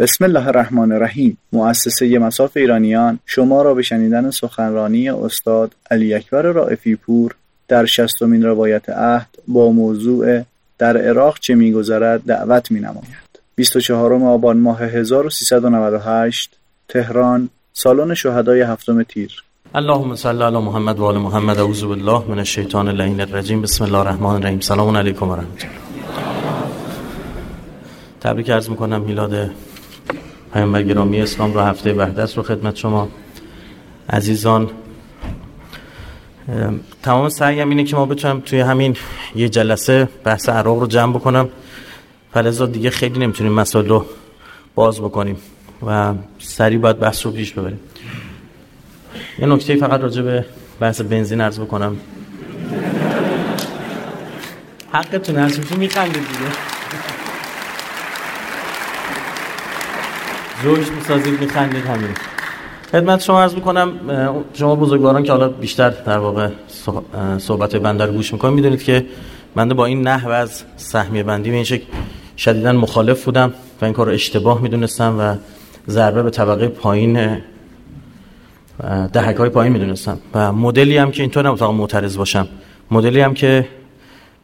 بسم الله الرحمن الرحیم مؤسسه مساف ایرانیان شما را به شنیدن سخنرانی استاد علی اکبر رائفی پور در شستمین روایت عهد با موضوع در عراق چه میگذرد دعوت می نماید 24 آبان ماه 1398 تهران سالن شهدای هفتم تیر اللهم صل علی محمد و آل محمد اعوذ بالله من الشیطان اللعین الرجیم بسم الله الرحمن الرحیم سلام علیکم و رحمت الله تبریک عرض می‌کنم میلاد پیامبر گرامی اسلام رو هفته وحدت رو خدمت شما. عزیزان تمام سعیم اینه که ما بتونم توی همین یه جلسه بحث عراق رو جمع بکنم. فلزا دیگه خیلی نمی‌تونیم مسائل رو باز بکنیم و سریع باید بحث رو پیش ببریم. یه نکته فقط راجع به بحث بنزین عرض بکنم. حقتون هست میخندید دیگه. زوج می‌سازید میخندید همین. خدمت شما عرض می‌کنم شما بزرگواران که حالا بیشتر در واقع صحبت بنده رو گوش می‌کنم می‌دونید که بنده با این نحو از سهمیه بندی به این شکل شدیدا مخالف بودم و این کار اشتباه می‌دونستم و ضربه به طبقه پایین دهک های پایین می‌دونستم. و مدلی هم که اینطور نبود معترض باشم. مدلی هم که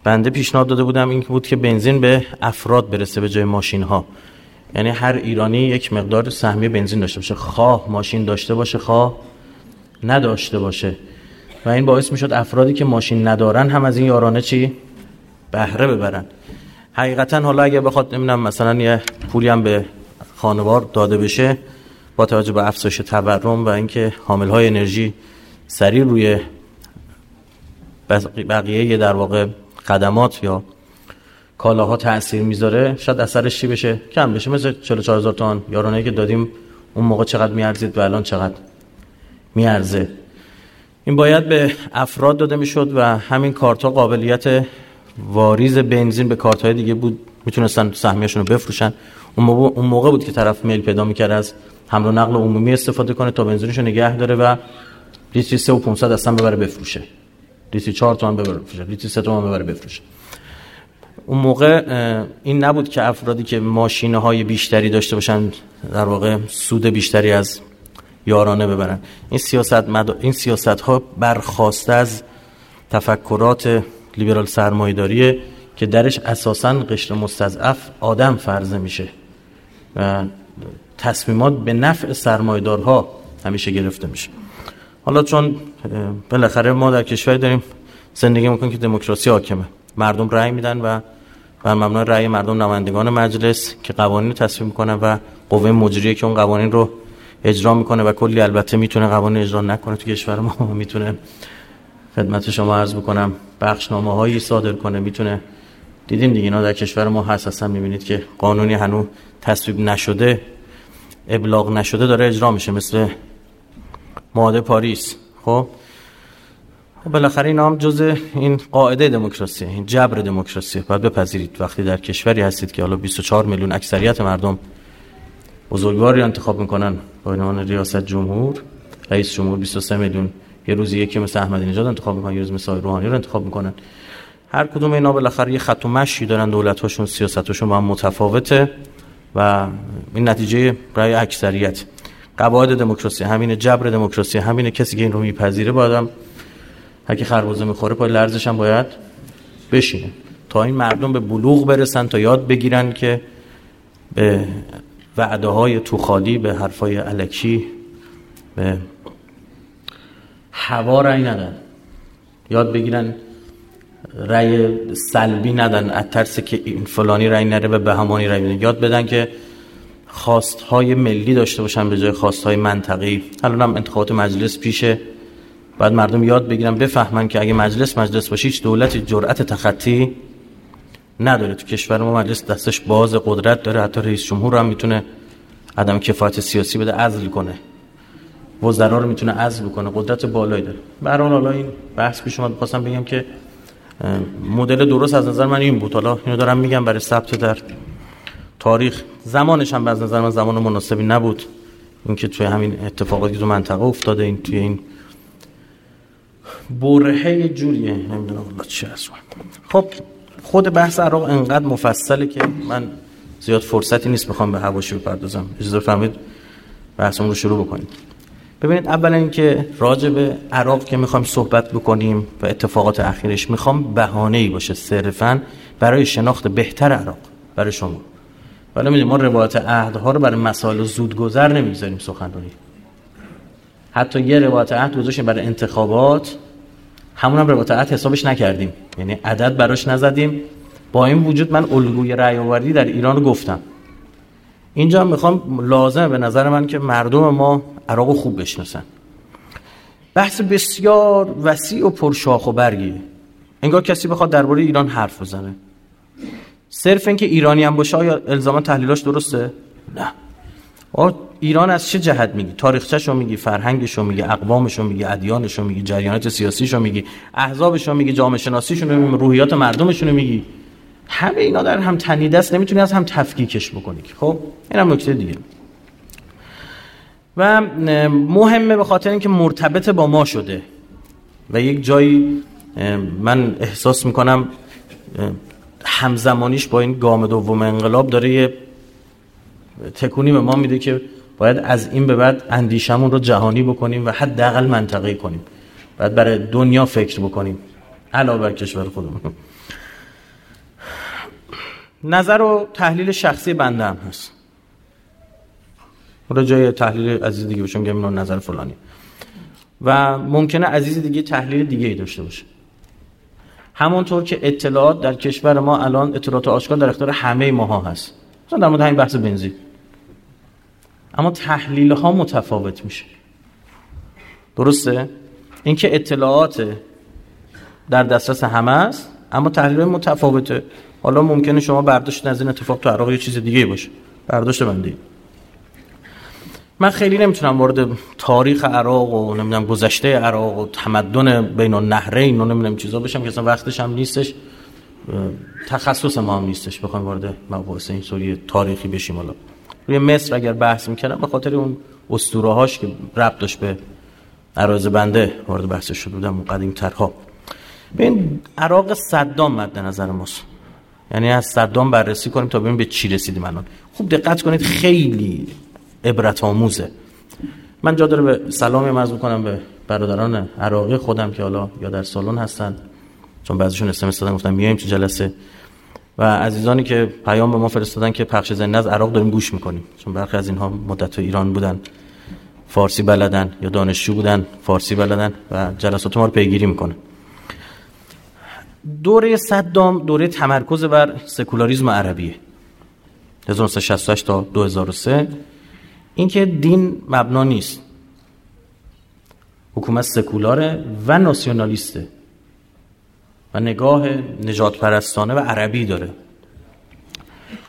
بنده پیشنهاد داده بودم این بود که بنزین به افراد برسه به جای ماشین ها یعنی هر ایرانی یک مقدار سهمیه بنزین داشته باشه. خواه ماشین داشته باشه خواه نداشته باشه. و این باعث می‌شد افرادی که ماشین ندارن هم از این یارانه چی؟ بهره ببرن. حقیقتا حالا اگه بخواد نمی‌دونم مثلا یه پولی هم به خانوار داده بشه با توجه به افزایش تورم و اینکه حامل های انرژی سریع روی بقیه در واقع خدمات یا کالاها تاثیر می‌ذاره شاید اثرش چی بشه؟ کم بشه مثل 44 هزار تومان یارانه که دادیم اون موقع چقدر میارزید و الان چقدر میارزه. این باید به افراد داده می‌شد و همین کارت ها قابلیت واریز بنزین به کارت های دیگه بود. می‌تونستن سهمیهشون رو بفروشن. اون موقع, بود که طرف میل پیدا می‌کرد از حمل و نقل عمومی استفاده کنه تا بنزینش نگه داره و لیتری 3 و 500 اصلا ببره بفروشه. لیتری 4 تومن ببره بفروشه. لیتری 3 تومن ببره بفروشه. اون موقع این نبود که افرادی که ماشینه های بیشتری داشته باشن در واقع سود بیشتری از یارانه ببرن. این سیاست مد... این سیاست ها برخواسته از تفکرات لیبرال سرمایه‌داریه که درش اساسا قشر مستضعف آدم فرضه میشه و تصمیمات به نفع سرمایدارها همیشه گرفته میشه. حالا چون بالاخره ما در کشوری داریم زندگی می‌کنیم که دموکراسی حاکمه. مردم رأی میدن و بر مبنای رأی مردم نمایندگان مجلس که قوانین رو تصویب می‌کنه و قوه مجریه که اون قوانین رو اجرا می‌کنه و کلی البته می‌تونه قوانین اجرا نکنه تو کشور ما می‌تونه خدمت شما عرض بکنم. بخشنامه هایی صادر کنه می‌تونه. دیدیم دیگه اینا در کشور ما هست اصلا می‌بینید که قانونی هنوز تصویب نشده ابلاغ نشده داره اجرا میشه مثل ماده پاریس. خب خب؟ بالاخره این هم جز این قاعده دموکراسی این جبر دموکراسی. باید بپذیرید. وقتی در کشوری هستید که حالا 24 میلیون اکثریت مردم بزرگواری انتخاب می‌کنن با عنوان ریاست جمهور رئیس جمهور 23 میلیون یه روزی یکی مثل احمدی نژاد انتخاب می‌کنن یه روز مثل روحانی رو انتخاب می‌کنن. هر کدوم اینا بالاخره یه خط و مشی دارن دولت هاشون سیاستشون با هم متفاوته و این نتیجه رای اکثریت. قواعد دموکراسی همین جبر دموکراسی همین کسی که این رو میپذیره باید اگه خربوزه می‌خوره پای لرزش هم باید بشینه. تا این مردم به بلوغ برسن تا یاد بگیرن که به وعده های توخالی به حرفای علکی به هوا رای ندن. یاد بگیرن رای سلبی ندن. از ترس که این فلانی رای نره و به همانی رای بدن یاد بدن که خواست های ملی داشته باشن به جای خواست های منطقی. الان هم انتخابات مجلس پیشه بعد مردم یاد بگیرن بفهمن که اگه مجلس مجلس باشه هیچ دولتی جرأت تخطی نداره. تو کشور ما مجلس دستش باز قدرت داره. حتی رئیس جمهور هم می‌تونه عدم کفایت سیاسی بده عزل کنه. وزرا رو می‌تونه عزل کنه. قدرت بالایی داره. برای حالا این بحث پیش اومد. خواستم بگم که مدل درست از نظر من این بود. حالا اینو دارم میگم برای ثبت در تاریخ. زمانش هم از نظر من زمان مناسبی نبود. اینکه توی همین اتفاقاتی تو منطقه افتاده این توی این برهه جوریه. نمی‌دونم. والله چی هست خب خود بحث عراق انقدر مفصله که من زیاد فرصتی نیست بخوام به حواشی بپردازم. اجازه فرمایید بحثمون رو شروع بکنیم. ببینید اولا اینکه راجع به عراق که می‌خوایم صحبت بکنیم و اتفاقات اخیرش می‌خوام بهانه ای باشه صرفا برای شناخت بهتر عراق برای شما. ولی می‌دونیم ما روایت عهدها رو برای مسائل زودگذر نمی‌ذاریم سخنرانی. حتی یه روایت عهد گذاشتیم برای انتخابات. همون هم عهد حسابش نکردیم. یعنی عدد براش نزدیم. با این وجود من الگوی رأی در ایران گفتم. اینجا می‌خوام لازمه به نظر من که مردم ما عراق خوب بشناسن. بحث بسیار وسیع و پرشاخ و برگیه انگار کسی بخواد درباره ایران حرف بزنه. صرف اینکه ایرانی هم باشه آیا الزاما تحلیلاش درسته؟ نه. ایران از چه جهت میگی؟ تاریخچه‌شو میگی فرهنگشو میگی اقوامشو میگی ادیانشو میگی جریانات سیاسیشو میگی احزابشو میگی جامعه شناسیشون میگی روحیات مردمشون میگی. همه اینا در هم تنیده است نمی‌تونی از هم تفکیکش بکنی خب؟ این هم نکته دیگه. و مهمه به خاطر اینکه مرتبط با ما شده. و یک جایی من احساس می‌کنم همزمانیش با این گام دوم انقلاب داره یه تکونی به ما میده که باید از این به بعد اندیشمون رو جهانی بکنیم و حداقل منطقه‌ای کنیم. باید برای دنیا فکر بکنیم. علاوه بر کشور خودمون. نظر و تحلیل شخصی بنده هم هست. حالا جای تحلیل عزیز دیگه باشم میگم نظر فلانی. و ممکنه عزیز دیگه تحلیل دیگه ای داشته باشه. همونطور که اطلاعات در کشور ما الان اطلاعات آشکار در اختیار همه ماها هست. مثلا در مورد همین بحث بنزین. اما تحلیل ها متفاوت میشه. درسته؟ اینکه اطلاعات در دسترس همه است اما تحلیل متفاوته. حالا ممکنه شما برداشت از این اتفاق تو عراق یه چیز دیگه باشه. برداشت بنده. من خیلی نمی‌تونم وارد تاریخ عراق و نمی‌دونم گذشته عراق و تمدن بین النهرین و نمی‌دونم چیزا بشم که اصلا وقتش هم نیستش. تخصص ما هم نیستش. بخوایم وارد مباحث این سوری تاریخی بشیم حالا. روی مصر اگر بحث می‌کردم به خاطر اون اسطوره هاش که ربط داشت به عراض بنده وارد بحث شده بودم قدیم ترها ببین عراق صدام مد نظر ماست. یعنی از صدام بررسی کنیم تا ببینیم به چی رسیدیم الان. خوب دقت کنید خیلی عبرت آموزه. من جا داره به سلامی مرز کنم به برادران عراقی خودم که حالا یا در سالن هستن چون بعضیشون اسمس دادن گفتن میایم تو جلسه. و عزیزانی که پیام به ما فرستادن که پخش زنده از عراق داریم گوش می‌کنیم. چون برخی از اینها مدت ایران بودن فارسی بلدن یا دانشجو بودن فارسی بلدن و جلسات ما رو پیگیری می‌کنن دوره صدام دوره تمرکز بر سکولاریزم عربیه. 1968 تا 2003 اینکه دین مبنا نیست. حکومت سکولاره و ناسیونالیسته. و نگاه نجات پرستانه و عربی داره.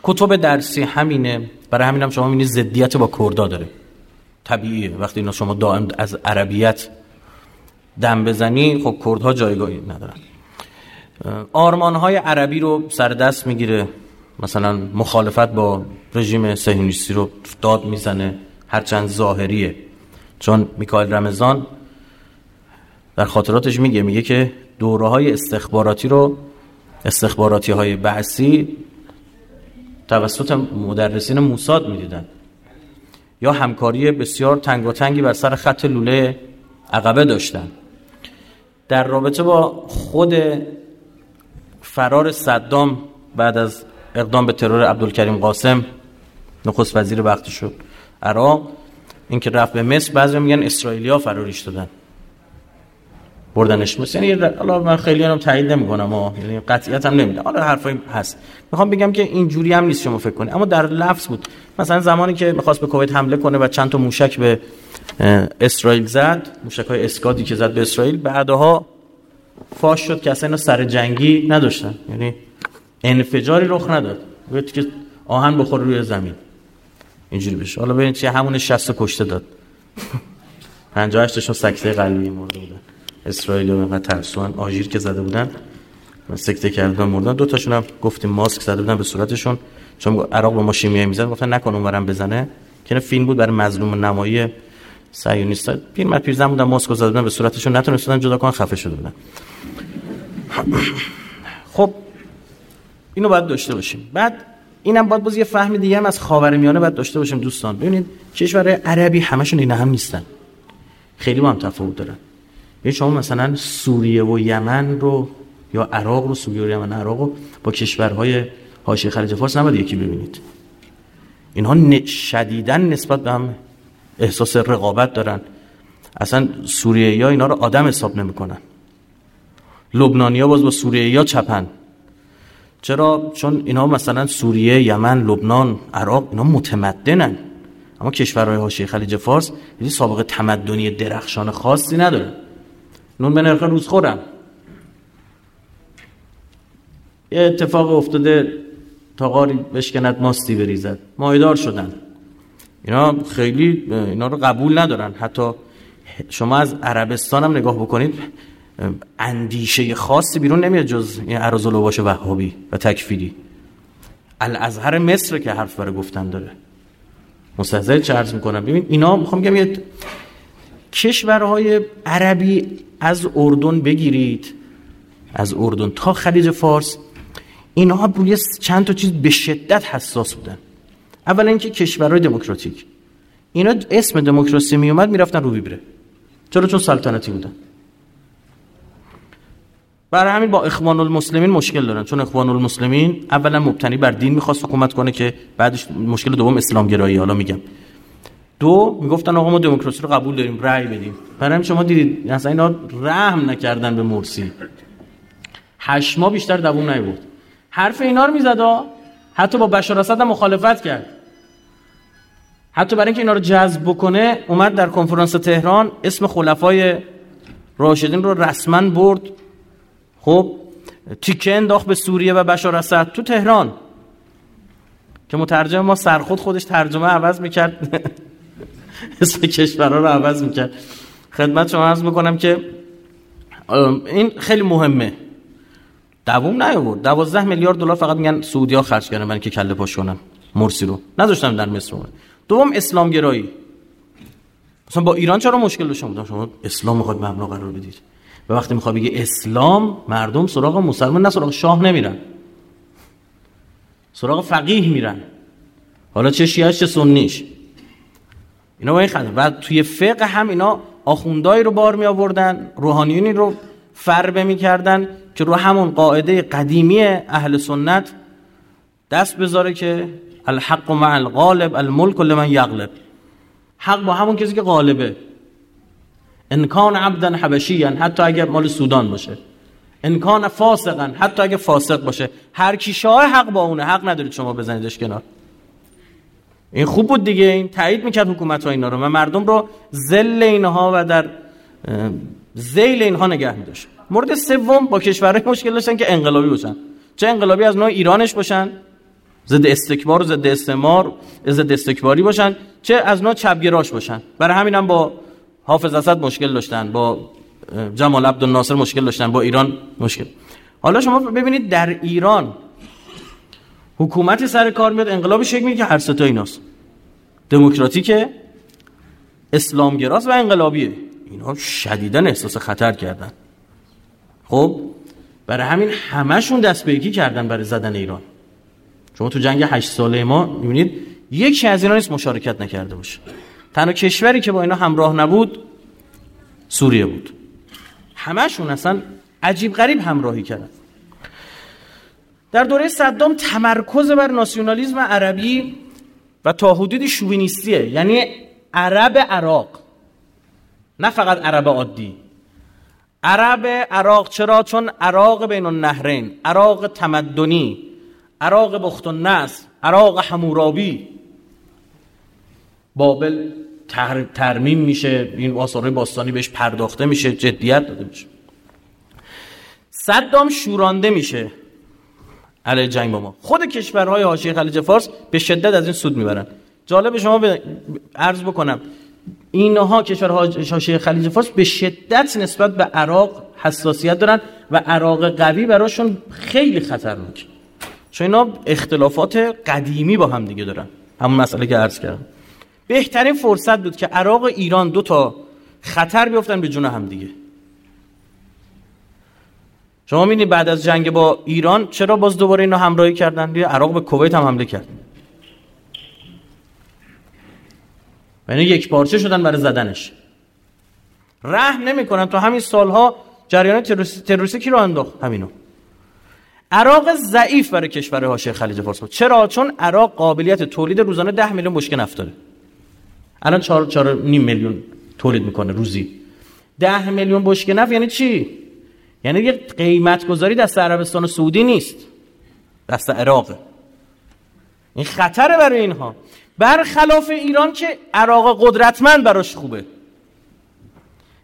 کتب درسی همینه. برای همینم هم شما می‌بینید ضدیت با کردا داره. طبیعیه. وقتی اینا شما دائم از عربیت دم بزنی خب کردها جایگاهی ندارن. آرمان های عربی رو سر دست می‌گیره. مثلا مخالفت با رژیم صهیونیستی رو داد می‌زنه. هرچند ظاهریه. چون میکائیل رمضان در خاطراتش میگه میگه که دوره های استخباراتی رو استخباراتی های بعثی توسط مدرسین موساد می‌دیدن. یا همکاری بسیار تنگی بر سر خط لوله عقبه داشتن. در رابطه با خود فرار صدام بعد از اقدام به ترور عبدالکریم قاسم نخست وزیر وقتی شد عراق اینکه رفت به مصر بعضی میگن اسرائیلیا فراریش دادن. بردنش. مصر یعنی حالا من خیلی هم تایید نمی‌کنم ها یعنی قطعیت هم نمیده. حالا حرفایی هست. می‌خوام بگم که اینجوری هم نیست شما فکر کنید اما در لفظ بود. مثلا زمانی که می‌خواست به کویت حمله کنه و چند تا موشک به اسرائیل زد موشک های اسکادی که زد به اسرائیل بعدها فاش شد که اصلا سر جنگی نداشتن. یعنی انفجاری رخ نداد. که آهن بخور روی زمین. اینجوری بشه. حالا ببینید چه همون 60 کشته داد. 58 تاشون سکته قلبی مرده بودن. اسرائیل و اینقدر ترسوان آژیر که زده بودن سکته کردن مردن. دو تاشون هم گفتیم ماسک زده بودن به صورتشون. چون عراق به ما شیمیایی می‌زد گفتن نکن اونورم بزنه. که فیلم بود برای مظلوم نمایی سایونیست پیر مرد پیرزن بودن ماسک زده بودن به صورتشون نتونستن جدا کنن خفه شده بودن. خب اینو باید داشته باشیم. بعد اینم باید باز یه فهم دیگه هم از خاورمیانه باید داشته باشیم دوستان. ببینید کشور عربی همشون این هم نیستن. خیلی با هم تفاوت دارن. یعنی شما مثلا سوریه و یمن رو یا عراق رو سوریه و یمن عراق رو با کشورهای حاشیه خلیج فارس نباید یکی ببینید. اینها شدیدن نسبت به هم احساس رقابت دارن. اصلا سوریه یا اینا رو آدم حساب نمی‌کنن. لبنانی ها باز با سوریه یا چپن. چرا؟ چون اینا مثلا سوریه یمن لبنان عراق اینا متمدنن. اما کشورهای حاشیه خلیج فارس یعنی سابقه تمدنی درخشان خاصی نداره. نون به نرخ روز خورم یه اتفاق افتاده تاقاری بشکند ماستی بریزد. مایدار شدن. اینا خیلی اینا رو قبول ندارن. حتی شما از عربستان هم نگاه بکنید اندیشه خاصی بیرون نمیاد جز این عرض باشه وهابی و تکفیری. الازهر مصر که حرف برای گفتن داره. مستحضر چه عرض می‌کنم؟ ببین اینا می‌خوام بگم کشورهای عربی از اردن بگیرید. از اردن. تا خلیج فارس. اینها روی چند تا چیز به شدت حساس بودن. اولا اینکه کشورهای دموکراتیک. اینا اسم دموکراسی می اومد می‌رفتن رو بیبره چرا؟ چون سلطنتی بودن. برای همین با اخوان المسلمین مشکل دارن. چون اخوان المسلمین اولا مبتنی بر دین می‌خواست حکومت کنه که بعدش مشکل دوم اسلام گرایی حالا میگم. دو می‌گفتن آقا ما دموکراسی رو قبول داریم رأی بدیم. برای شما دیدید اصلا اینا رحم نکردن به مرسی. هشت ماه بیشتر دووم نیورد. حرف اینا رو می‌زد حتی با بشار اسد مخالفت کرد. حتی برای اینکه اینا رو جذب بکنه اومد در کنفرانس تهران اسم خلفای راشدین رو رسما برد. خب تیکه انداخت به سوریه و بشار اسد تو تهران. که مترجم ما سرخود خودش ترجمه عوض می‌کرد. اسم کشورها رو عوض می‌کرد. خدمت شما عرض می‌کنم که این خیلی مهمه. دووم نیاورد. دوازده میلیارد دلار فقط میگن سعودی ها خرج کردن من که کله پاش کنن. مرسی رو. نذاشتم در مصر دوم اسلام گرایی. مثلا با ایران چرا مشکل داشتم؟ بودم شما اسلام می‌خواد مبنا قرار بدید. و وقتی می‌خواد بگه اسلام مردم سراغ مسلمان نه سراغ شاه نمیرن. سراغ فقیه میرن. حالا چه شیعش چه سنیش. اینا با این خدمه و توی فقه هم اینا آخوندایی رو بار می آوردن روحانیونی رو فربه می‌کردن که رو همون قاعده قدیمی اهل سنت دست بذاره که الحق مع الغالب الملک لمن یغلب. حق با همون کسی که غالبه. انکان عبدا حبشیا حتی اگر مال سودان باشه. انکان فاسقا حتی اگر فاسق باشه. هر کی شاه حق با اونه حق ندارید شما بزنیدش کنار. این خوب بود دیگه. این تایید می‌کرد حکومت ها اینا رو و مردم رو زل اینها و در زیل اینها نگه میداشت. مورد سوم با کشورهای مشکل داشتن که انقلابی باشن. چه انقلابی؟ از نوع ایرانش باشن. ضد استکبار و ضد استعمار ضد استکباری باشن. چه از نوع چپگراش باشن. برای همین هم با حافظ اسد مشکل داشتن. با جمال عبدالناصر مشکل داشتن. با ایران مشکل. حالا شما ببینید در ایران حکومتی سر کار میاد انقلاب شکل میگه هر ستا ایناست. دموکراتیک اسلامگراست و انقلابیه. اینا شدیدا احساس خطر کردن. خب برای همین همشون دست به یکی کردن برای زدن ایران. شما تو جنگ هشت ساله ما می‌بینید یکی از اینا نیست مشارکت نکرده باشه. تنها کشوری که با اینا همراه نبود سوریه بود. همشون اصلا عجیب غریب همراهی کردن. در دوره صدام تمرکز بر ناسیونالیزم عربی و تا حدودی شوینیستیه یعنی عرب عراق نه فقط عرب عادی. عرب عراق چرا؟ چون عراق بین النهرین عراق تمدنی عراق بخت النصر عراق حمورابی. بابل ترمیم میشه این آثار باستانی بهش پرداخته میشه جدیت داده میشه. صدام شورانده میشه. علیه جنگ با ما. خود کشورهای حاشیه خلیج فارس به شدت از این سود می‌برن. جالب شما به عرض بکنم اینها کشورهای حاشیه خلیج فارس به شدت نسبت به عراق حساسیت دارن و عراق قوی براشون خیلی خطرناک. چون اینا اختلافات قدیمی با هم دیگه دارن. همون مسئله که عرض کردم. بهترین فرصت بود که عراق و ایران دو تا خطر بیفتن به جون هم دیگه. شما می‌بینید بعد از جنگ با ایران چرا باز دوباره اینا همراهی کردن؟ دیگه عراق به کویت هم حمله کرد. یعنی یک پارچه شدن برای زدنش. رحم نمی‌کنن. تو همین سالها جریان تروریستی کی رو انداخت؟ همینو. عراق ضعیف برای کشور حاشیه خلیج فارس. بود چرا؟ چون عراق قابلیت تولید روزانه 10 میلیون بشکه نفت داره. الان 4 4 نیم میلیون تولید می‌کنه روزی. 10 میلیون بشکه نفت یعنی چی؟ یعنی یه قیمت گذاری دست عربستان و سعودی نیست. دست عراقه این خطره برای اینها. برخلاف ایران که عراق قدرتمند براش خوبه.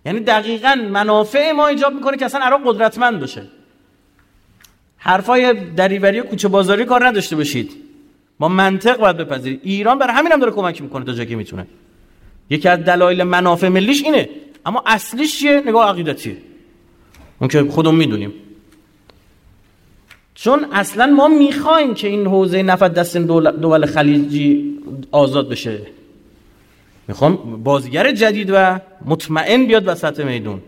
یعنی دقیقا منافع ما ایجاب می‌کنه که اصلا عراق قدرتمند بشه حرفای دریوری و کوچه بازاری کار نداشته باشید. ما منطق باید بپذیرید. ایران برای همین هم داره کمک می‌کنه تا جایی که می‌تونه. یکی از دلایل منافع ملیش اینه. اما اصلیش چیه؟ نگاه عقیدتیه. اون که خودمون می‌دونیم. چون اصلا ما می‌خوایم که این حوزه نفت دست دول خلیجی آزاد بشه. می‌خوام بازیگر جدید و مطمئن بیاد وسط میدون. و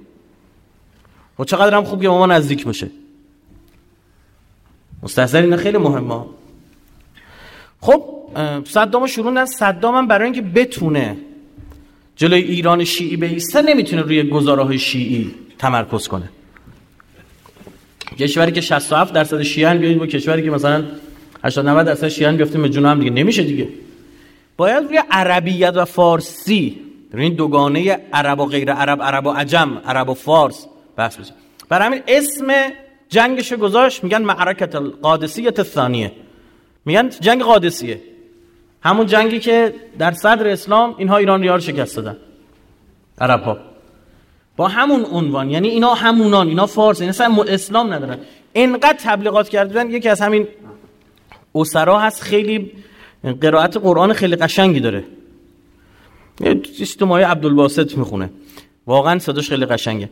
خب چقدر هم خوب که ما نزدیک باشه. مستحضر اینا خیلی مهمه خب صدام شروع صدام هم برای اینکه بتونه جلوی ایران شیعی بیسته نمی‌تونه روی گزاره شیعی تمرکز کنه. کشوری که 67 درصد شیعه بیاید با کشوری که مثلا 80 90 درصد شیعه بیافتیم به جنوب هم دیگه. نمیشه دیگه. باید روی عربیت و فارسی این دوگانه عرب و غیر عرب عرب و عجم عرب و فارس بحث بشه. برای همین اسم جنگش گذاشت میگن معرکت القادسیت الثانیه. میگن جنگ قادسیه. همون جنگی که در صدر اسلام اینها ایران رو شکست دادن. عرب ها با همون عنوان یعنی اینا همونان اینا فارس اینا اصلا اسلام ندارن انقدر تبلیغات کردن یکی از همین اسرا هست خیلی قرائت قرآن خیلی قشنگی داره. مایه عبدالباسط می‌خونه. واقعا صداش خیلی قشنگه.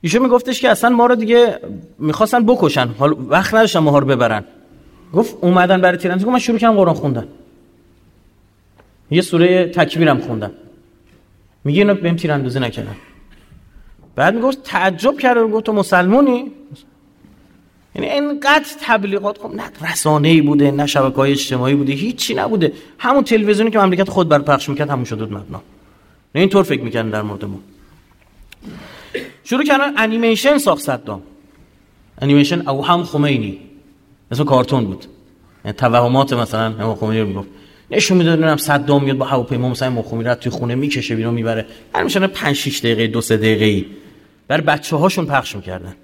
ایشون میگفتش که اصلا ما رو دیگه می‌خواستن بکشن. حال وقت نداشتن ما رو ببرن. گفت اومدن برای تیراندازی. من شروع کردم قرآن خوندن. یه سوره تکبیرم خوندم. میگه اینا بهم تیراندازی نکردن. بعد می‌گفت تعجب کرده گفت تو مسلمونی؟ یعنی انقدر تبلیغات خب نه رسانه ای بوده نه شبکه های اجتماعی بوده هیچی نبوده. همون تلویزیونی که مملکت خود بر پخش می‌کرد همون شد مبنا نه اینطور فکر می‌کردن در مورد ما. شروع کردن انیمیشن ساخت صدام. انیمیشن او هم خمینی. اسم کارتون بود. یعنی توهمات مثلا هم خمینی رو می‌گفت. نشون می‌داد نمی‌دونم صدام میاد با هواپیما مثلا مخومی رفت توی خونه می‌کشه بیرون می‌بره. هر میشن 5 6 دقیقه دو سه دقیقه بر بچه هاشون پخش می‌کردن.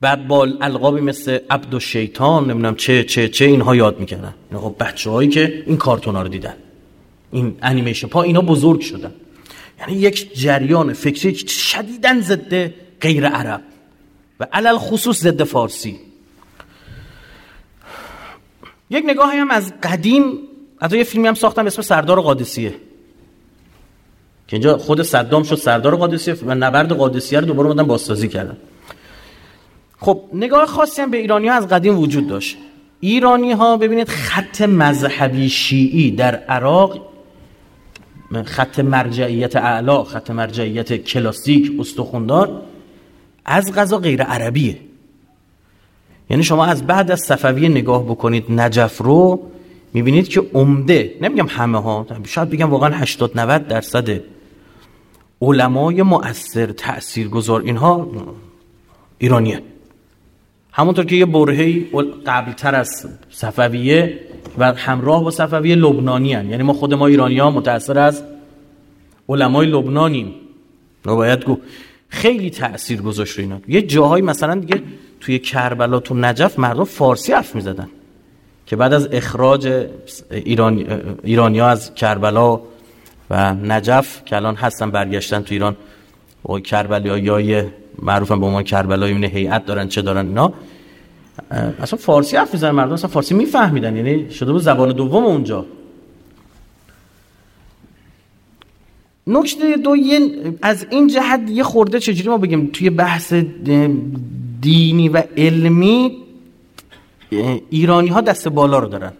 بعد با القابی مثل عبد و شیطان نمی‌دونم چه چه چه اینها یاد می‌کردن. خب بچه هایی که این کارتون ها رو دیدن. این انیمیشن پا اینا بزرگ شدن. یعنی یک جریان فکری شدیدن ضد غیر عرب. و علل خصوص ضد فارسی. یک نگاه هم از قدیم حتی یه فیلمی هم ساختم اسم سردار قادسیه. که اینجا خود صدام شد سردار قادسیه و نبرد قادسیه رو دوباره مدن بازسازی کردن. خب نگاه خاصی هم به ایرانی ها از قدیم وجود داشت. ایرانی ها ببینید خط مذهبی شیعی در عراق خط مرجعیت اعلا خط مرجعیت کلاسیک استخوندار از غذا غیر عربیه. یعنی شما از بعد از صفوی نگاه بکنید نجف رو می‌بینید که عمده نمیگم همه ها شاید بگم واقعا 80 90 درصد علمای مؤثر تاثیرگذار اینها ایرانیه. همونطور که یه برهی قبلتر از صفویه و همراه با صفویه لبنانی هن. یعنی ما خود ما ایرانی ها متأثر از علمای لبنانیم. باید گو خیلی تأثیر گذاشت اینا. یه جاهایی مثلا دیگه توی کربلا تو نجف مردم فارسی حرف می‌زدن که بعد از اخراج ایران ایرانیا از کربلا و نجف که الان هستن برگشتن تو ایران و کربلایی معروفن به عنوان کربلایی این هیئت دارن چه دارن اینا. اصلا فارسی حرف می‌زنن مردم اصلا فارسی میفهمیدن یعنی شده بود زبان دوم اونجا. نکته دو از این جهت یه خورده چجوری ما بگیم توی بحث دینی و علمی ایرانی ها دست بالا رو دارن.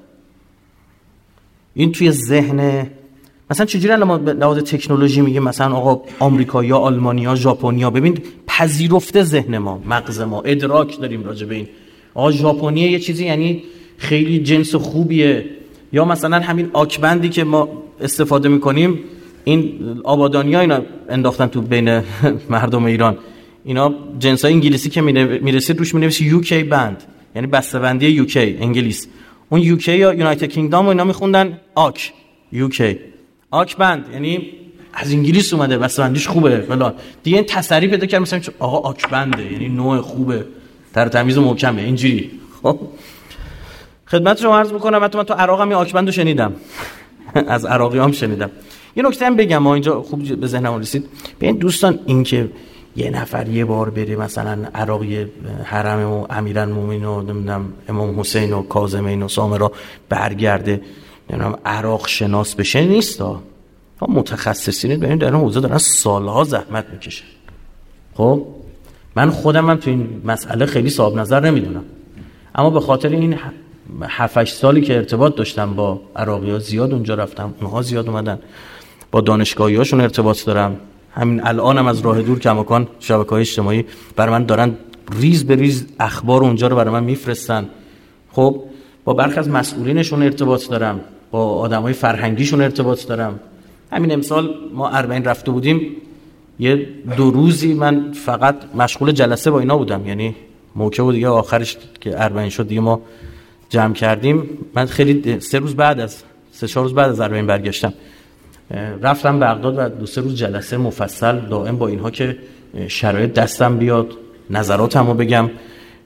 این توی ذهن مثلا چجوری الان ما به لحاظ تکنولوژی میگیم مثلا آقا آمریکا یا آلمانیا ژاپنیا؟ ببین پذیرفته ذهن ما مغز ما ادراک داریم راجع به این. آقا ژاپنی یه چیزی یعنی خیلی جنس خوبیه. یا مثلا همین آکبندی که ما استفاده می‌کنیم این آبادانی اینا انداختن تو بین مردم ایران. اینا جنس های انگلیسی که می‌رسید روش می‌نویسی یوکی بند یعنی بسته‌بندی یوکی انگلیس. اون یوکی یا یونایتد کینگدام و اینا میخوندن آک یوکی آک بند یعنی از انگلیس اومده بسته‌بندیش خوبه فلان. دیگه این تسری پیدا کرد مثلا آقا آک بنده یعنی نوع خوبه. تر تمیز محکمه اینجوری. خب. خدمت شما عرض می‌کنم من تو عراق هم آکبند رو شنیدم. از عراقی هم شنیدم. یه نکته هم بگم ما اینجا خوب به ذهنم رسید. ببین دوستان این که یه نفر یه بار بره مثلا عراقی حرم و امیران مومین و نمی‌دونم امام حسین و کاظمین و سامرا برگرده. نمی‌دونم عراق شناس بشه نیست ها متخصصین در این حوزه دارن سالها زحمت می‌کشه خب من خودم هم تو این مسئله خیلی صاحب نظر نمی‌دونم. اما به خاطر این 7 سالی که ارتباط داشتم با عراقی ها زیاد اونجا رفتم اونها زیاد اومدن. با دانشگاهی هاشون ارتباط دارم. همین الانم هم از راه دور کماکان شبکه های اجتماعی برای من دارن ریز به ریز اخبار اونجا رو برای من میفرستن. خب با برخی از مسئولینشون ارتباط دارم. با آدمای فرهنگیشون ارتباط دارم. همین امسال ما اربعین رفته بودیم. یه دو روزی من فقط مشغول جلسه با اینا بودم. یعنی موقع و دیگه آخرش که اربعین شد دیگه ما جمع کردیم. من خیلی سه روز بعد از سه چهار روز بعد از اربعین برگشتم. رفتم بغداد و دو سه روز جلسه مفصل دائم با اینها که شرایط دستم بیاد نظراتمو بگم.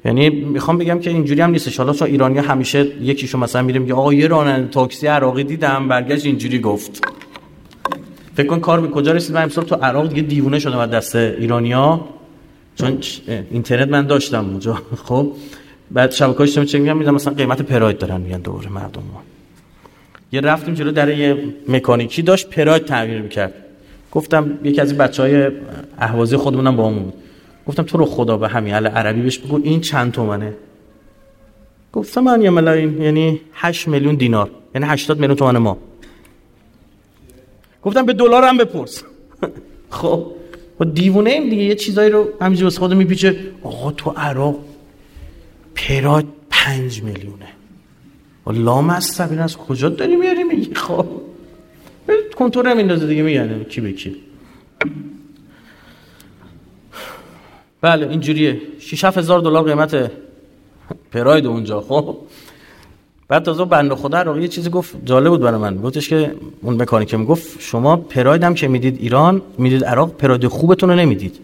یعنی می‌خوام بگم که اینجوری هم نیستش. حالا چون ایرانی همیشه یکیشو مثلا میریم که آقا یه راننده تاکسی عراقی دیدم برگشت اینجوری گفت. فکر کن کار به کجا رسید؟ من امسال تو عراق دیگه دیوونه شدم از دست ایرانیا. چون اینترنت من داشتم اونجا. خب بعد شبکه اجتماعی چه میگم میدم مثلا قیمت پراید دارن میگن دوره مردم ما. یه رفتیم جلو در یه مکانیکی داشت پراید تعمیر می‌کرد. گفتم یکی از بچه های اهوازی خودمونم با همون گفتم تو رو خدا به همین حال عربی بهش بگو این چند تومنه؟ گفتم من یه ملاین یعنی 8 میلیون دینار یعنی 80 میلیون تومن ما. گفتم به دلار هم بپرس. خب و دیوونه ایم دیگه یه چیزایی رو همینجوری واسه خود میپیچه. آقا تو عراق پراید پنج میلیونه. و لام از از کجا داری میاری؟ میگی خب. هم این دیگه میگن کی به کی. بله اینجوریه. 6 هزار دلار قیمت پراید اونجا. خب. بعد تازه بنده خدا رو یه چیزی گفت جالب بود برای من. گفتش که اون مکانیک گفت شما پراید هم که می‌دید ایران می‌دید عراق پراید خوبتون رو نمی‌دید.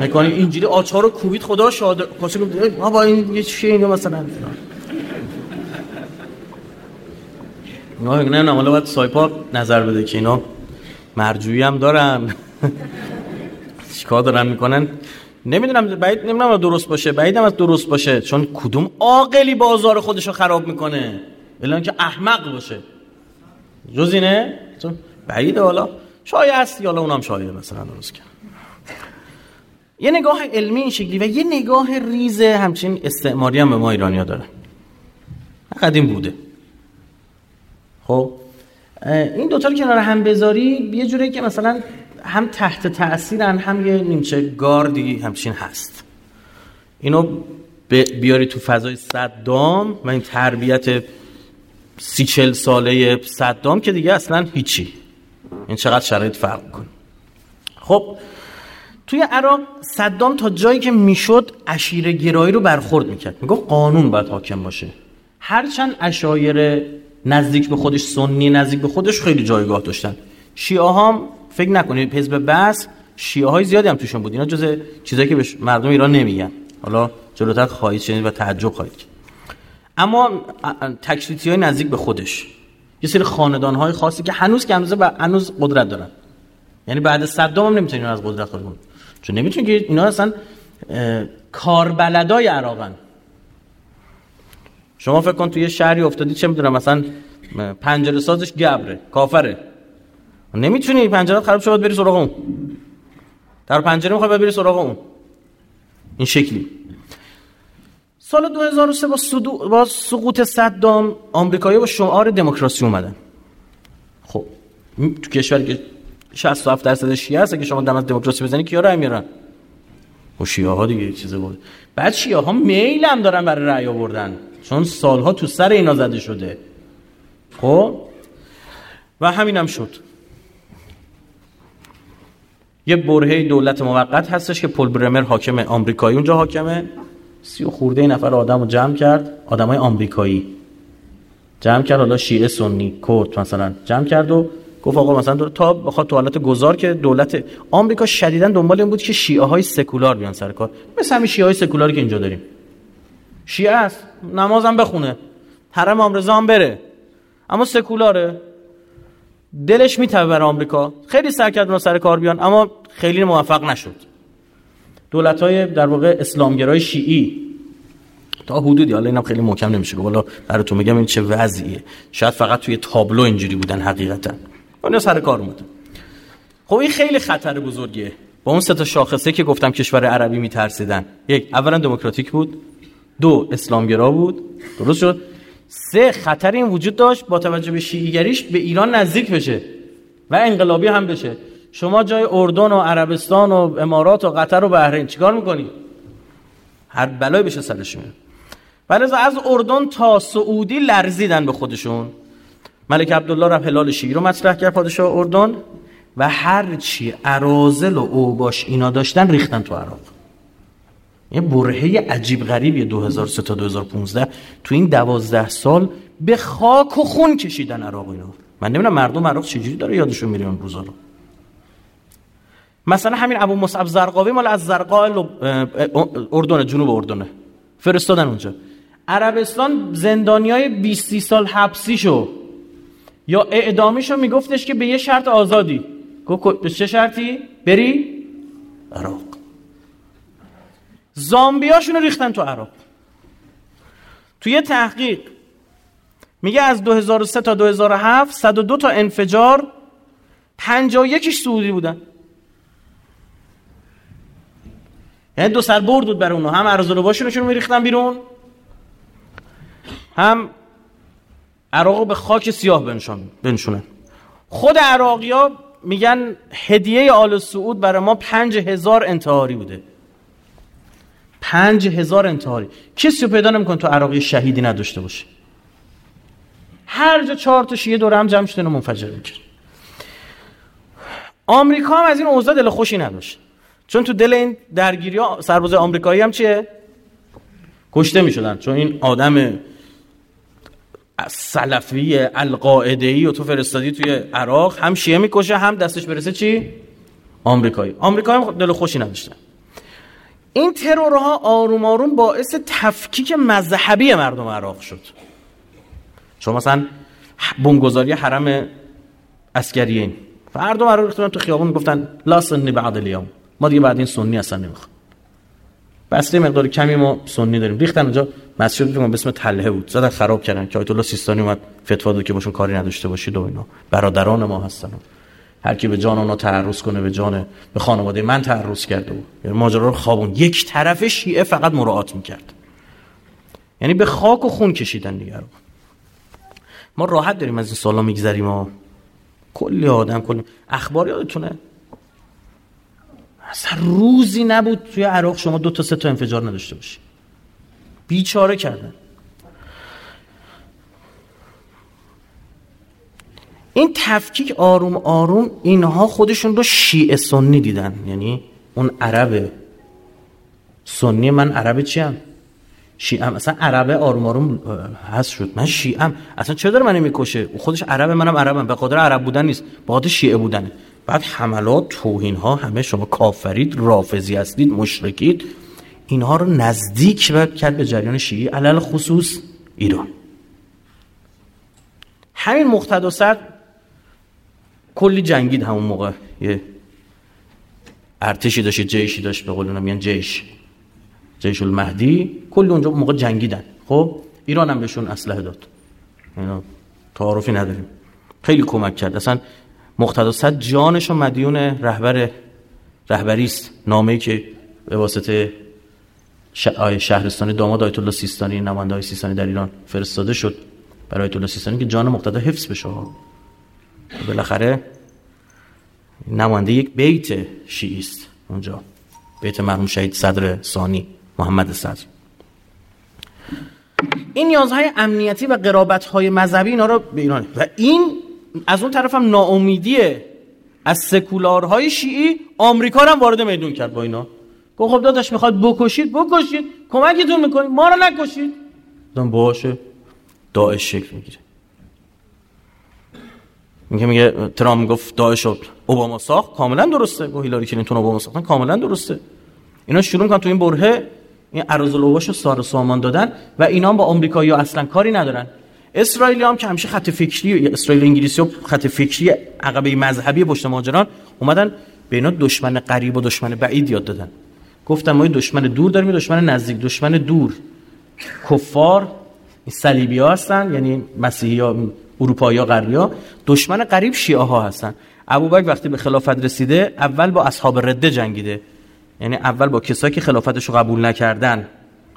مکانیک اینجوری آچار رو کوبید خدا شاد کاسه گفت ما با این یه چیه اینو مثلا. نه نه نه باید سایپا نظر بده که اینا مرجویی هم دارن. چیکار دارن می‌کنن؟ نمی‌دونم بعید نمی‌دونم درست باشه. بعیدم از درست باشه. چون کدوم عاقلی بازار خودشو خراب می‌کنه؟ الا که احمق باشه. جز اینه؟ بعیده حالا. شایع هستی. حالا اونم شایعه مثلا درست کرد. یه نگاه علمی این شکلی و یه نگاه ریز همچین استعماری هم به ما ایرانیا داره. قدیم بوده. خب؟ این دوتا رو کنار هم بذاری. یه جوری که مثلا هم تحت تاثیرن هم یه نیمچه گاردی همچین هست. اینو بیاری تو فضای صدام و این تربیت سی چل ساله صدام که دیگه اصلا هیچی. این چقدر شرایط فرق کن خب توی عراق صدام تا جایی که می‌شد اشیره گرایی رو برخورد می‌کرد. می‌گفت قانون باید حاکم باشه. هرچند اشایر نزدیک به خودش سنی نزدیک به خودش خیلی جایگاه داشتن. شیعه هم فکر نکنید حزب بس شیعه های زیادی هم توشون بود. اینا جز چیزایی که به مردم ایران نمیگن. حالا جلوتر خواهید شنید و تعجب خواهید اما تکلیتی های نزدیک به خودش. یه سری خاندان های خاصی که هنوز که هنوز, هنوز قدرت دارن. یعنی بعد صدام هم نمی‌تونن از قدرت خارج چون نمی‌تونن که اینا اصلا کاربلدای عراقن. شما فکر کن توی یه شهری افتادی چه می‌دونم مثلا پنجره سازش گبره کافره. نمی‌تونی پنجره خراب شد بری سراغ اون. در پنجره می‌خوای بری سراغ اون. این شکلی. سال 2003 با, صدو... با سقوط صدام آمریکایی با شعار دموکراسی اومدن. خب تو کشوری که 67 درصد شیعه هست که شما دم از دموکراسی بزنی کیا رای میارن؟ و شیعه ها دیگه چیزی بود. بعد شیعه ها میل هم دارن برای رأی آوردن چون سالها تو سر اینا زده شده. خب؟ و همین هم شد. یه برهه دولت موقت هستش که پل برمر حاکم آمریکایی اونجا حاکمه. سی و خورده نفر آدم رو جمع کرد آدم های آمریکایی. جمع کرد حالا شیعه سنی کرد مثلا. جمع کرد و گفت آقا مثلا تا بخواد تو حالت گذار که دولت آمریکا شدیدا دنبال این بود که شیعه های سکولار بیان سر کار. مثل همین شیعه های سکولاری که اینجا داریم. شیعه است. نمازم بخونه. حرم آمرزا هم بره. اما سکولاره. دلش میتوه بر آمریکا. خیلی سعی کرد سر کار بیان اما خیلی موفق نشد. دولت های در واقع اسلامگرای شیعی تا حدودی حالا اینم خیلی محکم نمیشه والا براتون میگم این چه وضعیه. شاید فقط توی تابلو اینجوری بودن حقیقتا. اون سر کار اومدن خب این خیلی خطر بزرگیه. با اون سه تا شاخصه که گفتم کشور عربی میترسیدن. یک اولا دموکراتیک بود. دو اسلامگرا بود. درست شد. سه خطر این وجود داشت با توجه به شیعیگریش به ایران نزدیک بشه و انقلابی هم بشه. شما جای اردن و عربستان و امارات و قطر و بحرین چیکار می‌کنی؟ هر بلای بشه سرش میاد. ولی از اردن تا سعودی لرزیدن به خودشون. ملک عبدالله رفت هلال شیعی رو مطرح کرد پادشاه اردن و هر چی ارازل و اوباش اینا داشتن ریختن تو عراق. یه برهه عجیب غریبی 2003 تا 2015 تو این دوازده سال به خاک و خون کشیدن عراق اینا. من نمی‌دونم مردم عراق چجوری داره یادشون میره اون روزا رو. مثلا همین ابو مصعب زرقاوی مال از زرقا اردن جنوب اردنه فرستادن اونجا. عربستان زندانیای 20 سال حبسیشو یا اعدامیشو میگفتش که به یه شرط آزادی. گفت به چه شرطی؟ بری عراق. زامبیاشونو ریختن تو عراق. تو یه تحقیق میگه از 2003 تا 2007 102 تا انفجار 51 سعودی بودن. یعنی دو سر برد بود برای اونها هم ارزالو باشونشون میریختن بیرون هم عراق به خاک سیاه بنشون بنشونن. خود عراقی ها میگن هدیه آل سعود برای ما پنج هزار انتحاری بوده. پنج هزار انتحاری. کسی رو پیدا نمی‌کنه تو عراقی شهیدی نداشته باشه. هر جا چهار تا شیعه دور هم جمع شدن و منفجر می‌کرد آمریکا هم از این اوضاع دل خوشی نداشت. چون تو دل این درگیری ها سرباز آمریکایی هم چیه؟ کشته می‌شدن. چون این آدم سلفی القاعده ای و تو فرستادی توی عراق هم شیعه می‌کشه هم دستش برسه چی؟ آمریکایی. آمریکایی هم دل خوشی نداشتن. این ترورها آروم آروم باعث تفکیک مذهبی مردم عراق شد. چون مثلا بمبگذاری حرم اسکریین مردم ریختن تو خیابون می‌گفتن لا سنی بعد الیوم. ما دیگه بعد این سنی اصلا نمی‌خوام. بس مقدار کمی ما سنی داریم. ریختن اونجا مسجد به اسم تله بود. زدن خراب کردن. که آیت الله سیستانی اومد فتوا داد که باشون کاری نداشته باشید و اینا. برادران ما هستن. هر کی به جان اونا تعرض کنه به جان به خانواده من تعرض کرده بود. یعنی ماجرا رو خوابون. یک طرف شیعه فقط مراعات می‌کرد. یعنی به خاک و خون کشیدن دیگه رو ما راحت داریم از این سالا میگذریم کلی آدم کلی. اخبار یادتونه؟ اصلا روزی نبود توی عراق شما دو تا سه تا انفجار نداشته باشی. بیچاره کردن. این تفکیک آروم آروم اینها خودشون رو شیعه سنی دیدن. یعنی اون عرب سنی من عرب چی هم؟ شیعم اصلا عربه آروم آروم هست شد. من شیعم اصلا چه داره منو می‌کشه؟ خودش عربه منم عربم. به قدر عرب بودن نیست. به شیعه بودنه. بعد حملات توهین ها همه شما کافرید رافضی هستید مشرکید. اینها رو نزدیک کرد به جریان شیعی علل خصوص ایران. همین مقتدا سر کلی جنگید همون موقع. یه ارتشی داشت جیشی داشت به قول میگن جیش. جیش المهدی. کلی اونجا موقع جنگیدن. خب ایران هم بهشون اسلحه داد. اینا تعارفی نداریم. خیلی کمک کرد. اصلا مقتدا صد جانش مدیون رهبر رهبری است. نامه‌ای که به واسطه شهرستانی داماد آیت الله سیستانی نماینده های سیستانی در ایران فرستاده شد. برای آیت الله سیستانی که جان مقتدا حفظ بشه. بالاخره نماینده یک بیت شیعی است اونجا. بیت مرحوم شهید صدر ثانی محمد صدر. این نیازهای امنیتی و قرابت های مذهبی اینا رو به ایران و این از اون طرف هم ناامیدیه از سکولارهای شیعی آمریکا هم وارد میدون کرد با اینا. گفت خب داداش می‌خواد بکشید بکشید. کمکتون می‌کنید ما رو نکشید. دادم باشه داعش شکل می‌گیره. میگه میگه ترامپ گفت داعش اوباما ساخت. کاملا درسته. گفت هیلاری کلینتون اوباما ساختن. کاملا درسته. اینا شروع می‌کنن تو این برهه این ارزلوباشو سار سامان دادن و اینا با آمریکایی اصلا کاری ندارن. اسرائیلی هم که همیشه خط فکری اسرائیل انگلیسی و خط فکری عقبه مذهبی پشت ماجران اومدن به اینا دشمن قریب و دشمن بعید یاد دادن. گفتم ما دشمن دور داریم دشمن نزدیک دشمن دور. کفار صلیبی ها هستن یعنی مسیحی ها اروپایی ها غربی دشمن قریب شیعه ها هستن. ابوبکر وقتی به خلافت رسیده اول با اصحاب رده جنگیده. یعنی اول با کسایی که خلافتش رو قبول نکردن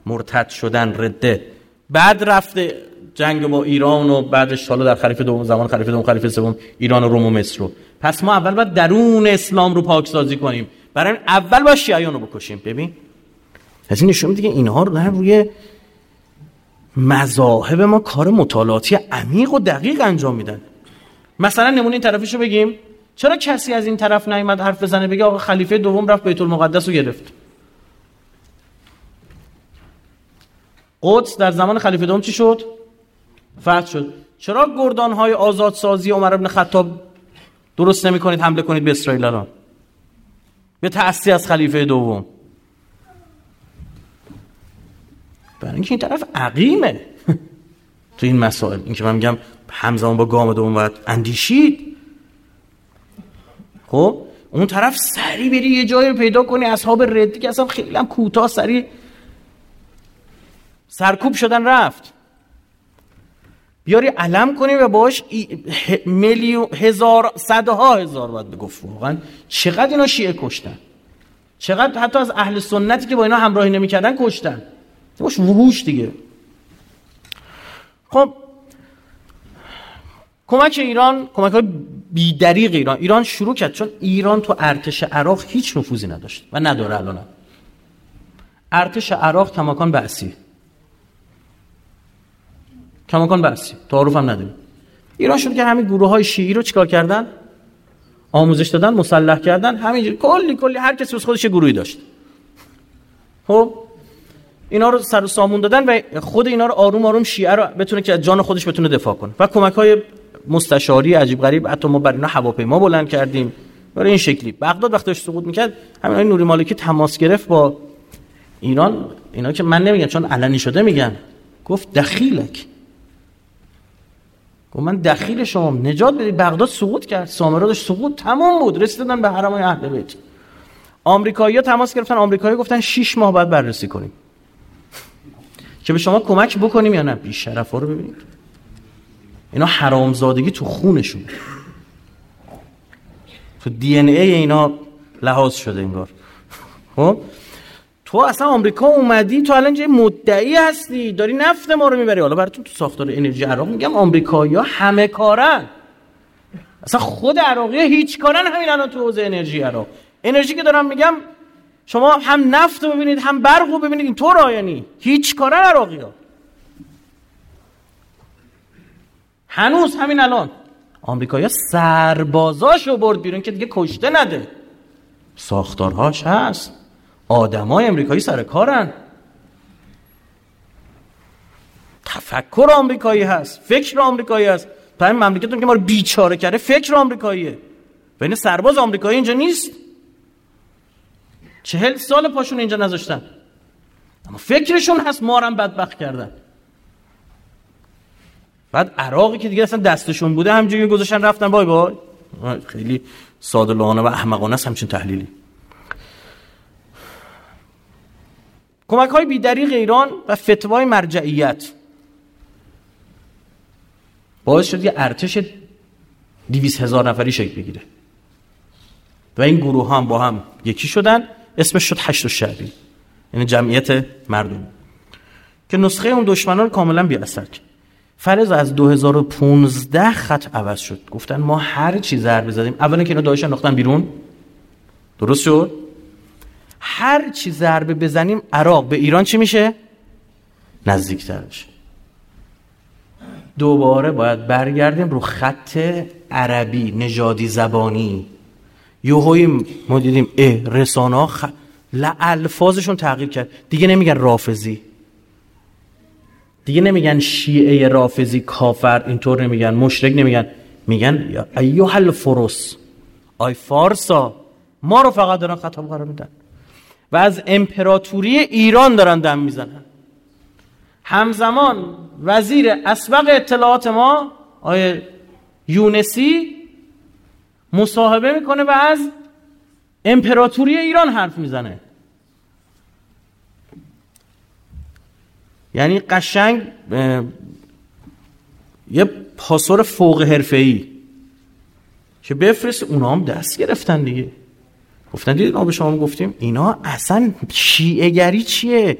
مرتد شدن رده بعد رفته جنگ با ایران و بعدش حالا در خلیفه دوم زمان خلیفه دوم خلیفه سوم ایران و روم و مصر رو. پس ما اول باید درون اسلام رو پاکسازی کنیم. برای اول با شیعیان رو بکشیم. ببین از این نشون که اینها رو دارن روی مذاهب ما کار مطالعاتی عمیق و دقیق انجام میدن. مثلا نمونه این طرفشو بگیم. چرا کسی از این طرف نیومد حرف بزنه بگه آقا خلیفه دوم رفت بیت المقدس رو گرفت؟ قدس در زمان خلیفه دوم چی شد؟ فتح شد. چرا گردان های آزادسازی عمر ابن خطاب درست نمی کنید حمله کنید به اسرائیل الان به تأسی از خلیفه دوم؟ برای اینکه این طرف عقیمه. تو این مسائل. اینکه من میگم همزمان با گام دوم باید اندیشید. خب؟ اون طرف سری بری یه جایی رو پیدا کنی. اصحاب ردی که اصلا خیلی هم کوتاه سری سرکوب شدن رفت. بیاری علم کنی و باش میلیون هزار صدها هزار باید بگفت واقعا. چقدر اینا شیعه کشتن؟ چقدر حتی از اهل سنتی که با اینا همراهی نمی‌کردن کشتن. باش وحوش دیگه خب کمک ایران کمک های بیدریق ایران. ایران شروع کرد چون ایران تو ارتش عراق هیچ نفوذی نداشت و نداره الان. ارتش عراق کماکان بعثی کماکان بعثی تعارف هم نداریم. ایران شروع کرد همین گروه های شیعی رو چیکار کردن؟ آموزش دادن مسلح کردن همینجوری کلی کلی هر کسی از خودش گروهی داشت. خب اینا رو سر و سامون دادن و خود اینا رو آروم آروم شیعه رو بتونه که از جان خودش بتونه دفاع کنه. و کمک های مستشاری عجیب غریب حتی ما بر اینا هواپیما بلند کردیم. برای این شکلی. بغداد وقتی سقوط می‌کرد همین های نوری مالکی تماس گرفت با ایران. اینا که من نمیگم چون علنی شده میگن. گفت دخیلک. گفت من دخیل شما. نجات بدید. بغداد سقوط کرد. سامرا داشت سقوط تمام بود. رسیدن به حرم اهل بیت. آمریکایی‌ها تماس گرفتن. آمریکایی گفتن 6 ماه بعد بررسی کنیم. که به شما کمک بکنیم یا نه؟ بی شرفا رو ببینید اینا حرامزادگی تو خونشون. تو دی ان ای اینا لحاظ شده انگار. خب؟ تو اصلا آمریکا اومدی تو الان جای مدعی هستی. داری نفت ما رو می‌بری. حالا براتون تو ساختار انرژی عراق میگم آمریکایی‌ها همه کارن. اصلا خود عراقی هیچ کارن همین الان تو حوزه انرژی عراق. انرژی که دارم میگم شما هم نفت رو ببینید هم برق رو ببینید این طور یعنی هیچ کارن عراقی ها هنوز همین الان. آمریکایی سربازاشو برد بیرون که دیگه کشته نده. ساختارهاش هست. آدمای امریکایی سر کارن. تفکر آمریکایی هست فکر آمریکایی هست. این مملکتون که ما رو بیچاره کرده فکر آمریکاییه. و این سرباز آمریکایی اینجا نیست. چهل سال پاشون اینجا نذاشتن. اما فکرشون هست ما هم بدبخت کردن. بعد عراقی که دیگه اصلا دستشون بوده همجوری گذاشتن رفتن. بای بای خیلی ساده و احمقانه است همچین تحلیلی. کمک های بیدریق ایران و فتوای مرجعیت. باعث شد یه ارتش دیویس هزار نفری شکل بگیره. و این گروه هم با هم یکی شدن. اسمش شد و شعبی یعنی جمعیت مردم. که نسخه اون دشمنان کاملا بی اثر. کرد فرض از 2015 خط عوض شد. گفتن ما هر چی ضربه زدیم. اولا که اینا داعش انداختن بیرون. درست شد؟ هر چی ضربه بزنیم عراق به ایران چی میشه؟ نزدیکتر بشه دوباره باید برگردیم رو خط عربی نژادی زبانی. یوهوی ما دیدیم اه رسانه خ... الفاظشون تغییر کرد. دیگه نمیگن رافزی دیگه نمیگن شیعه رافزی کافر اینطور نمیگن مشرک نمیگن. میگن ایوه الفرس. آی فارسا ما رو فقط دارن خطاب قرار میدن. و از امپراتوری ایران دارن دم می‌زنن. همزمان وزیر اسبق اطلاعات ما آیه یونسی مصاحبه می‌کنه و از امپراتوری ایران حرف می‌زنه. یعنی قشنگ یه پاسور فوق حرفه‌ای که بفرست اونا هم دست گرفتن دیگه. گفتن دیدید ما به شما گفتیم اینا اصلا شیعهگری چیه؟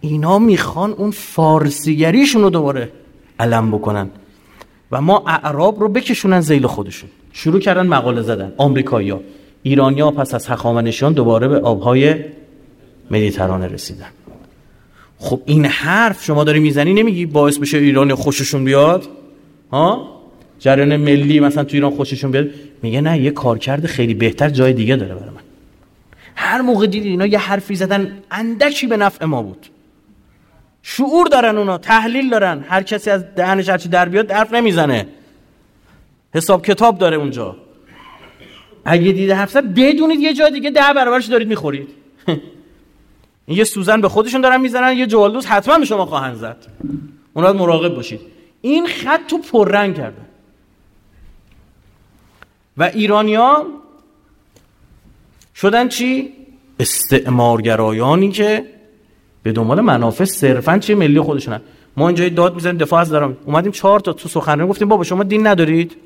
اینا می‌خوان اون فارسیگریشون رو دوباره علم بکنن و ما اعراب رو بکشونن زیل خودشون. شروع کردن مقاله زدن. آمریکایی‌ها. ایرانیا پس از هخامنشیان دوباره به آبهای مدیترانه رسیدن. خب این حرف شما داری می‌زنی نمیگی باعث بشه ایران خوششون بیاد؟ ها؟ جریان ملی مثلا تو ایران خوششون بیاد؟ میگه نه یه کارکرد خیلی بهتر جای دیگه داره برای من. هر موقع دیدی اینا یه حرفی زدن اندکی به نفع ما بود. شعور دارن اونا تحلیل دارن. هر کسی از دهنش هرچی در بیاد حرف نمی‌زنه. حساب کتاب داره اونجا. اگه دیده حرف زد بدونید یه جای دیگه ده برابرش دارید می‌خورید. این یه سوزن به خودشون دارن می‌زنن یه جوالدوز حتما به شما خواهند زد. اونا مراقب باشید. این خط تو پررنگ کرده. و ایرانیا شدن چی؟ استعمارگرایانی که به دنبال منافع صرفا چه ملی خودشونن. ما اینجا داد می‌زنیم دفاع از دارم. اومدیم چهار تا تو سخنرانی گفتیم بابا شما دین ندارید؟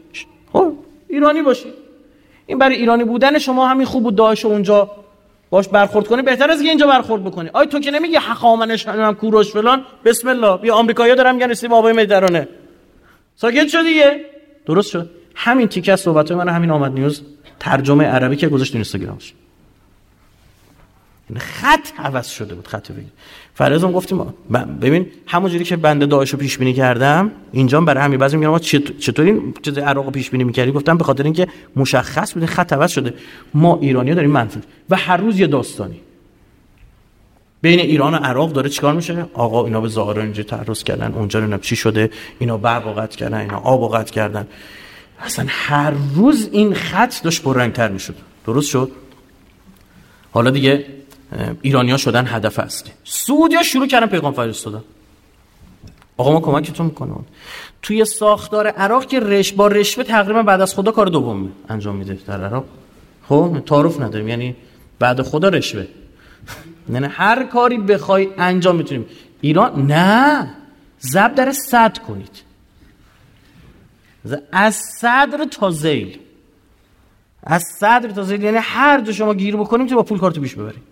خب ایرانی باشید این برای ایرانی بودن شما همین خوب بود داعش اونجا باش برخورد کنی. بهتر از اینجا برخورد بکنی. آی تو که نمیگی حقامنش هم کوروش فلان. بسم الله بیا آمریکایی‌ها دارن میگن رسیدیم آبای مدیترانه. ساکت شد دیگه. درست شد. همین تیکه از صحبت من همین آمد نیوز ترجمه عربی که گذاشت اینستاگرامش. خط عوض شده بود خط بگیر. فرضم گفتیم ببین همونجوری که بنده داعش رو پیش بینی کردم اینجا برای همین بعضی میگن ما چطور این چیز عراق پیش بینی می‌کردی؟ گفتم به خاطر اینکه مشخص بوده خط عوض شده. ما ایرانی داریم منفی. و هر روز یه داستانی. بین ایران و عراق داره چیکار میشه؟ آقا اینا به ظاهر اینجا تعرض کردن اونجا نه چی شده اینا برق کردن اینا آب کردن. اصلا هر روز این خط داشت پررنگتر می‌شد. درست شد؟ حالا دیگه ایرانیا شدن هدف اصلی سعودیا شروع کردن پیغام فرستادن آقا ما کمکتون می‌کنم. توی ساختار عراق که رش با رشوه تقریبا بعد از خدا کار دوم انجام میده در عراق. خب تعارف نداریم یعنی بعد خدا رشوه. نه هر کاری بخوای انجام می‌تونیم. ایران نه. زب در صد کنید. از صدر تا زیل. از صدر تا زیل یعنی هر دو شما گیر بکنیم تو با پول کارتو پیش ببریم.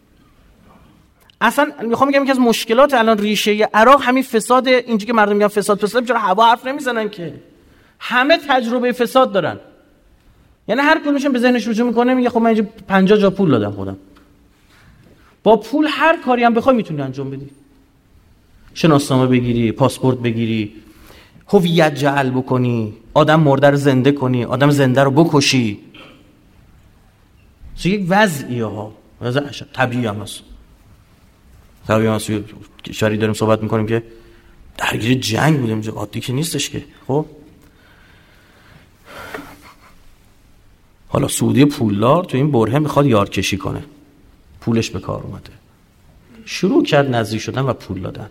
اصلا می‌خوام بگم که از مشکلات الان ریشه عراق همین فساد اینجوری که مردم میگن فساد فساد چرا هوا حرف نمی‌زنن که؟ همه تجربه فساد دارن. یعنی هر کدومشون به ذهنش رجوع می‌کنه میگه خب من اینجا 50 جا پول دادم خودم. با پول هر کاری هم بخوای می‌تونی انجام بدی. شناسنامه بگیری پاسپورت بگیری هویت جعل بکنی آدم مرده رو زنده کنی آدم زنده رو بکشی. یک وضعیه ها وضع طبیعی هم هست. طبیعی هست کشوری داریم صحبت می‌کنیم که درگیر جنگ بودیم عادی که نیستش که. خب؟ حالا سعودی پولدار تو این بره می‌خواد یارکشی کنه. پولش به کار اومده. شروع کرد نزدیک شدن و پول دادن.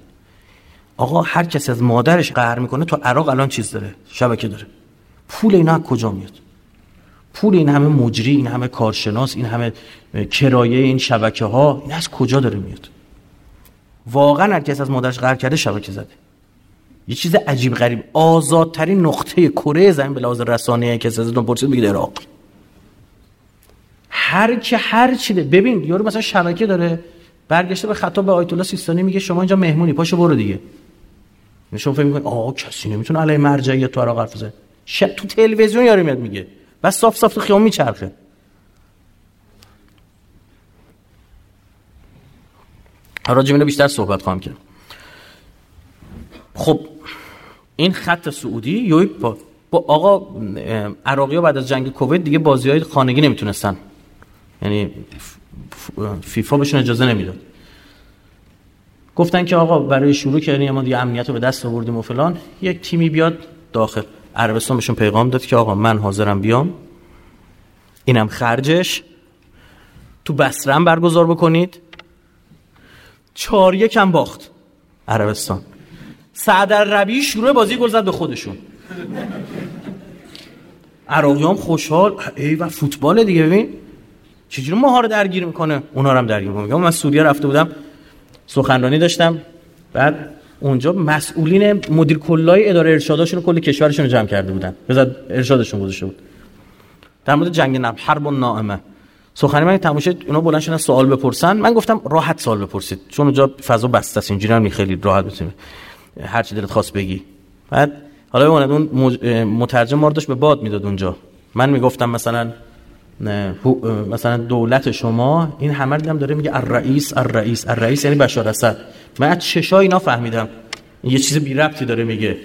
آقا هر کسی از مادرش قهر می‌کنه تو عراق الان چیز داره؟ شبکه داره. پول اینا کجا میاد؟ پول این همه مجری این همه کارشناس این همه کرایه این شبکه ها این از کجا داره میاد؟ واقعا هر کسی از مادرش قهر کرده شبکه زده. یه چیز عجیب غریب. آزادترین نقطه کره زمین به لحاظ رسانه کسی از پرسید بگید عراق. هر که هر چی ده. ببین یارو مثلا شبکه داره برگشته به خطاب به آیت الله سیستانی میگه شما اینجا مهمونی پاشو برو دیگه. شما فکر می‌کنید آقا کسی نمی‌تونه علی مرجعیت تو عراق حرف بزنه. تو تلویزیون یاری میاد میگه. بس صاف صاف تو خیام میچرخه. راجع بیشتر صحبت خواهم کرد. خب این خط سعودی یا با, با آقا عراقی ها بعد از جنگ کووید دیگه بازی های خانگی نمی‌تونستن. یعنی فیفا بهشون اجازه نمی‌داد. گفتن که آقا برای شروع کردیم ما دیگه امنیت رو به دست آوردیم و فلان. یک تیمی بیاد داخل. عربستان بهشون پیغام داد که آقا من حاضرم بیام. اینم خرجش. تو بسرم برگزار بکنید. چهار یکم باخت. عربستان. سعد ربی شروع بازی گل زد به خودشون. عراقی خوشحال. ای و فوتبال دیگه ببین. چجوری ماها رو درگیر می‌کنه؟ اونا رو هم درگیر می‌کنه. من سوریه رفته بودم سخنرانی داشتم. بعد اونجا مسئولین مدیر کلای اداره ارشاداشون کل کشورشون رو جمع کرده بودن. بذار ارشادشون گذاشته بود. در مورد جنگ نب حرب و نائمه. سخنرانی من تماشا اونا بلند شدن سوال بپرسن. من گفتم راحت سوال بپرسید. چون اونجا فضا بسته است. اینجوری هم خیلی راحت بتونید هر چی دلت خواست بگی. بعد حالا بماند اون مترجم ما به باد می‌داد اونجا. من می‌گفتم مثلا نه مثلا دولت شما این همه دیدم داره میگه الرئیس الرئیس الرئیس یعنی بشار اسد. من از چشای اینا فهمیدم. یه چیز بی ربطی داره میگه.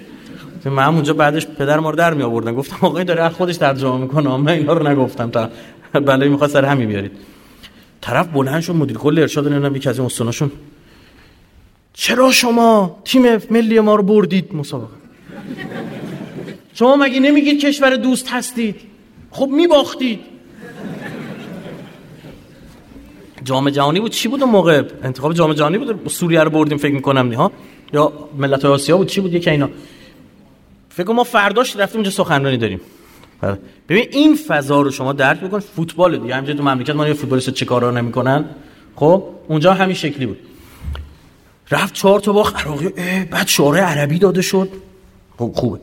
من اونجا بعدش پدر ما رو در می آوردن گفتم آقای داره از خودش ترجمه می‌کنه. من اینا رو نگفتم. تا بله می‌خواد سر همین بیارید. طرف بلند شد مدیر کل ارشاد نمی‌دونم یکی از استاناشون. چرا شما تیم ملی ما رو بردید مسابقه؟ شما مگه نمیگید کشور دوست هستید؟ خب میباختید. جام جهانی بود چی بود اون موقع؟ انتخاب جام جهانی بود؟ سوریه رو بردیم فکر می‌کنم ها؟ یا ملت آسیا بود؟ چی بود؟ یکی اینا. فکر ما فرداش رفتیم اونجا سخنرانی داریم. ببین این فضا رو شما درک بکن. فوتبال دیگه. همینجوری تو مملکت ما فوتبالیست چه کارا نمی‌کنن. خب اونجا همین شکلی بود. رفت چهار تا باخت. عراقی بعد شورای عربی داده شد. خب خوبه.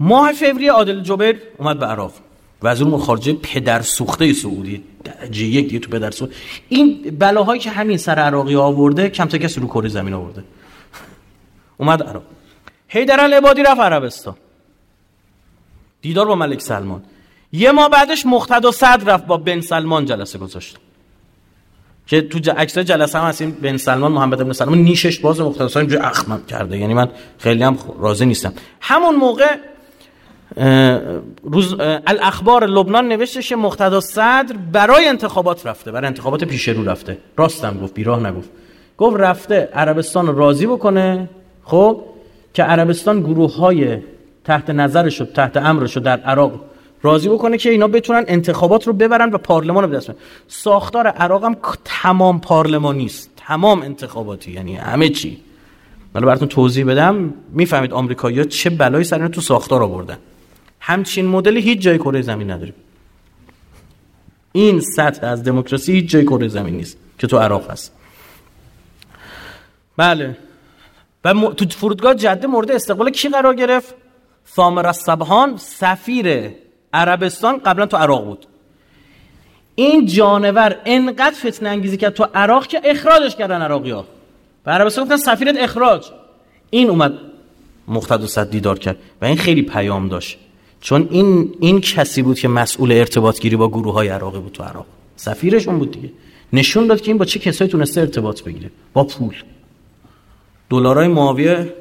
ماه فوریه عادل جبر اومد به عراق. وزیر امور خارجه پدر سوخته سعودی. درجه یک دیگه تو پدر سوخته این بلاهایی که همین سر عراقی آورده کم تا کسی رو کره زمین آورده. اومد عراق. حیدر العبادی رفت عربستان. دیدار با ملک سلمان. یه ماه بعدش مقتدا صدر رفت با بن سلمان جلسه گذاشت. که تو عکس جلسه هم هستیم بن سلمان محمد بن سلمان نیشش باز مقتدا صدر اینجوری اخمم کرده. یعنی من خیلی هم راضی نیستم. همون موقع روز الاخبار لبنان نوشتش مقتدا صدر برای انتخابات رفته برای انتخابات پیش رو رفته. راستم گفت بیراه نگفت. گفت رفته عربستان راضی بکنه. خب که عربستان گروه های تحت نظرش تحت امرش در عراق راضی بکنه که اینا بتونن انتخابات رو ببرن و پارلمان رو بدست ساختار عراق هم تمام پارلمانی است. تمام انتخاباتی یعنی همه چی. حالا براتون توضیح بدم می‌فهمید آمریکایی‌ها چه بلایی سر تو ساختار آوردن. همچین مدلی هیچ جای کره زمین نداریم. این سطح از دموکراسی هیچ جای کره زمین نیست که تو عراق هست. بله. و تو فرودگاه جده مورد استقبال کی قرار گرفت؟ ثامر الصبحان سفیر عربستان قبلا تو عراق بود. این جانور انقدر فتنه انگیزی کرد تو عراق که اخراجش کردن عراقی ها و عربستان گفتن سفیرت اخراج. این اومد مقتد دیدار کرد و این خیلی پیام داشت. چون این این کسی بود که مسئول ارتباط گیری با گروه های عراقی بود تو عراق. سفیرشون بود دیگه. نشون داد که این با چه کسایی تونسته ارتباط بگیره؟ با پول. دلارای معاویه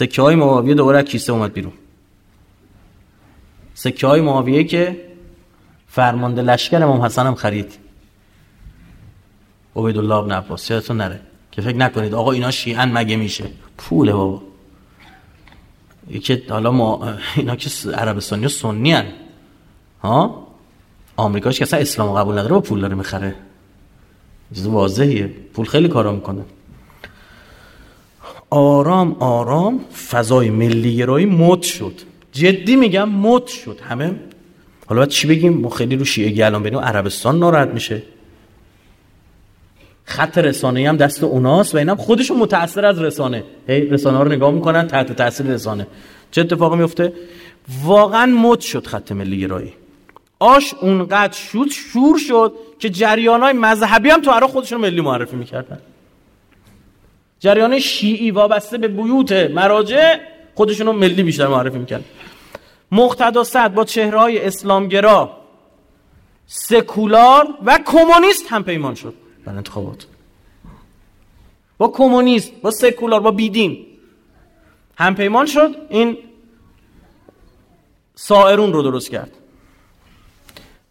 سکه های معاویه دوباره کیسه اومد بیرون. سکه های معاویه که فرمانده لشکر امام حسن هم خرید. عبیدالله ابن عباس یادتون نره؟ که فکر نکنید آقا اینا شیعن مگه میشه؟ پوله بابا. که حالا ما اینا که عربستانی سنی هن. ها؟ آمریکاش که اصلا اسلام قبول نداره با پول داره می‌خره. چیز واضحیه. پول خیلی کارا می‌کنه. آرام آرام فضای ملی گرایی مد شد. جدی میگم مد شد. همه؟ حالا باید چی بگیم؟ ما خیلی رو شیعه گلان بینیم عربستان ناراحت میشه. خط رسانه هم دست اوناست و اینم خودشون متاثر از رسانه. هی رسانه ها رو نگاه می‌کنن تحت تاثیر رسانه. چه اتفاقی میفته واقعا مد شد خط ملی گرایی. آش اونقدر شد شور شد که جریان های مذهبی هم تو عراق خودشون ملی معرفی می‌کردن. جریان شیعی وابسته به بیوت مراجع خودشون رو ملی بیشتر معرفی می‌کرد مقتدا صد با چهرهای اسلامگرا سکولار و کمونیست هم پیمان شد. در انتخابات. با کمونیست با سکولار با بیدین هم پیمان شد. این سائرون رو درست کرد.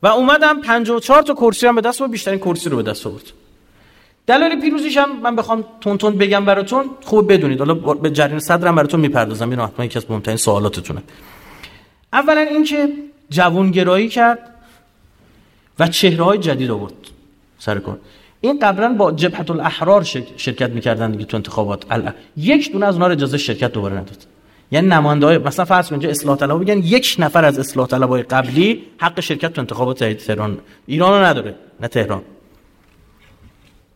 و اومدم 54 تا کرسی هم به دست و بیشترین کرسی رو به دست آورد. دلایل پیروزیش هم من بخوام تون تون بگم براتون. خوب بدونید. حالا به جریان صدرم براتون می‌پردازم. این حتما یکی از مهمترین سوالاتتونه. اولا اینکه جوانگرایی کرد و چهره های جدید آورد سر کن این قبلا با جبهت الاحرار شرکت می‌کردن دیگه تو انتخابات. یک دونه از اونها اجازه شرکت دوباره نداد. یعنی نماینده های مثلا فرض کنید اصلاح طلب بگن یک نفر از اصلاح طلبای قبلی حق شرکت تو انتخابات تهران ایران رو نداره نه تهران.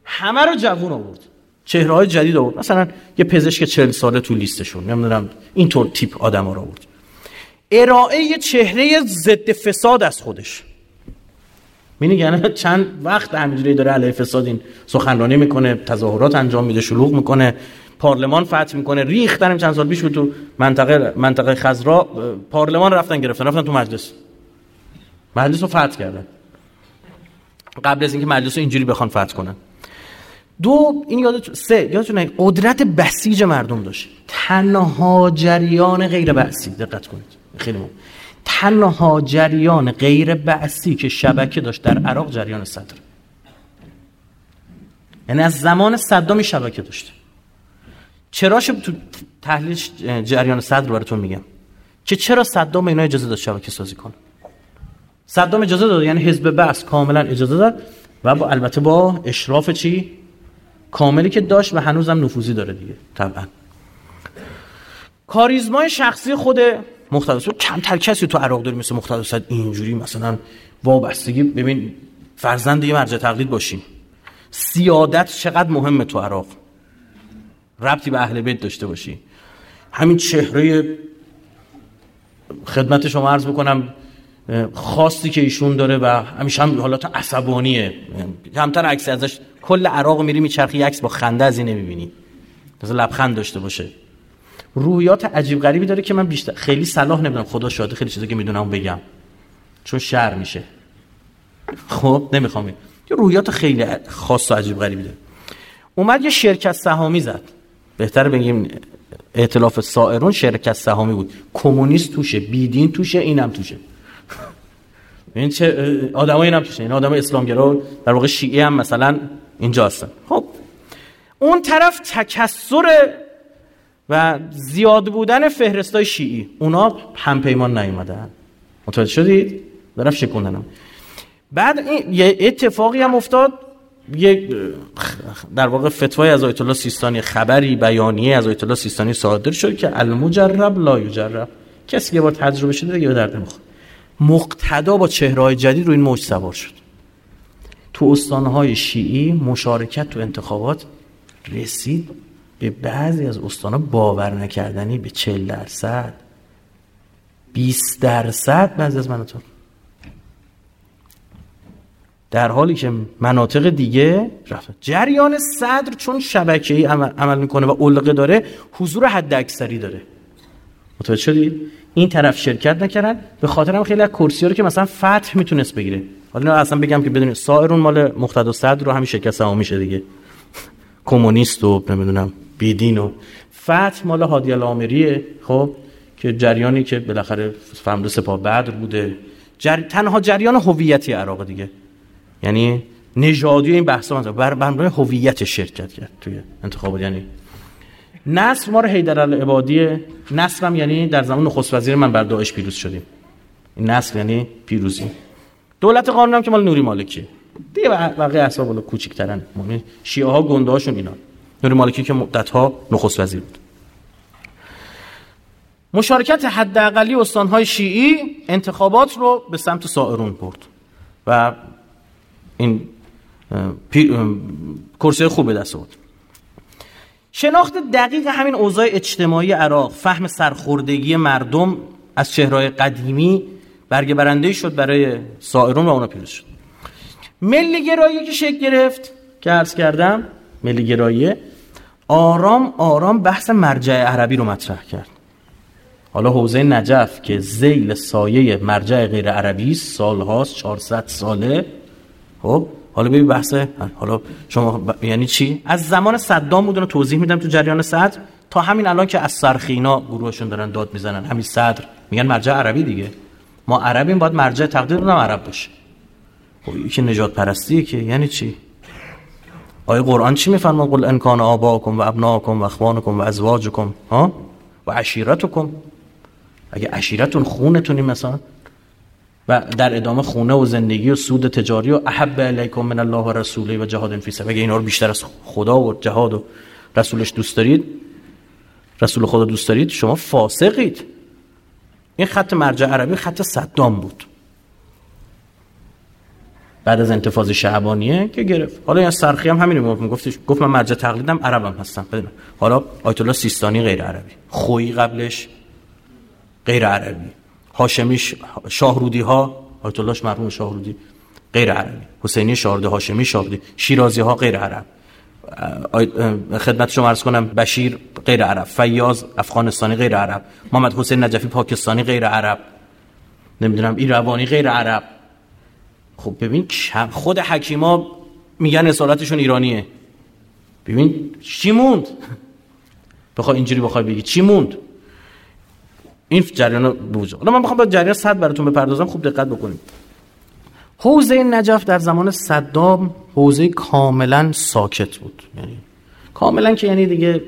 همه رو جوون آورد. چهره های جدید آورد. مثلا یه پزشک 40 ساله تو لیستشون. نمی‌دونم اینطور تیپ آدم رو آورد. ارائه چهره ضد فساد از خودش. می‌بینی یعنی چند وقت همینجوری داره علیه فساد این سخنرانی می‌کنه تظاهرات انجام میده شلوغ می‌کنه پارلمان فتح می‌کنه. ریختن چند سال پیش تو منطقه منطقه خضرا پارلمان رفتن گرفتن رفتن تو مجلس. مجلس رو فتح کردن. قبل از اینکه مجلس رو اینجوری بخوان فتح کنن. دو این یادتون سه یادتونه قدرت بسیج مردم داشت. تنها جریان غیر بحثی دقت کنید خیلی مهم. تنها جریان غیر بعثی که شبکه داشت در عراق جریان صدر. یعنی از زمان صدام شبکه داشت. چرا تو تحلیل جریان صدر براتون میگم؟ که چرا صدام اینا اجازه داد شبکه سازی کنه؟ صدام اجازه داد یعنی حزب بعث کاملا اجازه داد و با البته با اشراف چی؟ کاملی که داشت و هنوزم نفوذی داره دیگه. طبعا. کاریزمای شخصی خود مقتدس. کمتر کسی تو عراق داری مثل مقتدس؟ اینجوری مثلا وابستگی. ببین فرزند یه مرجع تقلید باشیم. سیادت چقدر مهمه تو عراق؟ ربطی به اهل بیت داشته باشی. همین چهره خدمت شما عرض بکنم. خاصی که ایشون داره و همیشه هم حالات عصبانیه. کمتر عکس ازش کل عراق میری میچرخی عکس با خنده از این نمی‌بینی. مثلا لبخند داشته باشه. روحیات عجیب غریبی داره که من بیشتر خیلی صلاح نمی‌دونم خدا شاده خیلی چیزا که می‌دونم بگم. چون شر میشه. خب نمی‌خوام یه روحیات خیلی خاص و عجیب غریبی داره. اومد یه شرکت سهامی زد. بهتر بگیم ائتلاف سائرون شرکت سهامی بود. کمونیست توشه بیدین توشه اینم توشه. این چه آدمای اینم توشه این آدمای اسلامگرا در واقع شیعه هم مثلا اینجا هستن. خب. اون طرف تکسر و زیاد بودن فهرستای شیعی. اونا هم پیمان نیومدن. متوجه شدید؟ دارم شکوندنم بعد این یه اتفاقی هم افتاد. یک در واقع فتوای از آیت الله سیستانی خبری بیانیه از آیت الله سیستانی صادر شد که المجرب لا یجرب. کسی که بار تجربه شده دیگه به درد نمی‌خوره. مقتدا با چهرهای جدید رو این موج سوار شد. تو استانهای شیعی مشارکت تو انتخابات رسید به بعضی از استانها باور نکردنی به 40 درصد 20 درصد بعضی از مناطق. در حالی که مناطق دیگه رفت. جریان صدر چون شبکه‌ای عمل, عمل می‌کنه و علقه داره حضور حد اکثری داره. متوجه شدید این طرف شرکت نکردن به خاطر هم خیلی از کرسی رو که مثلا فتح می‌تونست بگیره. حالا اصلا بگم که بدونید سائرون مال مقتدا صدر رو همین شرکت سهام میشه دیگه. کمونیست و نمی‌دونم بیدین و فتح مال هادی الامریه خب که جریانی که بالاخره فهمده سپاه بدر بوده. جر... تنها جریان هویتی عراق دیگه. یعنی نژادی این بحثا بر بر هویت شرکت کرد توی انتخابات. یعنی نصر ما رو حیدر العبادی نصر یعنی در زمان نخست وزیر من بر داعش پیروز شدیم. این نصر یعنی پیروزی. دولت قانون که مال نوری مالکی. دیگه بقیه احساب بالا کوچیک‌ترن یعنی شیعه ها گنده هاشون اینا. نوری مالکی که مدت ها نخست وزیر بود. مشارکت حداقلی استانهای شیعی انتخابات رو به سمت سائرون برد. و این کرسی خوب دست بود شناخت دقیق همین اوضاع اجتماعی عراق فهم سرخوردگی مردم از چهرهای قدیمی برگ برنده شد برای سائرون و اونا پیروز شد. ملی گرایی که شکل گرفت که عرض کردم ملی گرایی آرام آرام بحث مرجع عربی رو مطرح کرد. حالا حوزه نجف که زیل سایه مرجع غیر عربی سالهاست 400 ساله. خب؟ حالا ببین بحث حالا شما ب... یعنی چی؟ از زمان صدام بودن توضیح میدم تو جریان صدر. تا همین الان که از سرخینا گروهشون دارن داد می‌زنن. همین صدر. میگن مرجع عربی دیگه. ما عربیم باید مرجع تقدیر بودم عرب باشه. خب که نجات پرستیه که یعنی چی؟ آیه قرآن چی میفرما قل ان کان آباکم و ابناکم و اخوانکم و ازواجکم ها؟ و عشیرتکم. اگه عشیرتون خونتونی مثلا و در ادامه خونه و زندگی و سود تجاری و احب الیکم من الله و رسوله و جهاد فی سبیل. اینا رو بیشتر از خدا و جهاد و رسولش دوست دارید رسول خدا دوست دارید شما فاسقید. این خط مرجع عربی خط صدام بود. بعد از انتفاض شعبانیه که گرفت. حالا این سرخی هم همین رو گفتش گفت من مرجع تقلیدم عربم هستم. بدون حالا آیت الله سیستانی غیر عربی. خویی قبلش غیر عربی. هاشمی شاهرودی ها آیت الله مرحوم شاهرودی غیر عربی. حسینی شاهرودی هاشمی شاهرودی شیرازی ها غیر عرب. خدمت شما عرض کنم بشیر غیر عرب فیاض افغانستانی غیر عرب محمد حسین نجفی پاکستانی غیر عرب. نمی‌دونم ایروانی غیر عرب. خب ببین خود حکیما میگن اصالتشون ایرانیه. ببین چی موند؟ بخوای اینجوری بخوای بگی چی موند؟ این جریان بوجه حالا من می‌خوام با جریان صد براتون بپردازم. خوب دقت بکنید حوزه نجف در زمان صدام حوزه کاملا ساکت بود. یعنی کاملا که یعنی دیگه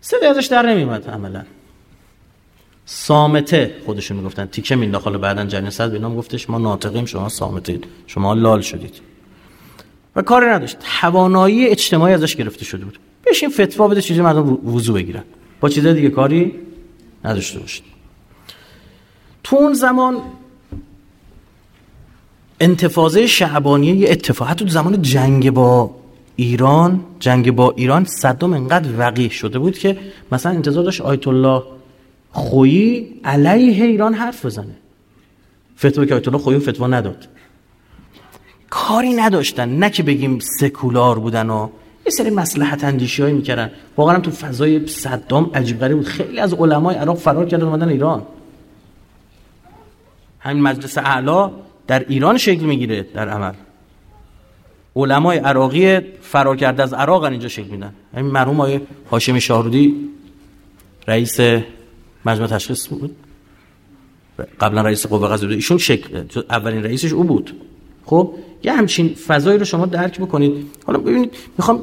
صدای ازش در نمیومد عملا. سامته خودشون می‌گفتن. تیکه می داخل بعدا جریان صد بینام گفتش ما ناطقیم شما سامتید شما لال شدید. و کاری نداشت. توانایی اجتماعی ازش گرفته شده بود. بشین فتوا بده چیزی مردم وضو بگیرن. با چیزای دیگه کاری نداشته باشید. تو اون زمان انتفاضه شعبانیه یه اتفاق. تو زمان جنگ با ایران جنگ با ایران صدام انقدر وقیح شده بود که مثلا انتظار داشت آیت الله خویی علیه ایران حرف بزنه. فتوا که آیت الله خویی فتوا نداد. کاری نداشتن. نه که بگیم سکولار بودن و یه سری مسلحت اندیشی هایی می‌کردن. واقعا تو فضای صدام عجیب غریب بود. خیلی از علمای عراق فرار کردن اومدن ایران. همین مجلس اعلا در ایران شکل می‌گیره در عمل. علمای عراقی فرار کرده از عراق اینجا شکل میدن. همین مرحوم آقای هاشمی شاهرودی رئیس مجمع تشخیص بود. قبلا رئیس قوه قضاییه ایشون شکل اولین رئیسش او بود. خب یه همچین فضایی رو شما درک بکنید. حالا ببینید می‌خوام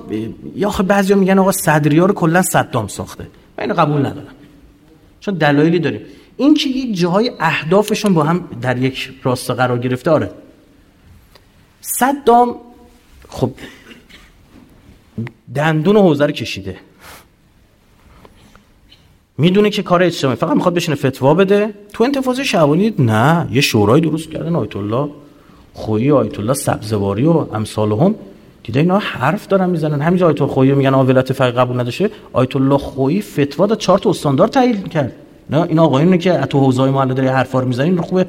یا آخه بعضیا میگن آقا صدریا رو کلا صدام ساخته. من اینو قبول ندارم. چون دلایلی داریم. این که یک جاهای اهدافشون با هم در یک راستا قرار گرفته آره. صدام خب دندون حوزه رو کشیده. می‌دونه که کار اجتماعی. فقط می‌خواد بشینه فتوا بده. تو انتفاضه شعبانی نه یه شورای درست کردن آیت الله. خویی آیت الله سبزواری و امثال هم دیده اینا حرف دارن می‌زنن. همینجا آیت الله خویی میگن ولایت فقیه قبول نداشه آیت الله خویی فتوا داد چهار تا استاندار تعیین کرد. نه این آقایونی که تو حوزه ما داره حرفا رو می‌زنین خوبه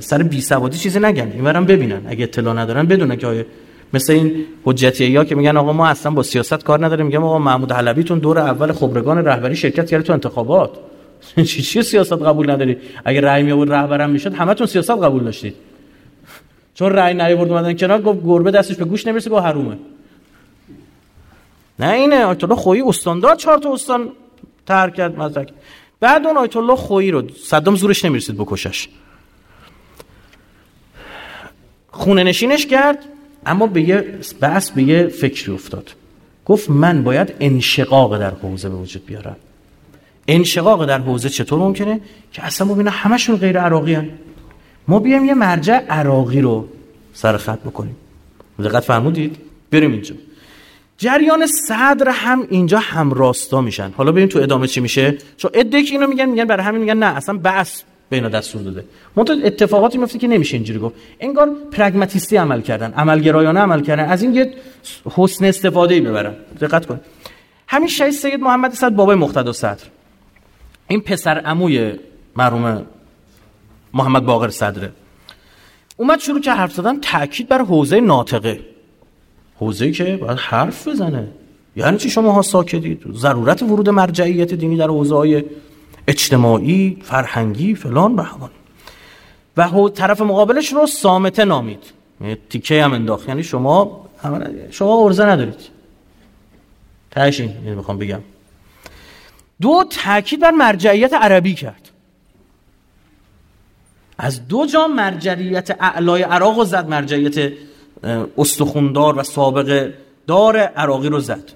سر بی سوادی چیزی نگن اینورم ببینن. اگه اطلاع ندارن بدونه که آیه مثل این حجتی ها که میگن آقا ما اصلا با سیاست کار نداریم. میگم آقا محمود حلبیتون دور اول خبرگان رهبری شرکت کرد تو انتخابات. چی چی سیاست قبول نداری؟ اگه رأی می آورد رهبرم می‌شد همتون سیاست قبول داشتید. چون رأی نیاورد اومدن کنار گفت گربه دستش به گوش نمی‌رسه گفت حرومه. نه اینه آیت الله خویی استاندار چهار تا استان ترک کرد مدرک. بعد اون آیت الله خویی رو صدام زورش نمی‌رسید بکشش خونه نشینش کرد اما به یه بحث به یه فکری افتاد. گفت من باید انشقاق در حوزه به وجود بیارم. انشقاق در حوزه چطور ممکنه؟ که اصلا ما ببینیم همشون غیر عراقی هن. ما بیایم یه مرجع عراقی رو سر خط بکنیم. دقت فرمودید؟ بریم اینجا. جریان صدر هم اینجا هم راستا میشن. حالا ببین تو ادامه چی میشه. چون ادک اینو میگن میگن برای همین میگن نه اصلا بحث به اینا دستور داده. منتها اتفاقاتی میفته که نمیشه اینجوری گفت. انگار پرگماتیستی عمل کردن عملگرایانه عمل کردن. از این یه حسن استفاده ای ببرن. دقت کن. همین شهید سید محمد صد بابای مقتدا صدر. این پسر عموی مرحوم محمد باقر صدره اومد شروع که حرف زدن تاکید بر حوزه ناطقه. حوزه که باید حرف بزنه. یعنی چی شما ها ساکتید؟ ضرورت ورود مرجعیت دینی در حوزه اجتماعی فرهنگی فلان به و طرف مقابلش رو سامته نامید. تیکه هم انداخت. یعنی شما شما ارزه ندارید. تهش این می‌خوام بگم. دو تاکید بر مرجعیت عربی کرد. از دو جا مرجعیت اعلای عراق رو زد مرجعیت استخوندار و سابقه دار عراقی رو زد.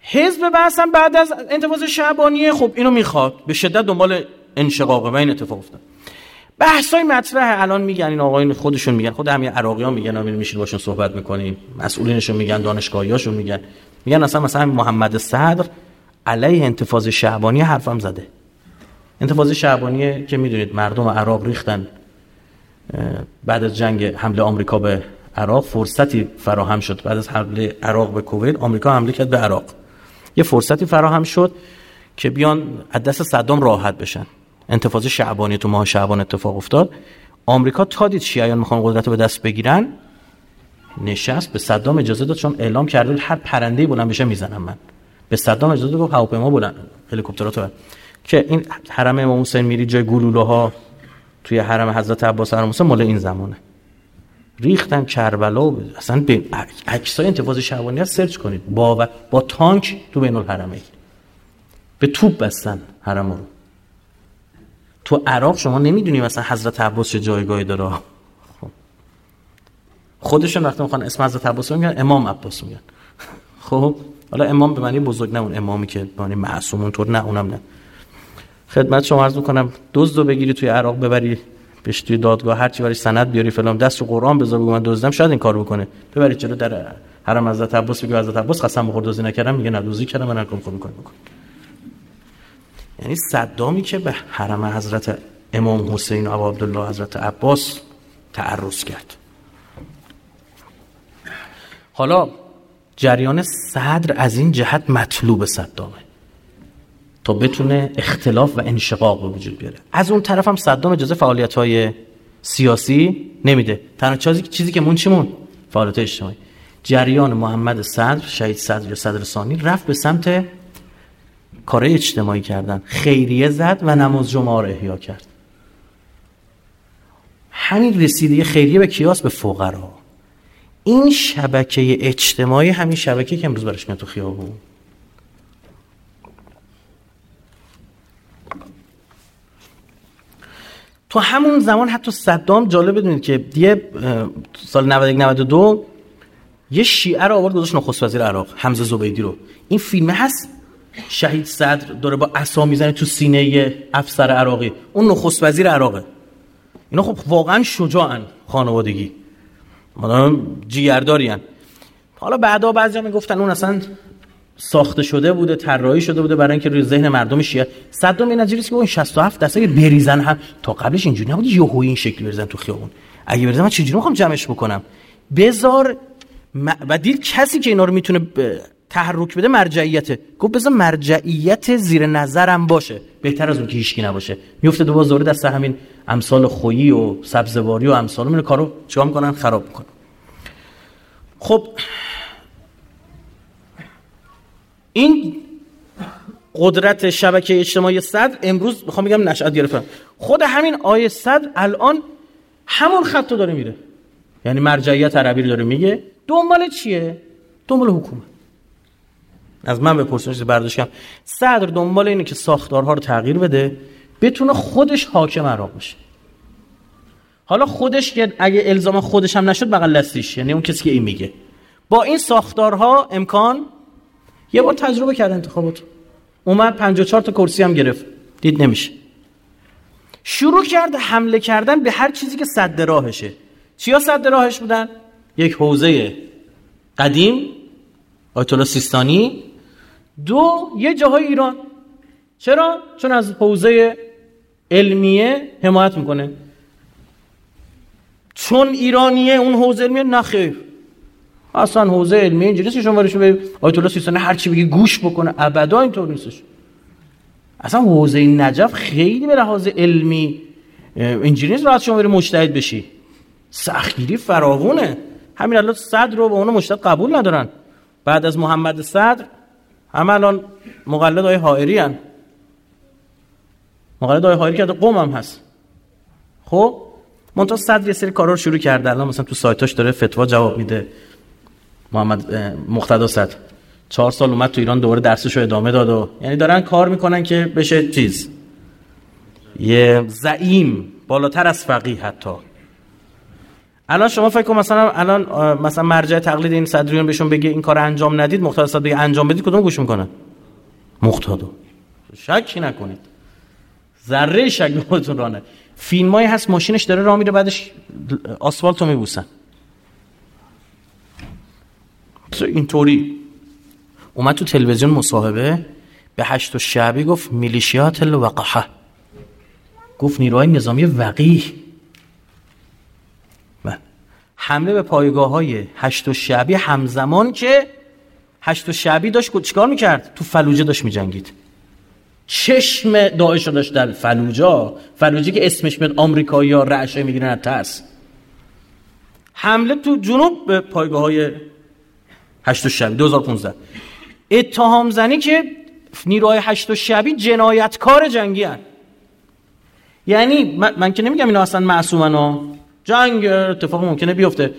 حزب بحثم بعد از انتفاض شعبانیه خب اینو می‌خواد. به شدت دنبال انشقاقه و این اتفاق افتاد. بحث های مطرح الان میگن این آقایون خودشون میگن خود همین عراقی ها میگن امیر میشین باشون صحبت می‌کنیم. مسئولینشون میگن دانشگاهیاشون میگن. میگن اصلا مثلا محمد صدر علیه انتفاض شعبانی حرفم زده. انتفاض شعبانی که می‌دونید مردم عراق ریختن. بعد از جنگ حمله آمریکا به عراق فرصتی فراهم شد. بعد از حمله عراق به کویت آمریکا حمله کرد به عراق. یه فرصتی فراهم شد که بیان از دست صدام راحت بشن. انتفاضه شعبانی تو ماه شعبان اتفاق افتاد. آمریکا تا دید شیعیان می‌خوان قدرت رو به دست بگیرن نشست به صدام اجازه داد. چون اعلام کرده هر پرنده بلند بشه می‌زنم من. به صدام اجازه داد هواپیما بلند هلیکوپترات که این حرم امام حسین میری جای گلوله ها توی حرم حضرت عباس حرم حسین مال این زمانه. ریختن کربلا و اصلا به عکسای انتفاض شعبانی ها سرچ کنید. با با تانک تو بین الحرمین به توپ بستن حرم رو. تو عراق شما نمی‌دونی مثلا حضرت عباس چه جایگاهی داره. خب. خودشون وقتی می‌خوان اسم حضرت عباس میگن امام عباس میگن. خب. حالا امام به معنی بزرگ نه اون امامی که به معنی معصوم اونطور نه اونم نه. خدمت شما عرض می‌کنم. دزد رو بگیری توی عراق ببری بهش توی دادگاه هر چی سند بیاری فلان. دست رو قرآن بذار بگو من دزدم. شاید این کار بکنه. ببری چلو در حرم حضرت عباس بگو حضرت عباس قسم بخور دزدی نکردم میگه ندوزی کردم من کار می‌کنم بکن یعنی صدامی که به حرم حضرت امام حسین و عبدالله حضرت عباس تعرض کرد. حالا جریان صدر از این جهت مطلوب صدامه. تا بتونه اختلاف و انشقاق به وجود بیاره. از اون طرف هم صدام اجازه فعالیت های سیاسی نمیده. تنها چیزی, چیزی که مون چیمون فعالیت اجتماعی. جریان محمد صدر شهید صدر یا صدر ثانی رفت به سمت کار اجتماعی کردن. خیریه زد و نماز جمعه رو احیا کرد. همین رسیده خیریه به کیاس به فقرا. این شبکه اجتماعی همین شبکه که امروز برش میاد تو خیابون. تو همون زمان حتی صدام جالب بدونید که دیگه سال 91 92 یه شیعه رو آورد گذاشت نخست وزیر عراق حمزه زبیدی رو. این فیلم هست؟ شهید صدر داره با عصا می‌زنه تو سینه افسر عراقی. اون نخست وزیر عراقه. اینا خب واقعا شجاعن خانوادگی. مادام جیگردارین حالا بعدا بعضی می‌گفتن اون اصلا ساخته شده بوده طراحی شده بوده برای اینکه روی ذهن مردم شیعه. صدام این نجریه که اون 67 دسته بریزن هم تا قبلش اینجوری نبود یهویی این شکلی بریزن تو خیابون. اگه بریزن من چجوری می‌خوام جمعش بکنم؟ بزار و دید کسی که اینا رو می‌تونه تحرک بده مرجعیته. گفت بذار مرجعیت زیر نظرم باشه. بهتر از اون که هیچکی نباشه. میفته دو دوباره دست همین امثال خویی و سبزواری و امثال میره کارو چیکار می‌کنن؟ خراب می‌کنن. خب این قدرت شبکه اجتماعی صدر امروز می‌خوام بگم نشأت گرفتن خود همین آیه صدر الان همون خط داره میره. یعنی مرجعیت عربی رو داره میگه. دنبال چیه؟ دنبال حکومت. از من بپرسین برداشت کنم صدر دنبال اینه که ساختارها رو تغییر بده بتونه خودش حاکم عراق بشه. حالا خودش اگه الزام خودش هم نشد بغل دستیش. یعنی اون کسی که این میگه. با این ساختارها امکان یه بار تجربه کرد انتخابات. اومد 54 تا کرسی هم گرفت. دید نمیشه. شروع کرد حمله کردن به هر چیزی که صد راهشه چیا صد راهش بودن؟ یک حوزه قدیم آیت الله سیستانی. دو یه جاهای ایران. چرا؟ چون از حوزه علمیه حمایت می‌کنه. چون ایرانیه اون حوزه علمیه نخیر اصلا حوزه علمی اینجوری نیست شما به آیت الله سیستانی هر چی بگی گوش بکنه. ابدا اینطور نیستش. اصلا حوزه نجف خیلی به لحاظ علمی اینجوری نیست راحت شما بری مجتهد بشی. سختگیری فراوونه. همین الان صد رو به اون مجتهد قبول ندارن. بعد از محمد صدر همه الان مقلد های حائری هن. مقلد های حائری که قوم هم هست. خب منتها صدر یه سری کارا رو شروع کرده. الان مثلا تو سایتاش داره فتوا جواب میده. محمد مقتدا صدر چهار سال اومد تو ایران دوباره درسش رو ادامه داد و یعنی دارن کار می‌کنن که بشه چیز. یه زعیم بالاتر از فقیه حتی. الان شما فکر کن مثلا الان مثلا مرجع تقلید این صدریون بهشون بگه این کار انجام ندید مقتدا صدر بگه انجام بدید کدوم گوش می‌کنه مقتدا. شکی نکنید. ذره شک خودتون رانه فیلمایی هست ماشینش داره راه میره بعدش آسفالت رو میبوسن. اینطوری. اومد تو تلویزیون مصاحبه به هشت و شعبی گفت میلیشیات الوقحه گفت نیروهای نظامی وقیه بله. حمله به پایگاه های هشت و شعبی همزمان که هشت و شعبی داشت چیکار می‌کرد؟ تو فلوجه داشت میجنگید. چشم داعش داشت در فلوجا. فلوجی که اسمش میاد آمریکایی ها رعشه می‌گیرن از ترس. حمله تو جنوب به پایگاه های هشت شبی 2015 اتهام زنی که نیروهای هشت شبی جنایتکار جنگی هن. یعنی من, من که نمیگم اینا اصلا معصومن ها. جنگ اتفاق ممکنه بیفته.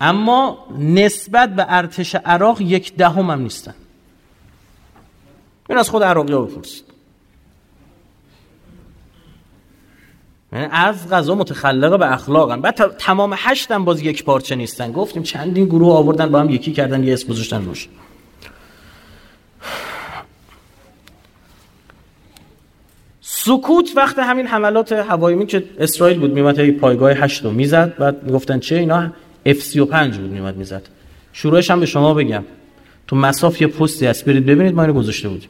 اما نسبت به ارتش عراق یک دهم هم نیستن. این از خود عراقی ها بپرسید. از غذا متخلق به اخلاقن. بعد تمام هشتن باز یک پارچه نیستن. گفتیم چندین گروه آوردن با هم یکی کردن یه اسم گذاشتن روش. سکوت وقت همین حملات هوایی که اسرائیل بود میمد پایگاه هشت رو می‌زد. بعد گفتن چه اینا؟ F35 بود میمد می‌زد. شروعش هم به شما بگم. تو مصاف یه پستی از برید ببینید ما اینو گذاشته بودیم.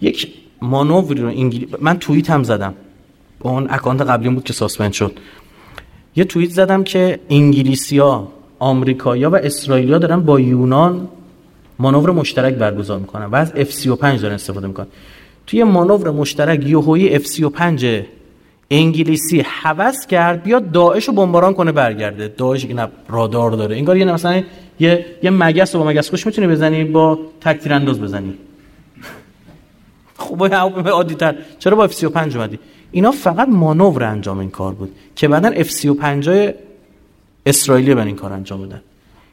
یک مانوری رو انگلی... من توییت هم زدم. اون اکانت قبلی بود که suspend شد. یه توییت زدم که انگلیسیا آمریکایا و اسرائیلیا دارن با یونان مانور مشترک برگزار می‌کنن و از F35 دارن استفاده می‌کنن. توی مانور مشترک یهویی F35 انگلیسی هوس کرد بیاد داعش رو بمباران کنه برگرده. داعش که رادار داره. انگار یه مثلا یه یه مگس رو با مگس کش می‌تونی بزنی با تکتیر انداز بزنی. خب عادی تر چرا با F35 اومدی؟ اینا فقط مانور انجام این کار بود که بعدا F35 اسرائیلی به این کار انجام بدن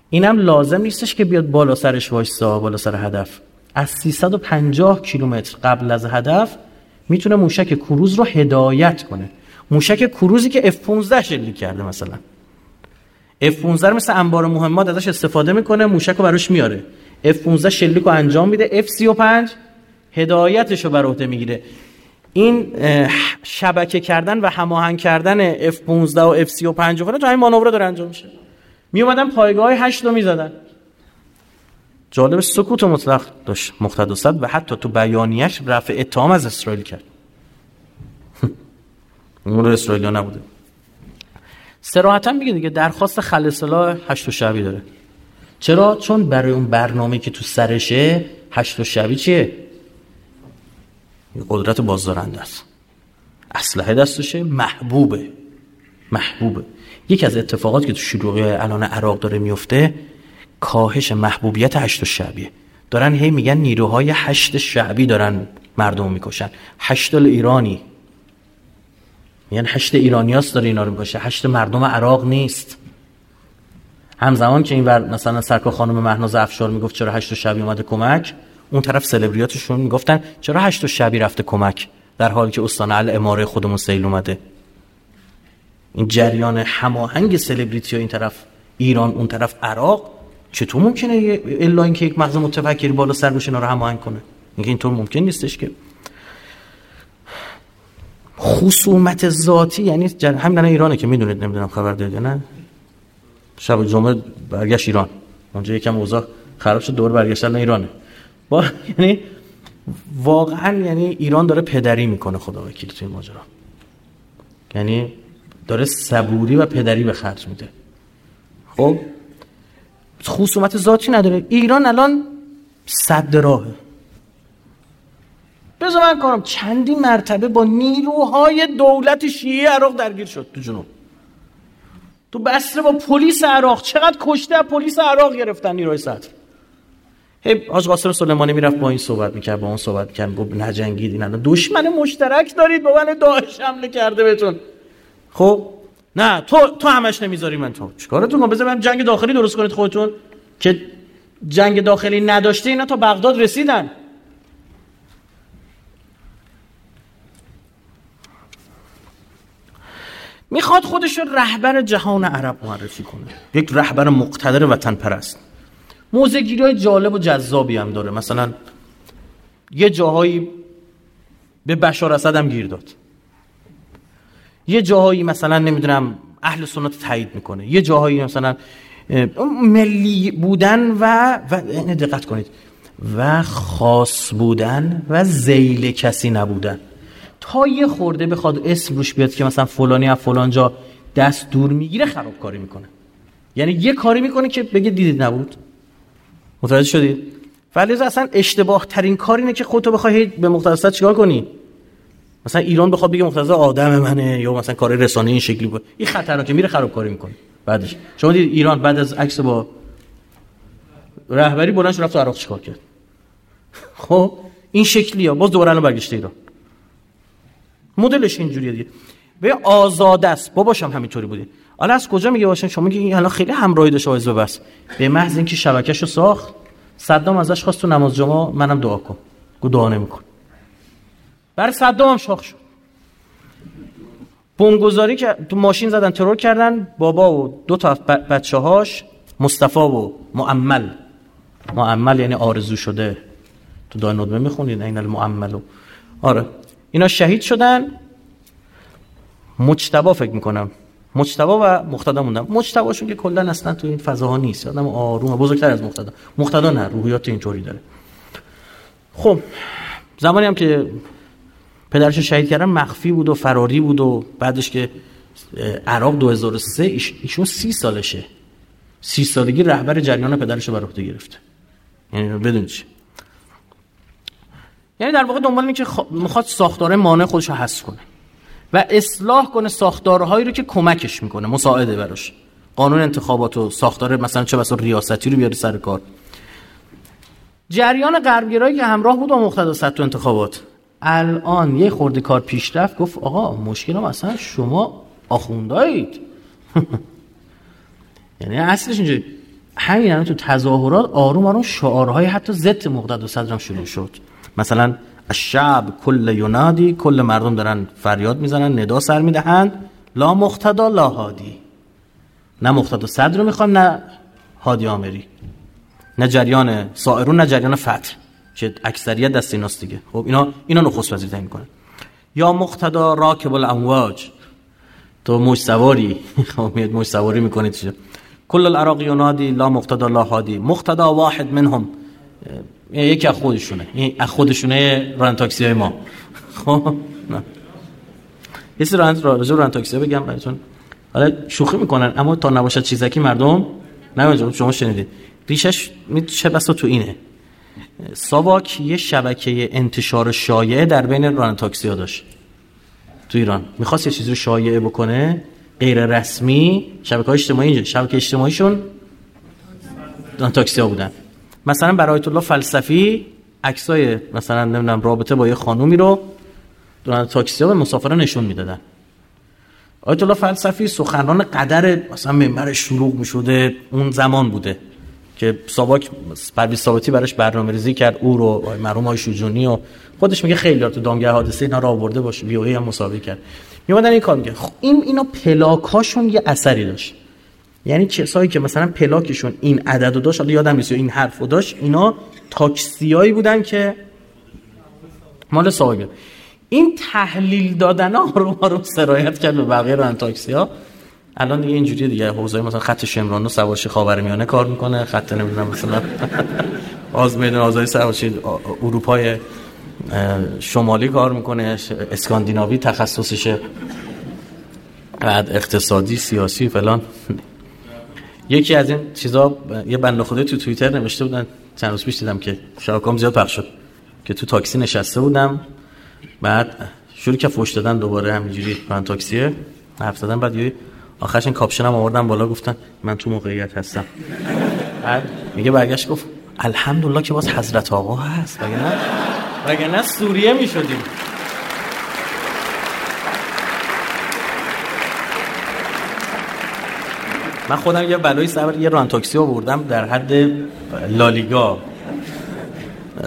اینم لازم نیستش که بیاد بالا سرش وایسا بالا سر هدف. از 350 کیلومتر قبل از هدف می‌تونه موشک کروز رو هدایت کنه. موشک کروزی که F15 شلیک کرده مثلا. F15 مثل انبار مهمات ازش استفاده می‌کنه موشک رو براش میاره F15 شلیک رو انجام میده. F35 هدایتش رو بر عهده می‌گیره. این شبکه کردن و هماهنگ کردن F15 و F35 و تو همین مانور داره انجام میشه. می اومدن پایگاه های 8 رو می‌زدن. جالب سکوت مطلق داشت مقتدسات و حتی تو بیانیش رفع اتهام از اسرائیل کرد. اون رو اسرائیل نبوده. سراحتا میگه دیگه درخواست خلصلا هشت و شبی داره. چرا؟ چون برای اون برنامه که تو سرشه هشت و شبی چیه؟ قدرت بازدارنده است. اسلحه دستشه محبوبه. محبوبه. یکی از اتفاقات که تو شروع الان عراق داره میفته کاهش محبوبیت هشت شعبیه. دارن هی میگن نیروهای هشت شعبی دارن مردم می‌کشن. هشت ایرانی. میگن هشت ایرانیاس داره اینا رو می‌کشه. هشت مردم عراق نیست. همزمان که این ور مثلا سرکار خانم مهناز افشار می‌گفت چرا هشت شعبی اومده کمک اون طرف سلبریاتشون می‌گفتن چرا هشت شبی رفته کمک؟ در حالی که استان اماره خودمون سیل اومده. این جریان هماهنگ سلبریتی این طرف ایران اون طرف عراق چطور ممکنه الا اینکه یک مغز متفکری بالا سر بشه رو هماهنگ کنه؟ اینکه اینطور ممکن نیستش که. خصومت ذاتی یعنی جر... همین ایرانه که می‌دونید نمی‌دونم خبر دارید نه؟ شب جمعه برگشت ایران. اونجا یکم اوضاع خراب شد دور برگشتن ایرانه. با یعنی واقعا یعنی ایران داره پدری می‌کنه خدا وکیل توی ماجرا. یعنی داره صبوری و پدری به خرج میده. خب؟ خصومت ذاتی نداره. ایران الان صد راهه. بذار من کنم چندی مرتبه با نیروهای دولت شیعه عراق درگیر شد تو جنوب. تو بسره با پلیس عراق. چقدر کشته پلیس عراق گرفتن نیروی صدر هی حاج قاسم سلیمانی می‌رفت با این صحبت می‌کرد با اون صحبت می‌کرد گفت نجنگید این دشمن مشترک دارید با من داعش حمله کرده بهتون. خب؟ نه تو تو همش نمی‌ذاری من تو. چیکارتون کنم؟ بذار جنگ داخلی درست کنید خودتون. که جنگ داخلی نداشته اینا تا بغداد رسیدن. می‌خواد خودش رو رهبر جهان عرب معرفی کنه. یک رهبر مقتدر وطن پرست موزگیری های جالب و جذابی هم داره. مثلا یه جاهایی به بشار اسد هم گیر داد. یه جاهایی مثلا نمی‌دونم اهل سنت تایید می‌کنه. یه جاهایی مثلا ملی بودن و و دقت کنید. و خاص بودن و زیل کسی نبودن. تا یه خورده بخواد اسم روش بیاد که مثلا فلانی از فلان جا دست دور می‌گیره خرابکاری می‌کنه. یعنی یه کاری می‌کنه که بگه دیدید نبود. متوجه شدید؟ ولی اصلا اشتباه ترین کار اینه که خودتو بخوای به مختصات چیکار کنی؟ مثلا ایران بخواد بگه مختصات آدم منه یا مثلا کار رسانه این شکلی بود. این خطرناکه میره خرابکاری می‌کنه. بعدش. شما دید ایران بعد از عکس با رهبری بلند رفت عراق چیکار کرد؟ خب این شکلی ها. باز دوباره الان برگشته ایران. مدلش اینجوریه دیگه. به آزاد است. باباش هم همینطوری بودی حالا از کجا میگه باشن؟ شما میگی الان خیلی همراهی داشت آیز بس به محض اینکه شبکهشو ساخت صدام ازش خواست تو نماز جمعه منم دعا کن گو دعا نمیکن برای صدام هم شاخ شد. بمبگذاری که تو ماشین زدن ترور کردن بابا و دو تا بچه هاش مصطفی و معمل. معمل یعنی آرزو شده. تو دای ندمه می‌خونید این المعمل آره. اینا شهید شدن. مجتبا فکر می‌کنم. مجتبا و مقتدا موندن مجتباشون که کلا اصلا تو این فضاها نیست. آدم آروم بزرگتر از مقتدا. مقتدا نه روحیات اینطوری داره. خب زمانی هم که پدرش شهید کردن مخفی بود و فراری بود و بعدش که عراق 2003 ایشون سی سالشه. سی سالگی رهبر جریان پدرش رو عهده گرفته. یعنی بدون چی؟ یعنی در واقع دنبال اینه که می‌خواد ساختاره مانع خودش رو حذف کنه. و اصلاح کنه ساختارهایی رو که کمکش می‌کنه. مساعده براش. قانون انتخابات و ساختار مثلا چه بسا ریاستی رو بیاره سر کار. جریان غربگرایی که همراه بود با مقتدا تو انتخابات. الان یه خورده کار پیشرفت گفت آقا مشکل هم اصلا شما آخوندایید یعنی اصلش اینجوری. همین تو تظاهرات آروم آروم شعارهای حتی ضد مقتدا صدرم شروع شد. مثلا الشعب کل ینادی کل مردم دارن فریاد می‌زنن ندا سر می‌دهند لا مقتدا لا هادی. نه مقتدا صدر رو می‌خوام نه هادی آمری. نه جریان سائرون نه جریان فتح که اکثریت دست ایناست دیگه. خب اینا اینا نخست وزیر تعیین کنه یا مقتدا راکب الامواج. تو موج سواری. خب میاد موج سواری می‌کنید کل العراق ینادی لا مقتدا لا هادی. مقتدا واحد منهم. یکی از خودشونه. این از خودشونه ران تاکسی های ما. خب نه. سری ران راجع ران تاکسی بگم براتون. حالا شوخی می‌کنن اما تا نباشد چیزکی مردم نه شما شنیدید. ریشش چه بسا تو اینه. ساواک یه شبکه انتشار شایعه در بین ران تاکسی ها داشت. تو ایران. می‌خواست یه چیزی رو شایعه بکنه غیر رسمی. شبکه اجتماعی اینجا. شبکه اجتماعیشون ران تاکسی ها بودن. مثلا برای آیت الله فلسفی عکسای مثلا نمی‌دونم رابطه با یه خانومی رو دوران تاکسی ها به مسافران نشون می‌دادن. آیت الله فلسفی سخنران قدر مثلا منبر شلوغ می‌شده. اون زمان بوده که ساواک پرویز ثابتی براش برنامه ریزی کرد. او رو مرحوم های شجونی و خودش میگه خیلی تو دامگه حادثه اینا رو آورده باشه وی هم مسابقه کرد. میومدن این کار میگه خب این اینا پلاکاشون یه اثری داشت. یعنی کسایی که مثلا پلاکشون این عدد رو داشت یادم نیست این حرف رو داشت اینا تاکسیایی بودن که مال ساواک این تحلیل دادن ها رو ما رو سرایت کرد به بقیه ران تاکسی ها. الان دیگه اینجوریه دیگه. حوزه مثلا خط شمران و سوارشی خاورمیانه کار می‌کنه. خط نمی‌دونم مثلا آز میدون آزادی سوارشی اروپای شمالی کار می‌کنه. اسکاندیناوی تخصصشه. بعد اقتصادی سیاسی فلان. یکی از این چیزا یه بنده خدای تو توییتر نوشته بودن چند روز پیش دیدم که شاکام زیاد پخش شد که تو تاکسی نشسته بودم. بعد شروع که فوش دادن دوباره همینجوری من تاکسیه. حرف زدن بعد یه آخرش این کاپشن هم آوردن بالا گفتن من تو موقعیت هستم. بعد میگه برگشت گفت الحمدلله که باز حضرت آقا هست وگرنه وگرنه سوریه می‌شدیم. من خودم یه بلایی سر یه راننده تاکسی آوردم در حد لالیگا.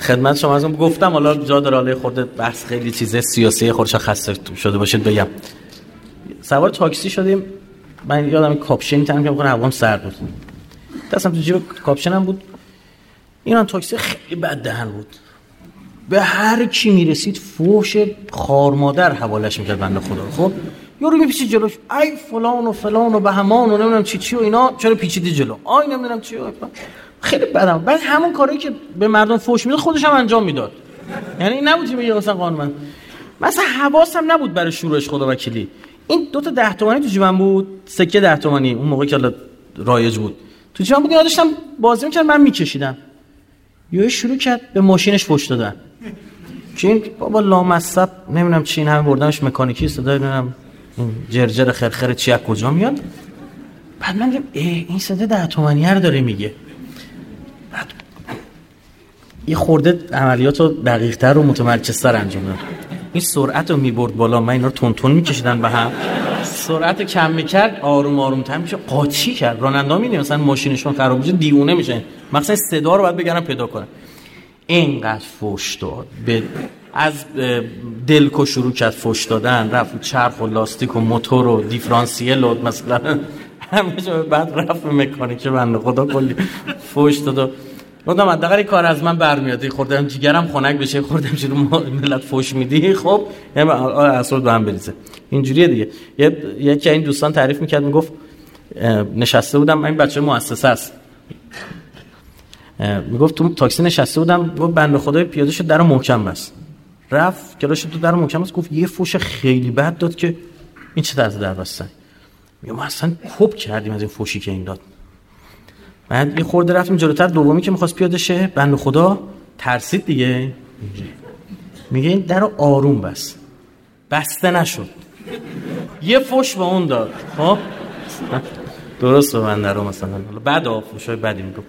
خدمت شما ازم گفتم حالا جا داره حالا خورده بحث خیلی چیز سیاسی خودش خسته شده باشید بگم. سوار تاکسی شدیم. من یادم کاپشن تنم که بکنه هوام سرد بود. دستم تو جیب کاپشنم بود. این تاکسی خیلی بد دهن بود. به هر کی می‌رسید فوش خارمادر حوالش می‌کرد بنده خدا. خب؟ یارو میپیچید جلوش. ای فلان و فلان و بهمان و نمی‌دونم چی چی و اینا. چرا پیچیدی جلو؟ آی نمی‌دونم چی. و خیلی بدم. بعد همون کاری که به مردم فوش می‌داد خودش هم انجام می‌داد. یعنی نبود بگه مثلا قانون مثلا حواسم نبود برای شروعش خدا وکیلی. این دو تا 10 تومانی تو جیبم بود سکه 10 تومانی. اون موقع که رایج بود. تو جیبم بود داشتم بازی می‌کردم من میکشیدم. یه شروع کرد به ماشینش فوش دادن. که این بابا لامصب نمی‌دونم چی این همه بردنش مکانیکی صدا نمی‌دونم. جرجر خرخر چی از کجا میاد؟ بعد من دیدم این صدا ده تومنیه رو داره میگه. بعد یه خورده عملیات رو دقیق تر و متمرکزتر انجام داد. این سرعت رو می‌برد بالا من اینا رو تون تون میکشیدن به هم. سرعت کم می‌کرد آروم آروم تر میشه قاطی کرد. راننده میدیم مثلا ماشینشون خراب میشه دیونه میشه. مثلا صدا رو باید بگرن پیدا کنن. اینقدر فوش داد. به از دلکو شروع کرد فوش دادن رفت چرخ و لاستیک و موتور و دیفرانسیل و مثلا همه بعد رفت مکانیک بنده خدا کلی فوش داد و گفتم حداقل کار از من برمیاد. خوردم جیگرم خنک بشه خوردم چرا ملت فوش میدی. خب اصلا به هم بریزه. اینجوریه دیگه. یکی این دوستان تعریف می‌کرد می‌گفت نشسته بودم این بچه مؤسسه است. می‌گفت تو تاکسی نشسته بودم گفت بنده خدای پیاده شد در محکم بس رفت کلاش تو در محکم بس گفت یه فوش خیلی بد داد که این چه طرز در بستن ما اصلا کپ کردیم از این فوشی که این داد. بعد یه خورده رفتیم جلوتر دومی که می‌خواست پیاده شه بنده خدا ترسید دیگه. میگه این در آروم بس. بسته نشد. یه فوش به اون داد. ها خب؟ درست بنده رو مثلا. بعد فوش های بدی می‌گفت.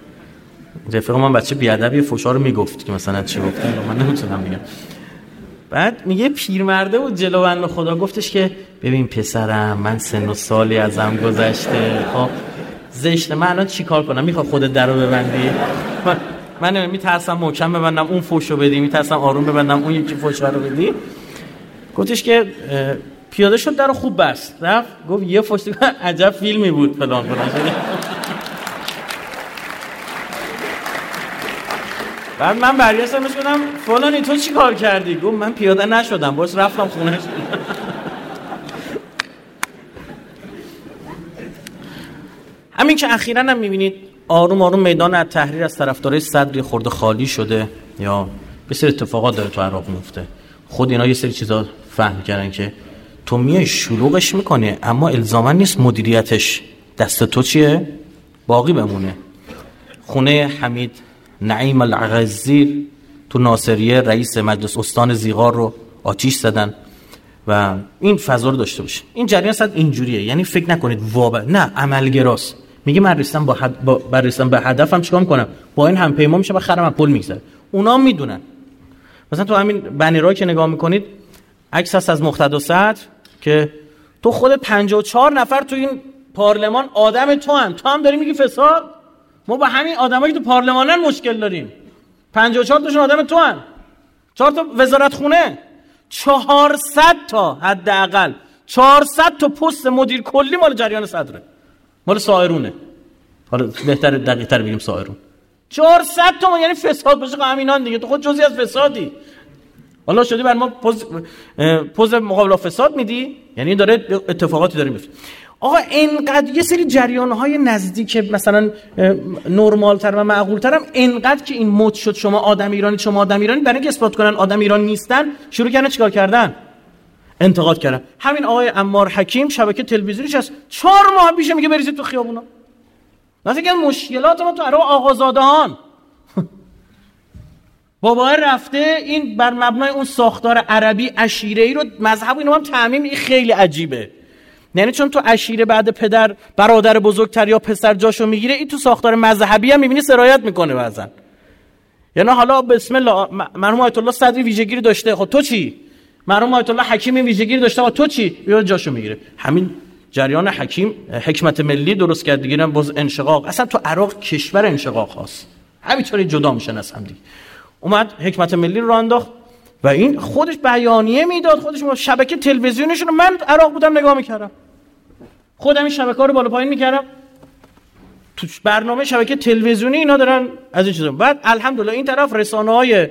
رفیق من بچه بیادبی فوشا رو می‌گفت که مثلا چی گفت. من نمی‌تونم بگم. بعد میگه پیرمرده و جلو بند خدا گفتش که ببین پسرم من سن و سالی ازم گذشته. خب زشت من الان چیکار کنم؟ می‌خواد خودت درو ببندی؟ من من میترسم محکم ببندم اون فوشو بدی. میترسم آروم ببندم اون یکی فوش رو بدی. گفتش که پیاده شد در خوب بست. رفت گفت یه فوش عجب فیلمی بود فلان فلان. بعد من برگشتم بهش گفتم فلانی تو چی کار کردی؟ گفت من پیاده نشدم باش رفتم خونه. همین که اخیرا هم می‌بینید آروم آروم میدان از تحریر از طرفدارای صدری خورده خالی شده یا به سری اتفاقات داره تو عراق میفته. خود اینا یه سری چیزا فهم کردن که تو میای شلوغش می‌کنه اما الزاما نیست مدیریتش. دست تو چیه؟ باقی بمونه. خونه حمید نعیم العغزیر تو ناصریه رئیس مجلس استان زیغار رو آتیش زدن و این فضا رو داشته باشه این جریان صد اینجوریه. یعنی فکر نکنید وابه نه عملگراست. میگه من رسیدم با, حد... با... به هدفم چیکار کنم با این هم پیما میشه و خرم پل میگذره. اونا می‌دونن. مثلا تو همین بنیرا که نگاه می‌کنید عکس هست از مقتدا سطر که تو خود 54 نفر تو این پارلمان آدم تو هم. تو هم داری میگی فساد؟ ما با همین آدمایی که تو پارلمانن مشکل داریم. 54 تاشون آدم تو هم چهار تا وزارت خونه 400 تا حداقل. 400 تا پست مدیر کلی مال جریان صدره. مال سایرونه حالا بهتر دقیق تر بگیم سایرون 400 تا یعنی فساد بشه همینان دیگه. تو خود جزی از فسادی. حالا شدی بر ما پوز, پوز مقابل فساد میدی؟ یعنی داره اتفاقاتی داره میفته آقا انقدر یه سری جریان های نزدیک مثلا نرمال تر و معقول ترم انقدر که این مد شد شما آدم ایرانی شما آدم ایرانی برای اینکه اثبات کنن آدم ایرانی نیستن شروع کردن چیکار کردن؟ انتقاد کردن. همین آقای امار حکیم شبکه تلویزیونیش هست چهار ماه پیش میگه بریزید تو خیابونا. مثلا که مشکلات ما تو عراق آقازادهان. بابا رفته این بر مبنای اون ساختار عربی عشیره رو مذهب اینو هم تعمیم خیلی عجیبه. یعنی چون تو اشیره بعد پدر برادر بزرگتر یا پسر جاشو می‌گیره این تو ساختار مذهبی هم می‌بینی سرایت می‌کنه بعضن یعنی حالا بسم الله مرحوم آیت الله صدری ویژگی داشته. خب تو چی؟ مرحوم آیت الله حکیم ویژگی داشته. خب تو چی؟ یا جاشو می‌گیره. همین جریان حکیم حکمت ملی درست کرد دیگه باز انشقاق. اصلا تو عراق کشور انشقاق هست همینطوری جدا میشن از هم دیگه. اومد حکمت ملی رو انداخت و این خودش بیانیه می‌داد. خودش شبکه تلویزیونشون من عراق بودم نگاه می‌کردم. خودم این شبکه رو بالا پایین می‌کردم. تو برنامه شبکه تلویزیونی اینا دارن از این چیزا. بعد الحمدلله این طرف رسانه های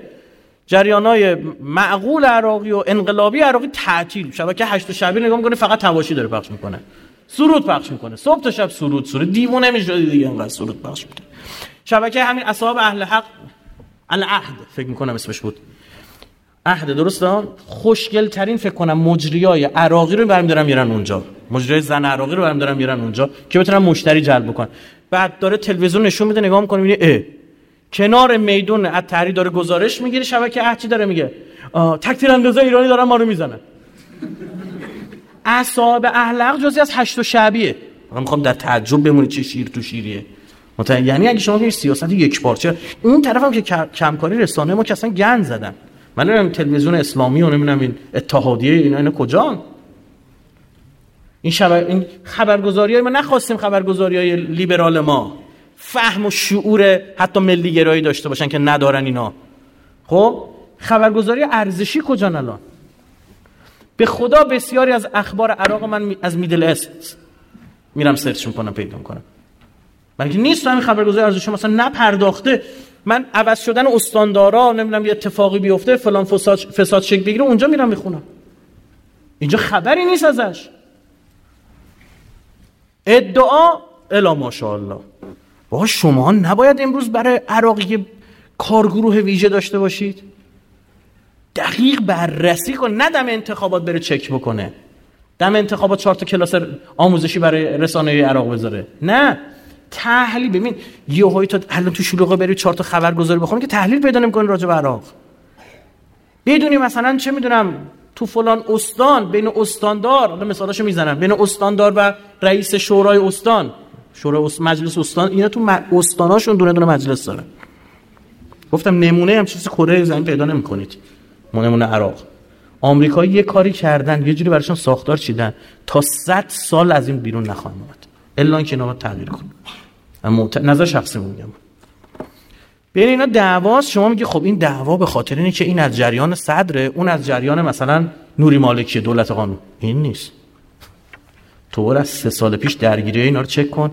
جریان های معقول عراقی و انقلابی عراقی تعطیل. شبکه هشت شبی نگاه می‌کنه فقط تواشی داره پخش می‌کنه. سرود پخش می‌کنه. صبح تا شب سرود. سرود دیوونه میشه دیگه انقدر سرود پخش می‌کنه شبکه همین اصحاب اهل حق العهد فکر می‌کنم اسمش بود. عهد درسته خوشگل ترین فکر کنم مجریای عراقی رو برمی دارن میرن اونجا. مجریای زن عراقی رو برمی دارن میرن اونجا که بتونن مشتری جلب بکنن. بعد داره تلویزیون نشون میده نگاه می‌کنه می‌بینه اه کنار میدون اتری داره گزارش می‌گیره شبکه اهچی داره میگه. تک اندازه ایرانی دارن ما رو می‌زنن. اصحاب اهلق جزی از هشت و شعبیه. من می‌خوام در تعجب بمونید چه شیر تو شیریه. یعنی اگه شما سیاست یک پارچه اون طرف هم که کمکاری رسانه ما که اصلا گند زدن. من نمی‌دونم تلویزیون اسلامی و نمی‌دونم این اتحادیه اینا اینا کجا این شبر این خبرگزاری های ما نخواستیم خبرگزاری های لیبرال ما فهم و شعور حتی ملی گرایی داشته باشن که ندارن اینا. خب؟ خبرگزاری ارزشی کجا الان؟ به خدا بسیاری از اخبار عراق من از میدل است. میرم سرچ می‌کنم پیدا می‌کنم. بلکه نیست همین خبرگزاری ارزشی مثلا نپرداخته من عوض شدن استاندارا نمی‌دونم یه اتفاقی بیفته فلان فساد فساد شکل بگیره اونجا میرم می‌خونم. اینجا خبری نیست ازش. ادعا الا ماشاءالله. با شما نباید امروز برای عراقی کارگروه ویژه داشته باشید. دقیق بررسی کن نه دم انتخابات بره چک بکنه. دم انتخابات چهار تا کلاس آموزشی برای رسانه عراق بذاره. نه. تحلیل. ببین یه تا الان تو شلوغه بری چهار تا خبر گذاری بخونی که تحلیل پیدا نمی‌کنی راجع به عراق. بدونی مثلا چه می‌دونم تو فلان استان بین استاندار حالا مثالاشو می‌زنم بین استاندار و رئیس شورای استان. شورای مجلس استان اینا تو استاناشون دونه دونه مجلس دارن. گفتم نمونه هم چیزی کره زمین پیدا نمی‌کنید. نمونه عراق. آمریکا یه کاری کردن یه جوری براشون ساختار چیدن تا 100 سال از این بیرون نخواهند اومد. الا اینکه اینا تغییر کن اما نظر شخصی میگم. بین اینا دعواست شما میگه خب این دعوا به خاطر اینه که این از جریان صدره اون از جریان مثلا نوری مالکی دولت قانون. این نیست. تو از سه سال پیش درگیری اینا رو چک کن.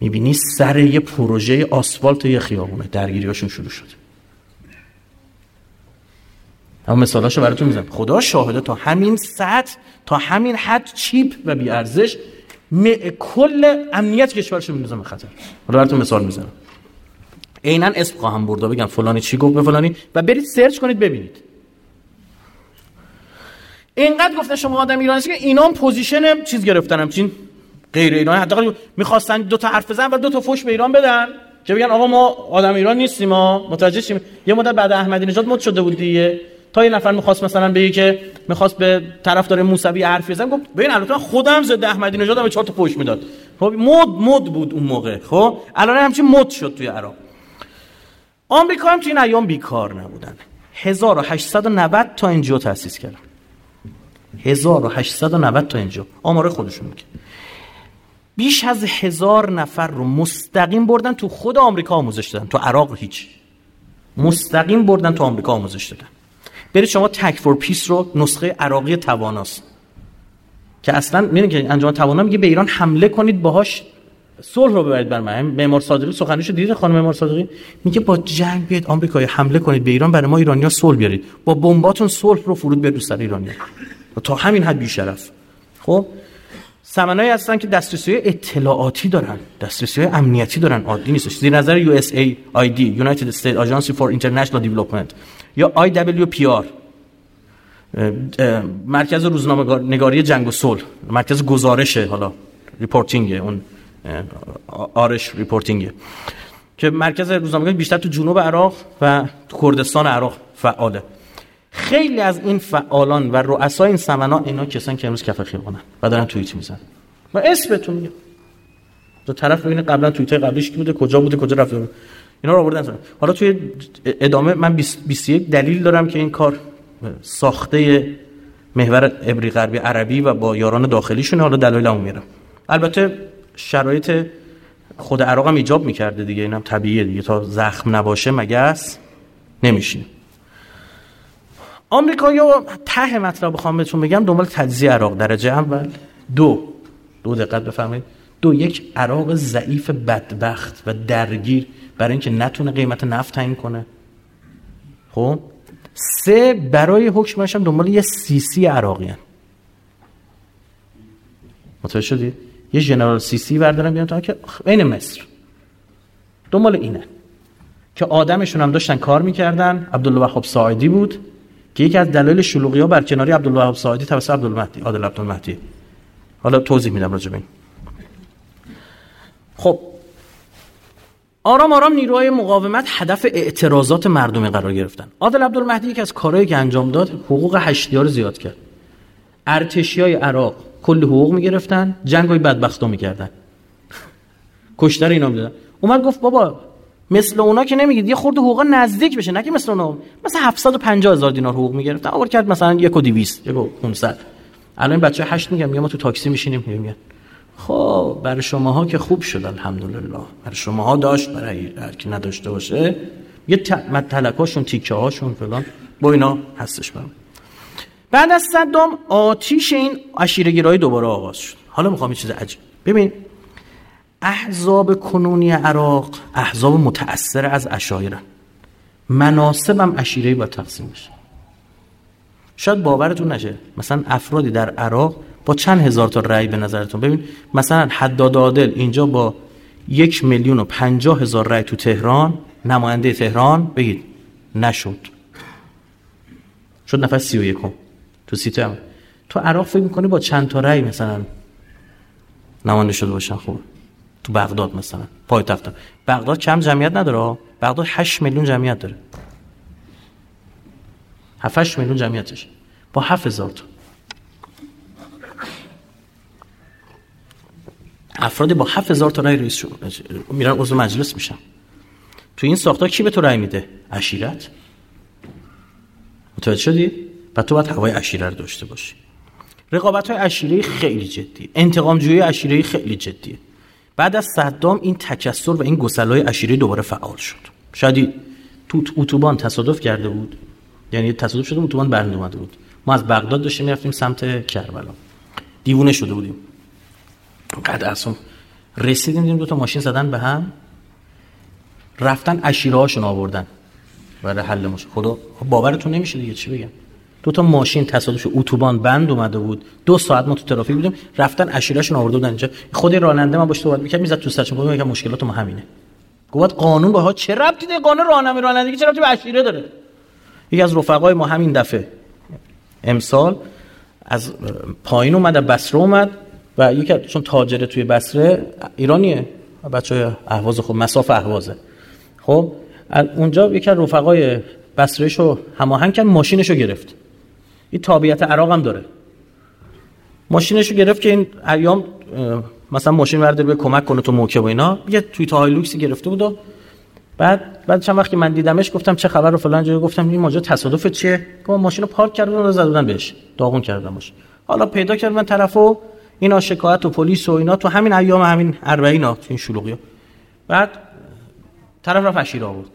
می‌بینی سر یه پروژه آسفالت یه خیابونه. درگیریاشون شروع شده اما مثالاشو براتون می‌زنم. خدا شاهده تا همین سطح تا همین حد چیپ و بیارزش کل امنیت کشورشو میندازم به خطر حالا براتون مثال می‌زنم. عینا اسم خواهم برد بگم فلانی چی گفت به فلانی و برید سرچ کنید ببینید. اینقدر گفته شما آدم ایرانی که اینا position چیز گرفتن همچین غیر ایرانی. حداقل می‌خواستن دو تا حرف بزنن و دو تا فوش به ایران بدن. که بگن آقا ما آدم ایران نیستیم ما متوجه شیم. یه مدت بعد احمدی نژاد مد شده بود دیگه. تا یه نفر می‌خواست مثلا بگه که می‌خواست به طرفدار موسوی حرف بزنه گفت ببین الان خودم ضد احمدی نژاد به چهار تا پشت می‌داد. خب مد مد بود اون موقع خب؟ الان همچین مد شد توی عراق. آمریکا هم توی این ایام بیکار نبودن. 1890 تا اینجا تاسیس کردن. 1890 تا اینجا آمار خودشون میگه. بیش از هزار نفر رو مستقیم بردن تو خود آمریکا آموزش دادن. تو عراق هیچ. مستقیم بردن تو آمریکا آموزش دادن. برید شما تک فور پیس رو نسخه عراقی تواناست. که اصلا می‌دونید که انجام توانا میگه به ایران حمله کنید باهاش. صلح رو ببرید بر من معمار صادقی سخنرانیشو دیدید خانم معمار صادقی؟ میگه با جنگ بیاد آمریکا حمله کنید به ایران برای ما ایرانیا صلح بیارید. با بمباتون صلح رو فرود بیارید سر ایرانیا. تا همین حد بیشرف. خب؟ سمنایی هستن که دسترسی اطلاعاتی دارن. دسترسی امنیتی دارن. عادی نیست زیر نظر یو اس ای آی دی United States Agency for International Development. یا IWPR مرکز روزنامه نگاری جنگ و صلح. مرکز گزارشه حالا reporting اون R ش reporting که مرکز روزنامه بیشتر تو جنوب عراق و تو کردستان عراق فعاله. خیلی از این فعالان و رؤسای این سمنا اینا کسان که امروز کف خیابانن و دارن توییت می‌زنن. و اسمتون میگم. دو طرف ببینه قبلا توییت قبلیش کی بوده کجا بوده کجا رفته اینا رو آوردن حالا توی ادامه من 21 دلیل دارم که این کار ساخته محور ابری غربی عربی و با یاران داخلیشون حالا دلایل اون میرم البته شرایط خود عراق هم ایجاب می‌کرده دیگه. اینم طبیعیه دیگه. تا زخم نباشه مگس نمیشین آمریکا یا ته مطلب بخوام بهتون بگم دنبال تجزیه عراق. درجه اول. دو. دو دقت بفرمایید. دو یک عراق ضعیف بدبخت و درگیر برای اینکه نتونه قیمت نفت تعیین کنه. خب؟ سه برای حکمش هم دنبال یه سیسی عراقی هن. متوجه شدی؟ یه جنرال سیسی بردارن بیان تا که این مصر. دنبال اینه که آدمشون هم داشتن کار می‌کردن. عبدالوهاب ساعدی بود که یکی از دلایل شلوغی ها بر کناری عبدالوهاب ساعدی توسط عبدالمهدی عادل عبدالمهدی. حالا توضیح میدم راجع به این. خب آرام آرام نیروهای مقاومت هدف اعتراضات مردمی قرار گرفتن. عادل عبدالمهدی یکی از کارهایی که انجام داد حقوق هشتیا رو زیاد کرد. ارتشی های عراق کل حقوق می‌گرفتن جنگ های بدبخت می‌کردن. کشتر اینا می‌دادن. اومد گفت بابا مثل اونا که نمیگید یه خورده حقوق نزدیک بشه نه که مثل اونا. مثلا 750 هزار دینار حقوق می‌گرفتن. آور کرد مثلا یک و 200 یک و 500 الان بچه هشت میگم ما تو تاکسی میشینیم. میگن. خب برای شماها که خوب شد الحمدلله. برای شماها داشت برای هر کی نداشته باشه. یه تلکاشون تیکه هاشون فلان. با اینا هستش برام. بعد از صدام آتیش این عشیره دوباره آغاز شد. حالا می‌خوام یه چیز عجیب. ببین احزاب کنونی عراق احزاب متأثر از اشایرن مناسب هم عشیره با تقسیم بشه. شاید باورتون نشه. مثلا افرادی در عراق با چند هزار تا رأی به نظرتون؟ ببین مثلا حداد عادل اینجا با یک میلیون و پنجاه هزار رأی تو تهران نماینده تهران بگید نشد. شد نفر سی و یکم تو سیته هم. تو عراق فکر می‌کنی با چند تا رأی مثلا نماینده شده باشن؟ خوب تو بغداد مثلا پایتخت. بغداد کم جمعیت نداره بغداد 8 میلیون جمعیت داره. 7 میلیون جمعیتش. با 7000 تا. افرادی با 7000 تا رای رئیس میرن عضو مجلس میشن. تو این ساختار کی به تو رای میده؟ عشیرت؟ متوجه شدی؟ و تو باید هوای عشیره رو داشته باشی. رقابت های عشیره خیلی جدی انتقام جویی عشیره خیلی جدیه. بعد از صدام این تکسر و این گسلای عشیره دوباره فعال شد. شاید تو اتوبان تصادف کرده بود؟ یعنی تصادف شده اتوبان برند اومده بود. ما از بغداد داشتیم می‌رفتیم سمت کربلا. دیوونه شده بودیم. قد اصلا رسیدیم دیدیم دو تا ماشین زدن به هم. رفتن عشیره هاشون آوردن. برای حل مشکل. خدا باورتون نمیشه دیگه چی بگم؟ دو تا ماشین تصادف اتوبان بند اومده بود. دو ساعت ما تو ترافیک بودیم. رفتن عشیرهشون آورده بودن اینجا. خود راننده من باش صحبت می‌کرد می‌زد تو سرچ گفت میگم مشکلات ما همینه. گفت قانون باها چه ربطی داره؟ قانون راهنمایی رانندگی چه ربطی به عشیره داره؟ یکی از رفقای ما همین دفعه امسال از پایین اومد بصره اومد. و یکی چون تاجر توی بصره ایرانیه. بچه اهواز خب مساف اهوازه. خب اونجا یکی از رفقای بصرهشو هماهنگ کرد ماشینشو گرفت. این تابعیت عراق هم داره. ماشینشو گرفت که این ایام مثلا ماشین ورده به کمک کنه تو موکه و اینا. یه توی هایلوکسی گرفته بود و بعد بعد چند وقتی من دیدمش گفتم چه خبر رو فلان جایی گفتم این ماجرا تصادف چیه؟ گفتم ماشین رو پارک کردن و زدن بهش. داغون کردمش. حالا پیدا کردم من طرفو. اینا شکایت و پلیس و اینا تو همین ایام همین 40 تو این شلوغی بعد طرف رفت اشیر آورد.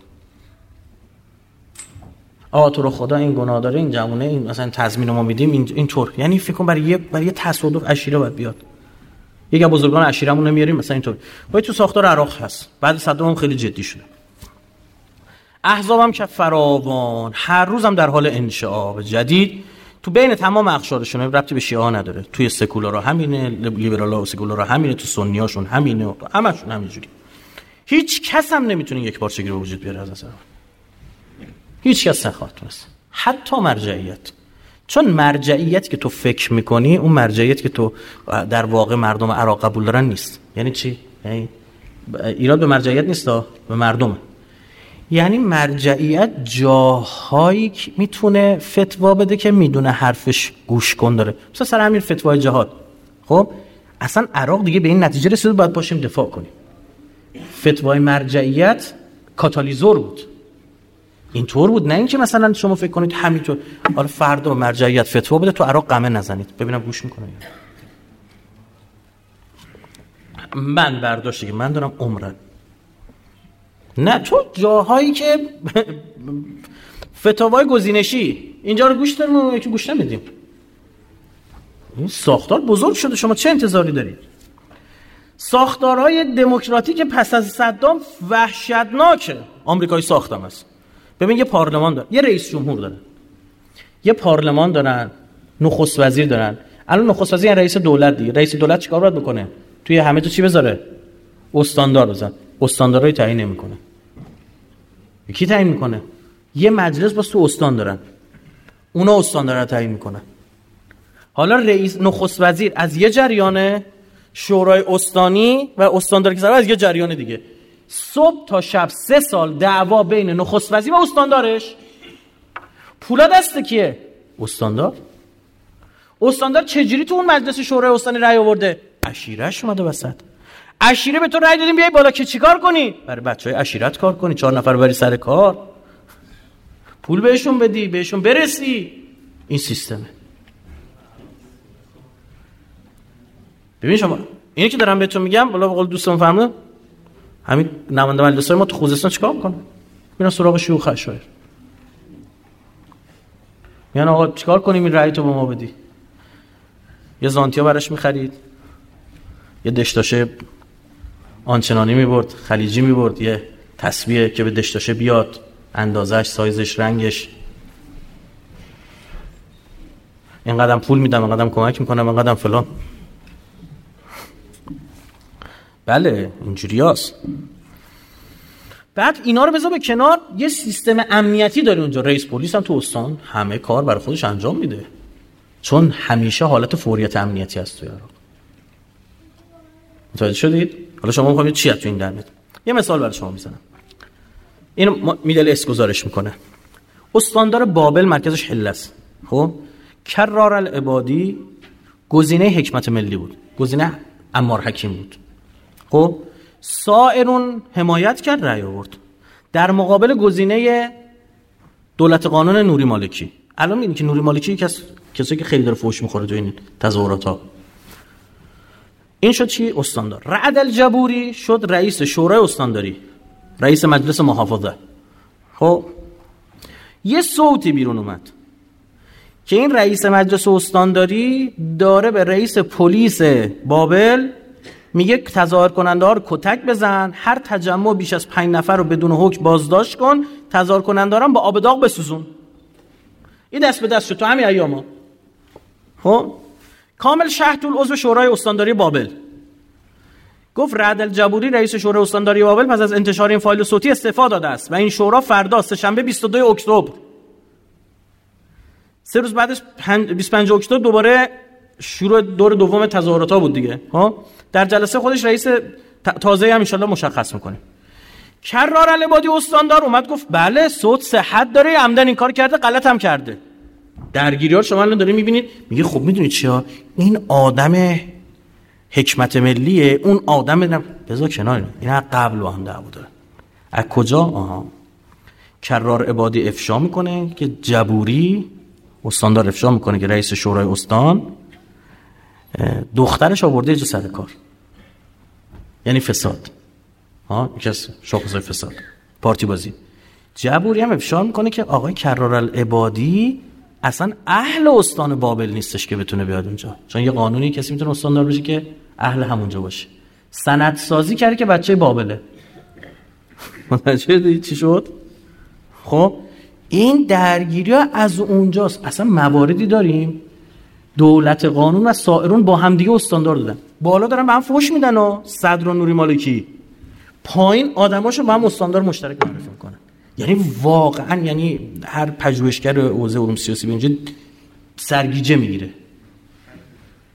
آ تو رو خدا این گناه داره این جوونه این مثلا تضمین ما میدیم این اینطور یعنی فکر کن برای یه برای یه تصادف اشیره باید بیاد. یکی از بزرگان اشیرمون نمیاریم مثلا اینطور. ولی تو ساختار عراق هست. بعد صدام خیلی جدی شده. احزاب که فراوان. هر روزم در حال انشعاب جدید. تو بین تمام اقشارشون ربطی به شیعه نداره. توی سکولارا همینه لیبرالا و سکولارا همینه تو سنیاشون همینه همشون همینجوری. هیچ کس هم نمی‌تونه یک بارچگی رو وجود بیاره از نظر هیچ کس نخواهد تونست. حتی مرجعیت. چون مرجعیت که تو فکر می‌کنی اون مرجعیت که تو در واقع مردم عراق قبول دارن نیست. یعنی چی؟ یعنی ایراد به مرجعیت نیست به مردمه. یعنی مرجعیت جاهایی می‌تونه فتوا بده که می‌دونه حرفش گوش کن داره. مثلا سر همین فتوای جهاد. خب اصلا عراق دیگه به این نتیجه رسید باید باشیم دفاع کنیم. فتوای مرجعیت کاتالیزور بود. اینطور بود نه اینکه مثلا شما فکر کنید همینطور حالا فردا مرجعیت فتوا بده تو عراق قمه نزنید. ببینم گوش می‌کنه من برداشتی که من دارم عمرن. نه تو جاهایی که فتاوای گزینشی اینجا رو گوش داریم و گوش نمیدیم. این ساختار بزرگ شده شما چه انتظاری دارید؟ ساختارهای دموکراتیک پس از صدام وحشتناکه. آمریکایی ساختم است. ببین یه پارلمان داره یه رئیس جمهور داره یه پارلمان دارن نخست وزیر دارن. الان نخست وزیر رئیس دولت دیگه. رئیس دولت چیکار باید بکنه؟ توی همه تو چی بذاره؟ استاندار بزن استاندارای تعیین نمی‌کنه. کی تعیین می‌کنه؟ یه مجلس باز تو استان دارن. اونا استاندار رو تعیین می‌کنن. حالا رئیس نخست وزیر از یه جریانه شورای استانی و استاندار که از یه جریان دیگه. صبح تا شب سه سال دعوا بین نخست وزیر و استاندارش پولا دست کیه؟ استاندار استاندار چجوری تو اون مجلس شورای استانی رأی آورده؟ اشیرش اومده وسط. اشیره به تو رأی دادیم بیای بالا که چیکار کنی؟ برای بچه های اشیرت کار کنی چهار نفر بری سر کار. پول بهشون بدی بهشون برسی. این سیستمه. ببین شما اینه که دارم بهتون میگم بالا بقول دوستم فهمه همین نماینده مجلس ما تو خوزستان چیکار می‌کنه میرن سراغ شیوخ اشایر میگن آقا چیکار کنیم این رأی تو به ما بدی؟ یه زانتیا براش می‌خرید. یه دشتاشه آنچنانی می‌برد خلیجی می‌برد یه تصویه که به دشتاشه بیاد اندازش سایزش رنگش. اینقدر پول میدم اینقدر کمک می‌کنم اینقدر فلان. بله اینجوری هست. بعد اینا رو بذار به کنار یه سیستم امنیتی داری اونجا. رئیس پلیس هم تو استان همه کار برای خودش انجام میده. چون همیشه حالت فوریت امنیتی هست تو عراق. متوجه شدید؟ حالا شما می‌خواید چی تو این درمیاد یه مثال برای شما می‌زنم. اینو میدل اس گزارش می‌کنه. استاندار بابل مرکزش حله است خب؟ کرار العبادی گزینه حکمت ملی بود. گزینه امار حکیم بود. خب؟ سائرون حمایت کرد رأی آورد. در مقابل گزینه دولت قانون نوری مالکی. الان می‌بینید که نوری مالکی از کسایی که خیلی داره فوش می‌خوره تو این تظاهرات ها این شد چی؟ استاندار. رعد الجبوری شد رئیس شورای استانداری. رئیس مجلس محافظه. خب یه صوتی بیرون اومد که این رئیس مجلس استانداری داره به رئیس پلیس بابل میگه تظاهر کننده ها رو کتک بزن هر تجمع بیش از پنج نفر رو بدون حکم بازداشت کن تظاهر کننده با آب داغ بسوزون. این دست به دست شد تو همین ایاما خب کامل شهدول عضو شورای استانداری بابل. گفت رعد الجبوری رئیس شورای استانداری بابل پس از انتشار این فایل صوتی استفاده داده است و این شورا فردا شنبه 22 اکتبر. سه روز بعدش 25 اکتبر دوباره شروع دور دوم تظاهرات ها بود دیگه ها؟ در جلسه خودش رئیس تازه هم ان مشخص می‌کنه. کرار العبادی استاندار اومد گفت بله صوت صحت داره عمدن این کار کرده غلط هم کرده. درگیری ها شما الان داره می‌بینید. میگه خب می‌دونید چیا؟ این آدم حکمت ملیه. اون آدم بذار کنار این. قبل با هم دعوا داره. از کجا؟ آها. کرار عبادی افشا می‌کنه که جبوری استاندار افشا می‌کنه که رئیس شورای استان دخترش آورده اینجا سر کار. یعنی فساد. ها یکی از فساد. پارتی بازی. جبوری هم افشا می‌کنه که آقای کرار العبادی اصلا اهل استان بابل نیستش که بتونه بیاد اونجا. چون یه قانونی کسی می‌تونه استاندار بشه که اهل همونجا باشه. سند سازی کرده که بچه بابله. متوجه چی شد؟ خب؟ این درگیری ها از اونجاست. اصلا مواردی داریم. دولت قانون و سائرون با همدیگه استاندار دادن. بالا دارن به هم فوش میدن و صدر و نوری مالکی. پایین آدماشو با هم استاندار مشترک معرفی می‌کنن. یعنی واقعا یعنی هر پژوهشگر حوزه علوم سیاسی به اینجا سرگیجه می‌گیره.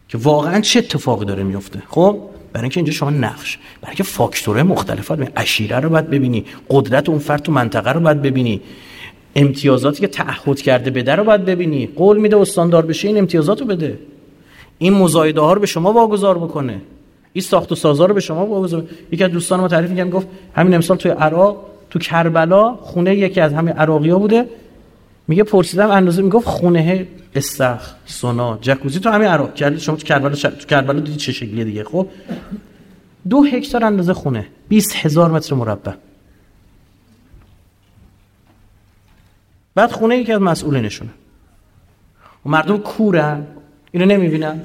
که واقعا چه اتفاقی داره میفته خب برای اینکه اینجا شما نقش برای اینکه فاکتورهای مختلف رو اشیره رو باید ببینی قدرت اون فرد تو منطقه رو باید ببینی امتیازاتی که تعهد کرده بده رو باید ببینی قول میده استاندار بشه این امتیازات رو بده. این مزایده ها رو به شما واگذار بکنه. این ساخت و سازا رو به شما واگذار یکی از دوستان ما تعریف میگم گفت همین امسال توی عراق تو کربلا خونه یکی از همین عراقیا بوده. میگه پرسیدم اندازه می‌گفت خونه استخ سونا جکوزی تو همین عراق. کرد شما تو کربلا تو کربلا دیدی چه شکلیه دیگه خب؟ دو هکتار اندازه خونه 20 هزار متر مربع. بعد خونه یکی از مسئولینشونه و مردم کورن اینو نمی‌بینن.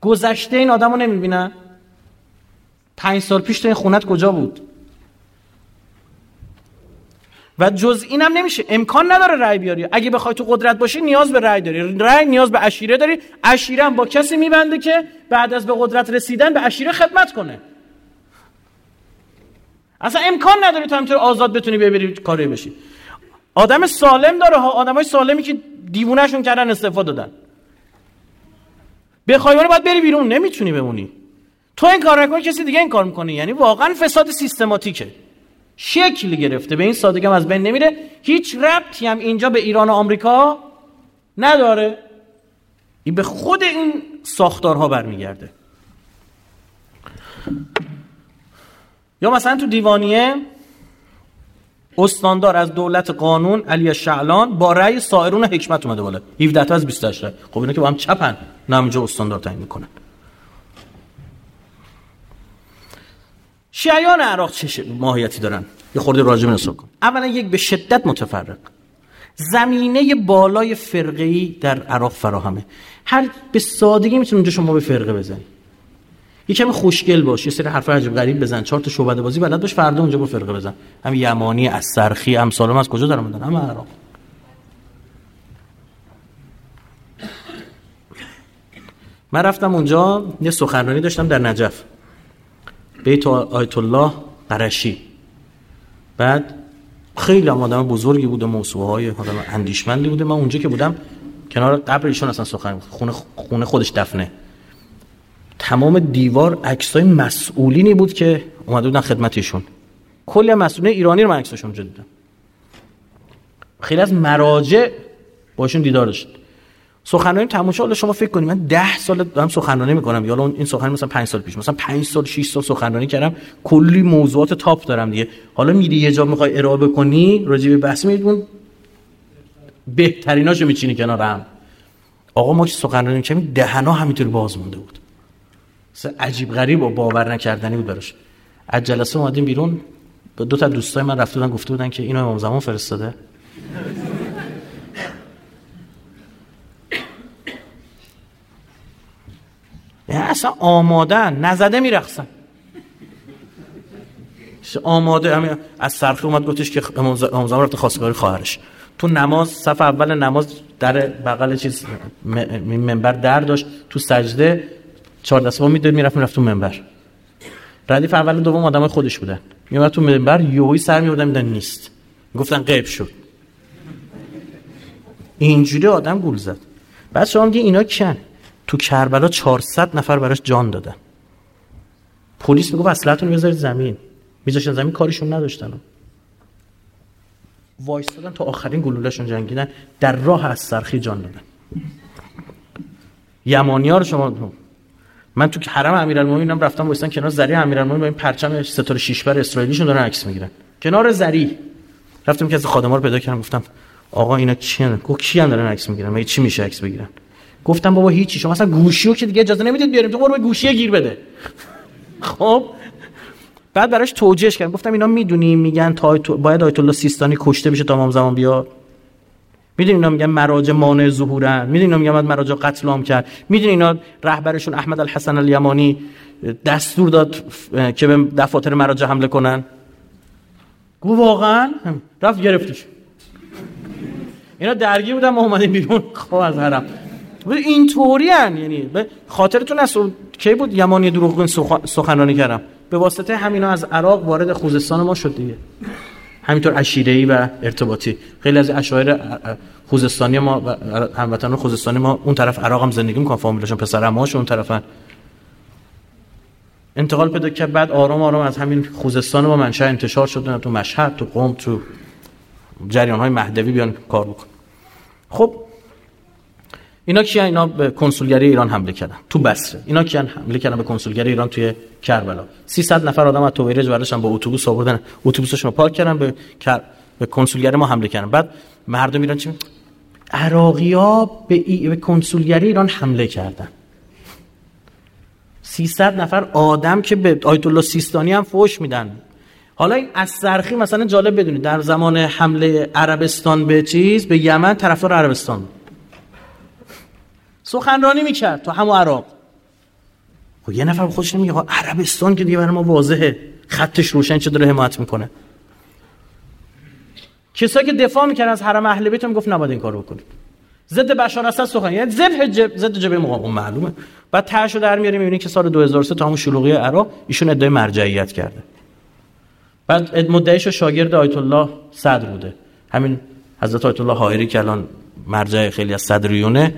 گذشته این آدم رو نمی‌بینن. پنج سال پیش تو این خونت کجا بود؟ و جز اینم نمیشه. امکان نداره رأی بیاری. اگه بخوای تو قدرت باشی نیاز به رأی داری. رأی نیاز به اشیره داری. اشیره هم با کسی میبنده که بعد از به قدرت رسیدن به اشیره خدمت کنه. اصلا امکان نداری تو همینطور آزاد بتونی ببری کاری بشی. آدم سالم داره ها. آدمای سالمی که دیوونهشون کردن استفاده دادن. بخوای باید بری بیرون. نمی‌تونی بمونی. تو این کار نکنی کسی دیگه این کار می‌کنه. یعنی واقعا فساد سیستماتیکه. شکل گرفته. به این سادگی هم از بین نمیره. هیچ ربطی هم اینجا به ایران و آمریکا نداره. این به خود این ساختارها برمیگرده. یا مثلا تو دیوانیه استاندار از دولت قانون علی شعلان با رأی سائرون حکمت اومده بالا. 17 تا از 28 رأی خب اینا که با هم چپن. نه اینجا استاندار تعیین می‌کنن. شیعیان عراق چه ماهیتی دارن. یه خورده راجع به کن. اولا یک به شدت متفرق. زمینه بالای فرقه‌ای در عراق فراهمه. هر به سادگی می‌تونه اونجا شما به فرقه بزنی. یه کمی خوشگل باش. یه سری حرف عجب غریب بزن. چهار تا شعبده بازی بلد باش فردا اونجا با فرقه بزن. هم یمانی از سرخی امثالم از کجا دارن میدن هم عراق. من رفتم اونجا یه سخنرانی داشتم در نجف. بیت آیت الله قرشی. بعد خیلی هم آدم بزرگی بوده موضوع های آدم اندیشمندی بوده. من اونجا که بودم کنار قبر ایشون اصلا سخن خونه خونه خودش دفنه. تمام دیوار عکسای مسئولینی بود که اومده بودن خدمت ایشون. کلی مسئولین ایرانی رو من عکساشون دیدم خیلی از مراجع باشون دیدار داشت سخنرانی تموم شد شما فکر کنید من 10 سال دارم سخنرانی می‌کنم. یا این سخنرانی مثلا 5 سال پیش مثلا 5 سال 6 سال سخنرانی کردم. کلی موضوعات تاپ دارم دیگه. حالا میری یه جا می‌خوای ارائه بکنی راجع به بحث میدون بهتریناشو میچینی کنارم آقا ما که سخنرانی کردیم دهنا همینطور باز مونده بود. عجیب غریب و باور نکردنی بود براش. از جلسه اومدیم بیرون. دو تا دوستای من رفته بودن گفته بودن که اینو امام زمان فرستاده. اصلا آماده نزده میرخصن آماده همین از سرخی اومد گفتش که امام زمان رفته خواستگاری خواهرش. تو نماز صف اول نماز در بغل چیز منبر در داشت تو سجده چهار دست با می‌داد می‌رفت می‌رفت تو منبر. ردیف اول دوم آدم خودش بودن. میومد تو منبر یوهی سر میوردن میدن نیست. گفتن غیب شد. اینجوری آدم گول زد. بعد شما میگه اینا کن؟ تو کربلا 400 نفر براش جان دادن. پلیس میگه اصلتون بذارید زمین. میذاشتن زمین کارشون نداشتن. وایستادن تا آخرین گلولهشون جنگیدن. در راه از سرخی جان دادن. یمانی ها رو شما من تو حرم امیرالمومنین رفتم وایستن کنار زری امیرالمومنین با این پرچم ستاره شش بر اسرائیلیشون دارن عکس می‌گیرن. کنار زری. رفتم که از خادما رو پیدا کردم گفتم آقا اینا چیه گفت کیان دارن عکس می‌گیرن؟ مگه چی میشه عکس بگیرن؟ گفتم بابا هیچی شما اصلا گوشیو که دیگه اجازه نمی‌دید بیاریم تو برو گوشی گیر بده. خب بعد براش توجیهش کردم. گفتم اینا می‌دونیم میگن تا باید آیت الله سیستانی کشته بشه تا امام زمان بیاد. می‌دونین اینا میگن مراجع مانع ظهورن. می‌دونین اینا میگن مراجع قتل عام کرد. می‌دونین اینا رهبرشون احمد الحسن الیمانی دستور داد که به دفاتر مراجع حمله کنن. گو واقعا رفت گرفتش. اینا درگیر بودن ما اومدیم بیرون. خب از حرم این طوری هن. یعنی به خاطرتون از کی بود؟ یمانی دروغگوین سخنرانی کردم. به واسطه همینا از عراق وارد خوزستان ما شد دیگه. همینطور ای و ارتباطی. خیلی از اشاعره خوزستانی ما و هموطنان خوزستانی ما اون طرف عراق هم زندگی می‌کنن فامیلشون پسر اماش اون طرفن. انتقال پیدا کرد. بعد آرام آرام از همین خوزستان با منشأ انتشار شد. تو مشهد تو قم تو جریان های مهدوی بیان کار بکن. خب اینا کیان؟ اینا به کنسولگری ایران حمله کردن. تو بصره. اینا کیان حمله کردن به کنسولگری ایران توی کربلا. 300 نفر آدم از تویرج برداشتن با اتوبوس آوردن. اتوبوسشون رو پارک کردن به کر... به کنسولگری ما حمله کردن. بعد مردم ایران چی؟ عراقیا به, ای... به کنسولگری ایران حمله کردن. 300 نفر آدم که به آیت الله سیستانی هم فوش میدن. حالا این از سرخی مثلا جالب بدونید. در زمان حمله عربستان به چیز؟ به یمن طرفدار عربستان سخنرانی می‌کرد تو همون عراق. خب یه نفر خودش نمیگه عربستان که دیگه برای ما واضحه. خطش روشن چه داره حمایت می‌کنه. کسایی که دفاع می‌کردن از حرم اهل بیت گفت نباید این کارو بکنید ضد بشار اسد سخن. یعنی ضد جب ضد جبهه مقاومت معلومه. بعد تاشو در میاریم می‌بینی که سال 2003 تا همون شلوغی عراق ایشون ادعای مرجعیت کرده. بعد مدعیش شاگرد آیت الله صدر بوده. همین حضرت آیت الله حائری که الان مرجع خیلی از صدریونه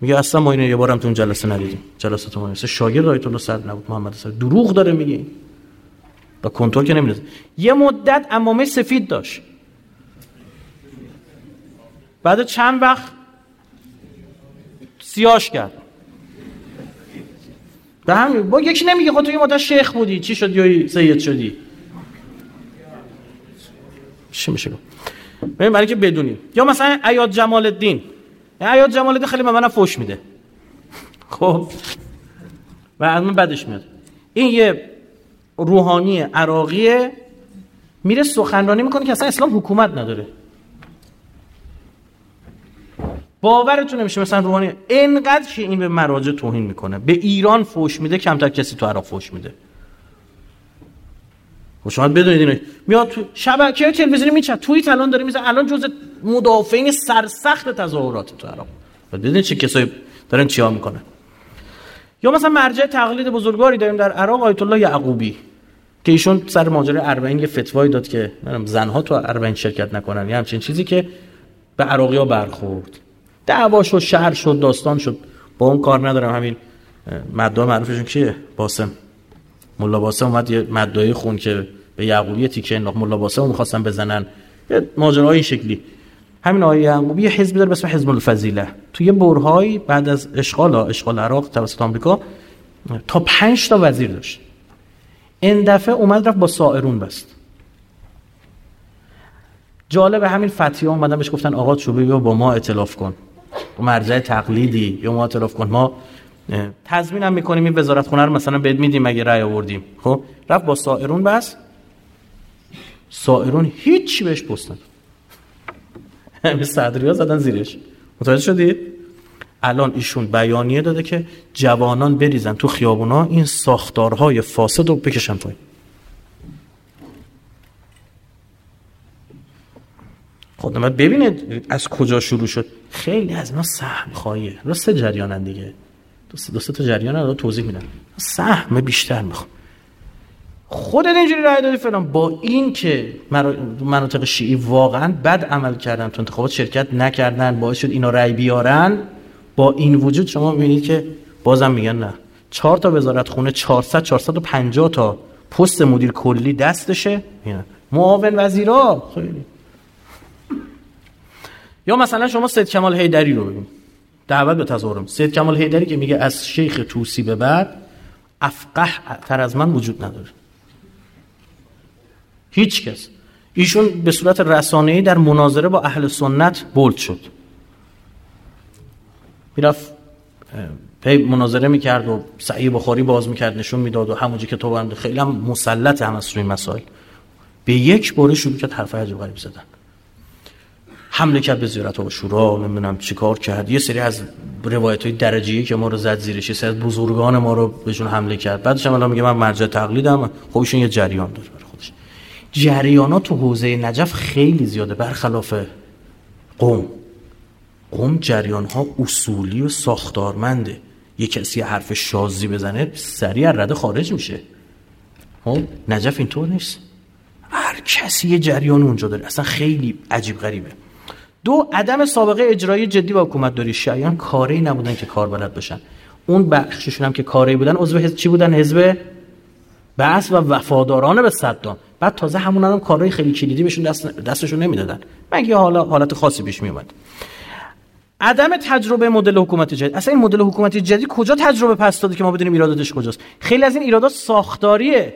میگه اصلا ما اینو یه بارم تو اون جلسه ندیدیم. جلسات ما مثل شاگرد آیت الله صدر نبود. محمد صدر دروغ داره میگه. با کنترل که نمیده یه مدت امامه سفید داشت. بعد چند وقت سیاش کرد. به همین با یکی نمیگه خود تو یه مدت شیخ بودی. چی شد یا سید شدی؟ چی میشه برای که بدونیم. یا مثلا ایاد جمال الدین ایاد جمال الدین خیلی به من فوش میده. خب و از من بدش میاد. این یه روحانی عراقیه میره سخنرانی می‌کنه که اصلا اسلام حکومت نداره. باورتون نمیشه مثلا روحانی اینقدر که این به مراجع توهین می‌کنه. به ایران فوش میده کمتر کسی تو عراق فوش میده. خب شما بدونید اینو میاد تو شبکه تلویزیونی میچه توییت الان داره میزه الان جز مدافعین سرسخت تظاهرات تو عراق. و دیدین چه کسایی دارن چیا می‌کنه یا مثلا مرجع تقلید بزرگواری داریم در عراق آیت الله یعقوبی که ایشون سر ماجرای اربعین یه فتوایی داد که زنها تو اربعین شرکت نکنن. یا همچین چیزی که به عراقی ها برخورد. دعوا شد شهر شد داستان شد. با اون کار ندارم. همین مدعا معروفشون کیه؟ باسم. ملا باسم اومد یه مدعای خون که به یعقوبی تیکه انداخت ملا باسم می‌خواستن بزنن. یه ماجرای این شکلی. همین آیه یعقوبی یه حزبی داره به اسم حزب الفضیله. تو یه برهای بعد از اشغال اشغال عراق توسط آمریکا تا پنج تا وزیر داشت. این دفعه اومد رفت با سائرون بست. جالب همین فتیه اومدن بهش گفتن آقا چوبی بیا با ما اطلاف کن. مرجع تقلیدی یا ما اطلاف کن. ما تضمینم می‌کنیم این وزارت خونه رو مثلا بد میدیم اگه رأی آوردیم. خب؟ رفت با سائرون بس سائرون هیچی بهش پستن همین صدری ها زدن زیرش. متوجه شدید؟ الان ایشون بیانیه داده که جوانان بریزن تو خیابونا این ساختارهای فاسد رو بکشن پایین. خود خب، ببینید از کجا شروع شد. خیلی از اینا سهم خواهیه. راست جریانن دیگه. دوست دوست تا جریان رو توضیح میدن. سهم بیشتر می‌خوام خودت اینجوری رای دادی فلان. با این که مناطق شیعی واقعا بد عمل کردن تو انتخابات شرکت نکردن باعث شد اینا رای بیارن با این وجود شما می‌بینید که بازم میگن نه. چهار تا وزارت خونه 400 450 تا پست مدیر کلی دستشه. معاون وزیرا. خیلی. یا مثلا شما سید کمال هیدری رو ببینید. دعوت به تظاهرم. سید کمال هیدری که میگه از شیخ توسی به بعد افقه تر از من وجود نداره. هیچ کس. ایشون به صورت رسانه‌ای در مناظره با اهل سنت بولد شد. می‌رفت پی مناظره می‌کرد و سعی بخاری باز می‌کرد نشون می‌داد و همونجا که تو خیلی هم مسلط هم از روی مسائل. به یک باره شروع کرد حرف عجب غریب زدن. حمله کرد به زیارت و شورا نمی‌دونم چیکار کرد. یه سری از روایت های درجه‌ای که ما رو زد زیرش یه بزرگان ما رو بهشون حمله کرد. بعدش هم الان میگه من مرجع تقلیدم خودشون یه جریان داره جریانات تو حوزه نجف خیلی زیاده برخلاف قوم. قوم جریان ها اصولی و ساختارمنده. یه کسی حرف شازی بزنه سریع رده خارج میشه. خب نجف اینطور نیست. هر کسی یه جریان اونجا داره. اصلا خیلی عجیب غریبه. دو عدم سابقه اجرایی جدی با حکومت داری. شایان کاری نبودن که کار بلد باشن. اون بخششون هم که کاری بودن عضو حزب چی بودن؟ حزب بس و وفادارانه به صدام بعد تازه همون هم کارهای خیلی کلیدی بهشون دست دستشون نمی‌دادن. مگه حالا حالت خاصی پیش میومد عدم تجربه مدل حکومت جدید. اصلا این مدل حکومت جدید کجا تجربه پس داده که ما بدونیم ایراداتش کجاست؟ خیلی از این ایرادات ساختاریه.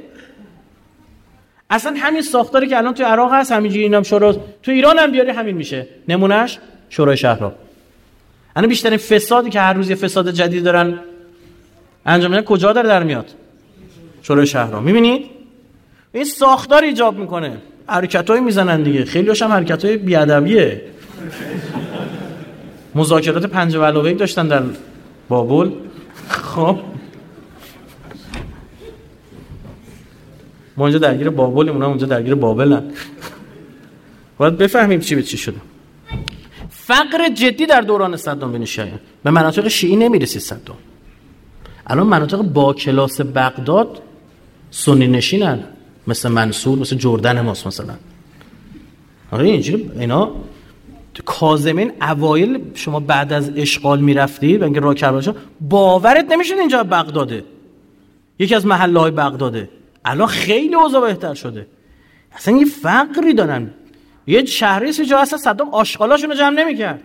اصلا همین ساختاری که الان تو عراق هست همینجوری اینم شورا تو ایران هم بیاری همین میشه. نمونهش شورای شهرها. الان بیشترین فسادی که هر روز یه فساد جدید دارن انجام میدن کجا داره در میاد؟ شورای شهرها می‌بینید این ساختار ایجاب می‌کنه. حرکتای می‌زنن دیگه. خیلی هم حرکتای بیادبیه. مذاکرات پنج و داشتن در بابل. خب. ما اونجا درگیر بابلیم اونا اونجا درگیر بابلن. باید بفهمیم چی به چی شده. فقر جدی در دوران صدام بن شیعه به مناطق شیعی نمی‌رسید صدام. الان مناطق با کلاس بغداد سنی نشینن. مثل منصور مثل جردن ماست مثلا. آره اینجوری اینا. کازمین اوایل شما بعد از اشغال می‌رفتی و اینکه راه کربلا باورت نمی‌شد اینجا بغداده. یکی از محله های بغداده. الان خیلی اوضاع بهتر شده. اصلا یه فقری دارن. یه شهری جا اصلا صدام آشغالاشون رو جمع نمی‌کرد.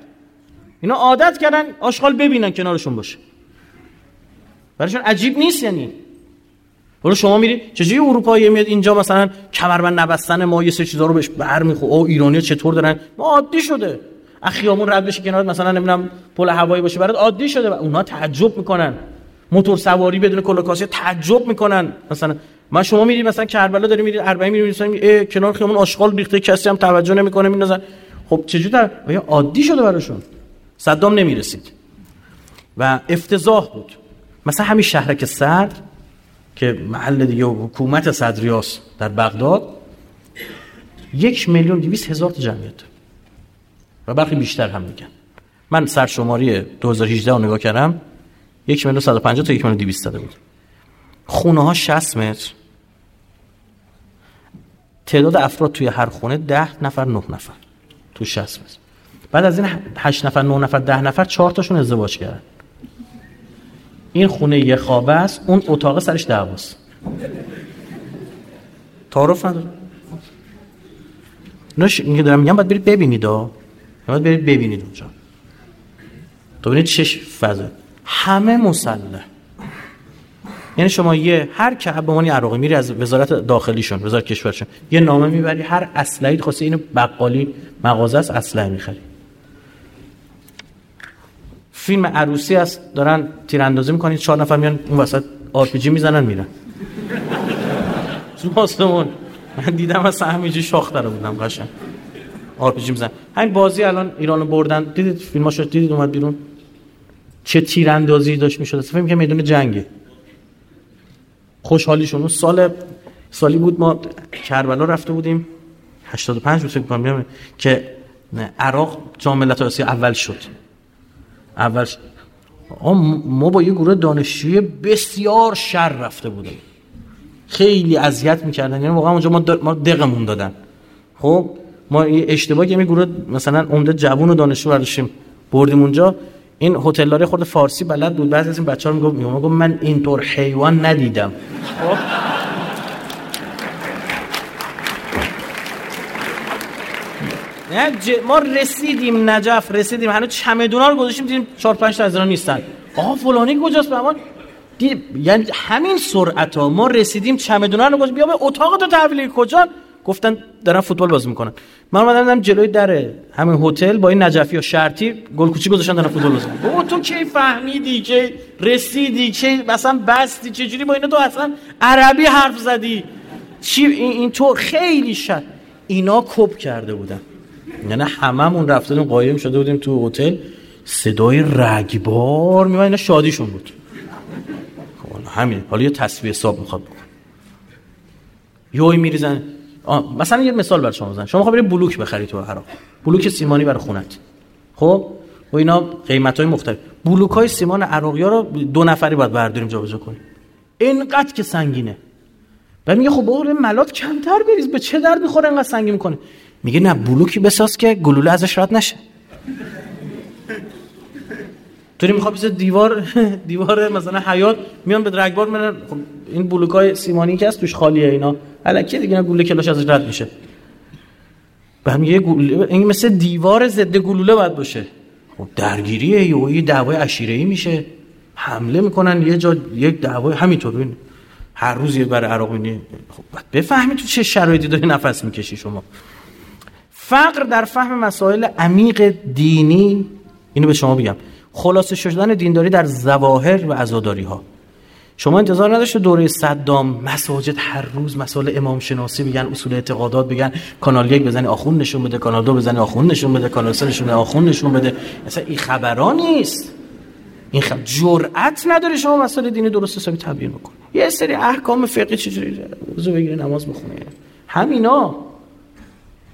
اینا عادت کردن آشغال ببینن کنارشون باشه. برایشون عجیب نیست یعنی. برو شما میری چجوری اروپایی میاد اینجا مثلا کمربند نبستن ما یه سه چیزا رو بهش برمیخو او ایرانی چطور دارن؟ ما عادی شده. اخیامون رد بشه کنار مثلا نمی‌دونم پل هوایی باشه برات عادی شده. و اونها تعجب می‌کنن. موتور سواری بدون کلوکاسی تعجب می‌کنن. مثلا ما شما میری مثلا کربلا داری میری 40 میری مثلا کنار خیابون آشغال ریخته کسی هم توجه نمی‌کنه میندازن خب چجوری در عادی شده براشون؟ صدام نمی‌رسید. و افتضاح بود. مثلا همین شهرک سرد که محل دیگه حکومت صدریاس در بغداد یک میلیون دویست هزار جمعیت و برخی بیشتر هم میگن. من سرشماری 2018 رو نگاه کردم یک میلیون 150 تا یک میلیون 200 داده بود. خونه ها 60 متر. تعداد افراد توی هر خونه 10 نفر 9 نفر. تو 60 متر. بعد از این 8 نفر 9 نفر 10 نفر 4 تاشون ازدواج کردن. این خونه یه خوابه است اون اتاق سرش دعواست. تعارف نداره. نش اینکه دارم میگم باید برید ببینید ها باید برید ببینید اونجا. تو ببینید چش فضا. همه مسلح. یعنی شما یه هر که به عنوان عراقی میری از وزارت داخلیشون وزارت کشورشون یه نامه می‌بری هر اسلحه‌ای خواسته اینو بقالی مغازه است اسلحه می‌خری. فیلم عروسی است دارن تیراندازی می‌کنید چهار نفر میان اون وسط آرپیجی می‌زنن میرن. تو آسمون. من دیدم از همینجوری شاخ درآورده بودم قشنگ. آرپیجی میزن همین بازی الان ایرانو بردن. دیدید فیلماشو؟ دیدید اومد بیرون؟ چه تیراندازی داشت می‌شد؟ اصلا فکر میدون جنگه. خوشحالیشون. اون سال سالی بود ما کربلا رفته بودیم. 85 بود فکر کنم که عراق جام ملت آسیا اول شد. اول ما با یه گروه دانشجوی بسیار شر رفته بودیم. خیلی اذیت می‌کردن. یعنی واقعا اونجا ما, ما دقمون دادن. خب ما یه اشتباهی یه گروه مثلا عمده جوون و دانشجو برداشتیم بردیم اونجا. این هتلدار خود فارسی بلد بود. بعضی از این بچه‌ها می‌گفت من اینطور حیوان ندیدم. خب. نه ما رسیدیم نجف رسیدیم هنوز چمدونا رو گذاشتیم دیدیم 4 5 تا از نیستن. آقا فلانی کجاست؟ به دید یعنی همین سرعت ها ما رسیدیم چمدونا رو گذاشتیم. بیا به اتاق تو تحویل کجا؟ گفتن دارن فوتبال بازی می‌کنن. من اومدم جلوی در همین هتل با این نجفی و شرطی گل کوچی گذاشتن دارن فوتبال بازی می‌کنن. تو کی فهمیدی؟ که رسیدی؟ که مثلا بستی؟ چه جوری با اینا تو اصلا عربی حرف زدی؟ چی؟ این تو خیلی شد اینا کپ کرده بودن. یعنی هممون رفتیم قایم شده بودیم تو هتل. صدای رگبار میومد اینا شادیشون بود. خب همین. حالا یه تصویر حساب می‌خواد بکن. یوی میریزن. مثلا یه مثال بر شما بزنم. شما برید بلوک بخری تو عراق. بلوک سیمانی برای خونت. خب؟ و اینا قیمت های مختلف. بلوک های سیمان عراقی ها رو دو نفری باید برداریم جابجا کنیم. اینقدر که سنگینه. بعد میگه خب بقول ملات کمتر بریز. به چه درد می‌خوره اینقدر سنگین می‌کنه میگه نه بلوکی بساز که گلوله ازش رد نشه. توری می‌خواد دیوار دیوار مثلا حیات میان به درگبار من خب این بلوکای سیمانی که هست توش خالیه اینا. الکی دیگه گوله کلاش ازش رد میشه. بعد میگه گلوله این مثل دیوار ضد گلوله باید باشه. خب درگیریه یه دعوای عشیره‌ای میشه. حمله می‌کنن یه جا یک دعوای همینطور ببین. هر روز یه برای عراق خب بفهمی تو چه شرایطی داری نفس می‌کشی شما. فقر در فهم مسائل عمیق دینی اینو به شما بگم. خلاصه شدن دینداری در زواهر و عزاداری ها شما انتظار نداشته دوره صدام مساجد هر روز مسائل امام شناسی بگن اصول اعتقادات بگن کانال یک بزنی آخون نشون بده کانال دو بزنی آخون نشون بده کانال سه نشون بده آخون نشون بده. اصلا این خبران نیست. این خب جرأت نداره شما مسائل دینی درست حسابی تبیین بکن یه سری احکام فقهی چجوری؟ وضو بگیره نماز بخونه همینا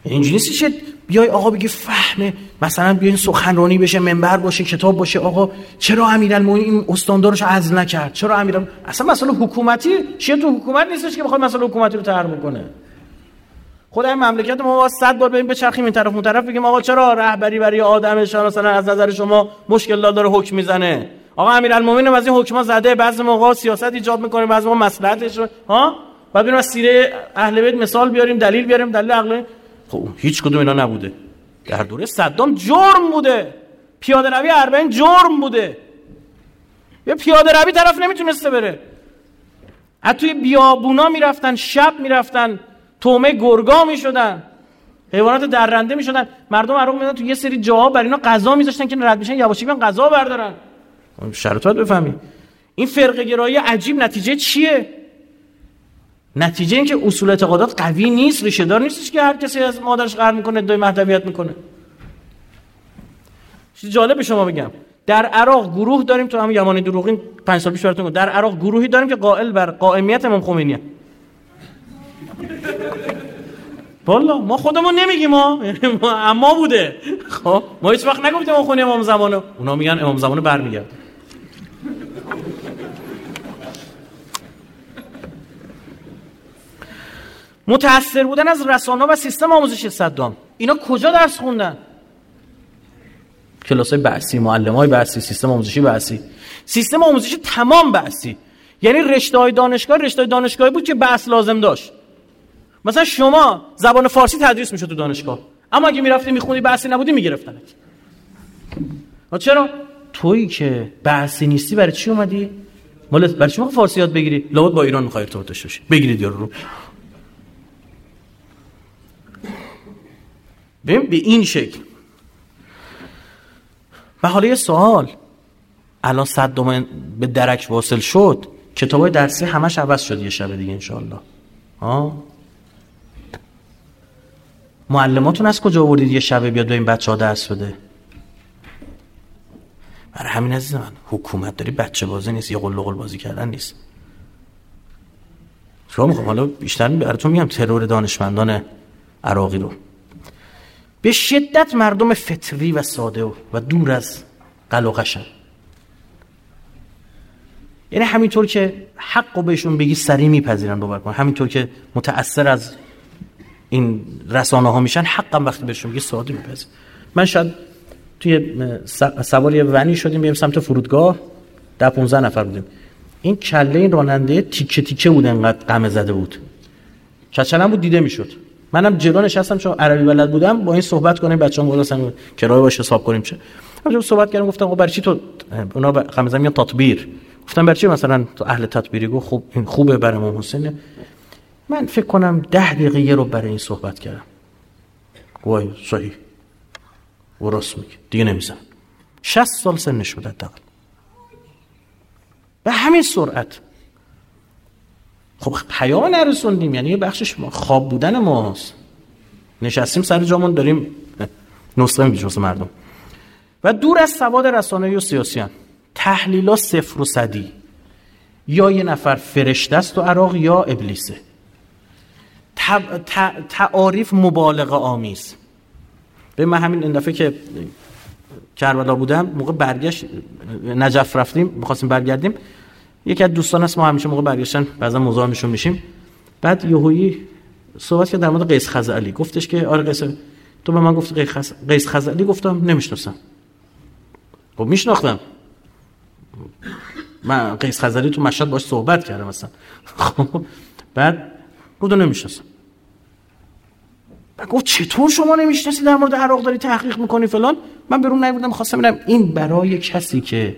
اینجوری نیست بیای آقا بگی فهمه مثلا بیاین سخنرانی بشه منبر باشه کتاب باشه. آقا چرا امیرالمومنین این استاندارش عزل نکرد؟ چرا امیر اصلا مسئله حکومتی شیعه تو حکومت نیستش که بخواد مسئله حکومتی رو طرح بکنه. خود این مملکت ما با 100 بار بریم بچرخیم این طرف اون طرف بگیم آقا چرا رهبری برای آدمش مثلا از نظر شما مشکل داره حکم می‌زنه؟ آقا امیرالمومنین از این حکما زده بعضی موقع سیاست ایجاد می‌کنه بعضی موقع مصلحتش ها؟ بعد بریم از سیره اهل بیت مثال بیاریم دلیل بیاریم دلیل عقلی خب هیچ کدوم اینا نبوده. در دوره صدام جرم بوده. پیاده روی اربعین جرم بوده. یه پیاده روی طرف نمی‌تونسته بره. از توی بیابونا می‌رفتن شب می‌رفتن تومه گرگا می‌شدن حیوانات درنده می‌شدن. مردم عراق میدن تو یه سری جاها بر اینا غذا میذاشتن که رد میشن یواشکی بیان غذا بردارن. شرطات بفهمی. این فرقه گرایی عجیب نتیجه چیه؟ نتیجه این که اصول اعتقادات قوی نیست ریشه دار نیستش که هر کسی از مادرش قرار می‌کنه ادعای مهدویت می‌کنه. چیز جالب شما بگم. در عراق گروه داریم تو هم یمانی دروغین پنج سال پیش براتون در عراق گروهی داریم که قائل بر قائمیت امام خمینی والا ما خودمون نمیگیم ما اما بوده. خب ما هیچ وقت نگفتیم امام خمینی امام زمانه اونا میگن امام زمانه برمیگرد متاثر بودن از رسانه و سیستم آموزشی صدام. اینا کجا درس خوندن؟ کلاس های بحثی معلم های بحثی سیستم آموزشی بحثی. سیستم آموزشی تمام بحثی. یعنی رشته های دانشگاه رشته های دانشگاهی بود که بحث لازم داشت. مثلا شما زبان فارسی تدریس می‌شد تو دانشگاه. اما اگه می‌رفتی می‌خونی بحثی نبودی میگرفتنت. چرا؟ تویی که بحثی نیستی برای چی اومدی؟ مال برای چی فارسی یاد بگیری؟ لابد با ایران می‌خوای ارتباط داشته باشی. بگیرید یارو رو. ببین به این شکل. و حالا یه سوال. الان صد به درک واصل شد. کتاب های درسی همش عوض شد یه شب دیگه انشاءالله. ها معلماتون از کجا آوردید یه شبه بیاد به این بچه ها درس بده؟ برای همین عزیز من حکومت داری بچه بازی نیست یه قل قل بازی کردن نیست. شما می‌خوام حالا بیشتر براتون میگم ترور دانشمندان عراقی رو. به شدت مردم فطری و ساده و دور از قلقشن یعنی همینطور که حق و بهشون بگی سریع میپذیرن باور کن. همینطور که متأثر از این رسانه ها میشن حقم وقتی بهشون بگی ساده میپذیر. من شاید توی سوار یه ونی شدیم بریم سمت فرودگاه. ده 15 نفر بودیم. این کله این راننده تیکه تیکه بود انقدر قمه زده بود. کچلم بود دیده می‌شد. منم جلو نشستم چون عربی بلد بودم با این صحبت کنیم بچه‌ام گفتن کرایه باشه حساب کنیم چه. همونجا صحبت کردم گفتم آقا برای چی تو اونا قمزم میگن تطبیر. گفتم برای چی مثلا تو اهل تطبیری گفت خوب این خوبه برای ما حسین؟ من فکر کنم ده دقیقه رو برای این صحبت کردم. وای صحیح. و راست میگه. دیگه نمیزن 60 سال سنش بود حداقل. به همین سرعت خب حیا نرسوندیم. یعنی یه بخشش خواب بودن ماست. نشستیم سر جامون داریم نسخه میگیم مردم. و دور از سواد رسانه و سیاسی هم. تحلیلا صفر و صدی. یا یه نفر فرشته است و عراق یا ابلیسه. تعاریف مبالغه آمیز. به من همین این دفعه که کربلا بودم موقع برگشت نجف رفتیم می‌خواستیم برگردیم. یکی از دوستان است ما همیشه موقع برگشتن بعضا مزاحمشون میشیم. بعد یهویی صحبت کرد در مورد قیس خزعلی. گفتش که آره قیس تو به من گفت قیس خزعلی؟ گفتم نمی‌شناسم. خب میشناختم. من قیس خزری تو مشهد باش صحبت کردم مثلا. خب بعد گفتم نمی‌شناسم. گفت چطور شما نمی‌شناسی در مورد عراق داری تحقیق می‌کنی فلان؟ من برون نیوردم خواستم ببینم این برای کسی که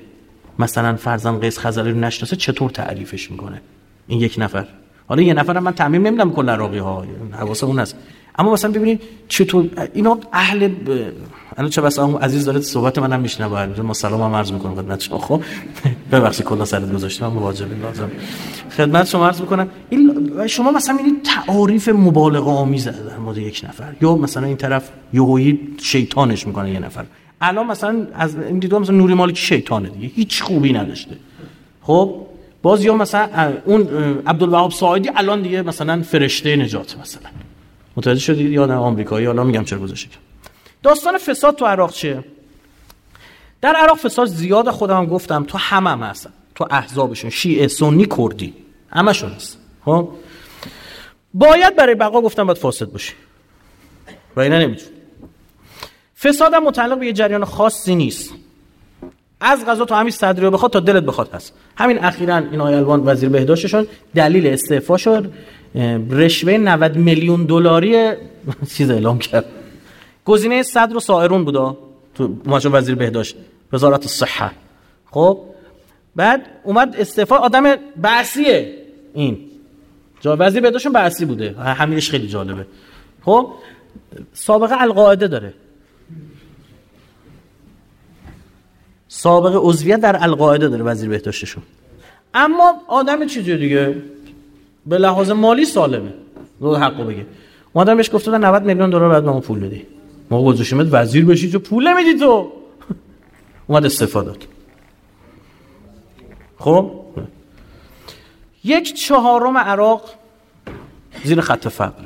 مثلا فرزن قیس خزری رو نشناسه چطور تعریفش می‌کنه؟ این یک نفر. حالا یه نفرم من تعمیم نمیدم کل عراقی ها حواس اون هست. اما مثلا ببینید چطور اینا اهل. الان چه بس عزیز داره صحبت منم میشنوه ما سلام هم عرض می‌کنم خدمت شما. خب ببخشید کلا سرت گذاشتم مواجب لازم خدمت شما عرض می‌کنم این شما مثلا این تعاریف مبالغه آمیز در مورد یک نفر یا مثلا این طرف یهویی شیطانش می‌کنه یه نفر. الان مثلا از این دیدم مثلا نوری مالکی شیطانه دیگه. هیچ خوبی نداشته. خب؟ باز یا مثلا اون عبدالوهاب ساعدی الان دیگه مثلا فرشته نجات مثلا. متوجه شدید یا نه آمریکایی حالا میگم چرا گذاشتید داستان فساد تو عراق چیه؟ در عراق فساد زیاد خودم گفتم تو همه هم هستن. تو احزابشون شیعه سنی کردی. همشون هست. خب؟ باید برای بقا گفتم باید فاسد باشی. و اینا نمیتون فساد هم متعلق به یه جریان خاصی نیست. از غذا تو همین صدری بخواد تا دلت بخواد هست. همین اخیرا این آقای الوان وزیر بهداشتشون دلیل استعفا شد. رشوه 90 میلیون دلاری چیز اعلام کرد. گزینه صدر و سائرون بودا تو ماشو وزیر بهداشت وزارت صحه. خب بعد اومد استعفا آدم بعثیه این. جا وزیر بهداشتون بعثی بوده. همینش خیلی جالبه. خب سابقه القاعده داره. سابقه عضویت در القاعده داره وزیر بهداشتشون. اما آدم چیزی دیگه؟ به لحاظ مالی سالمه. رو حقو بگه. اومدن بهش گفته 90 میلیون دلار بعد ما پول بدی. ما گذاشتیمت وزیر بشی تو پول نمیدی تو؟ اومد استفاده داد. خب؟ یک چهارم عراق زیر خط فقر.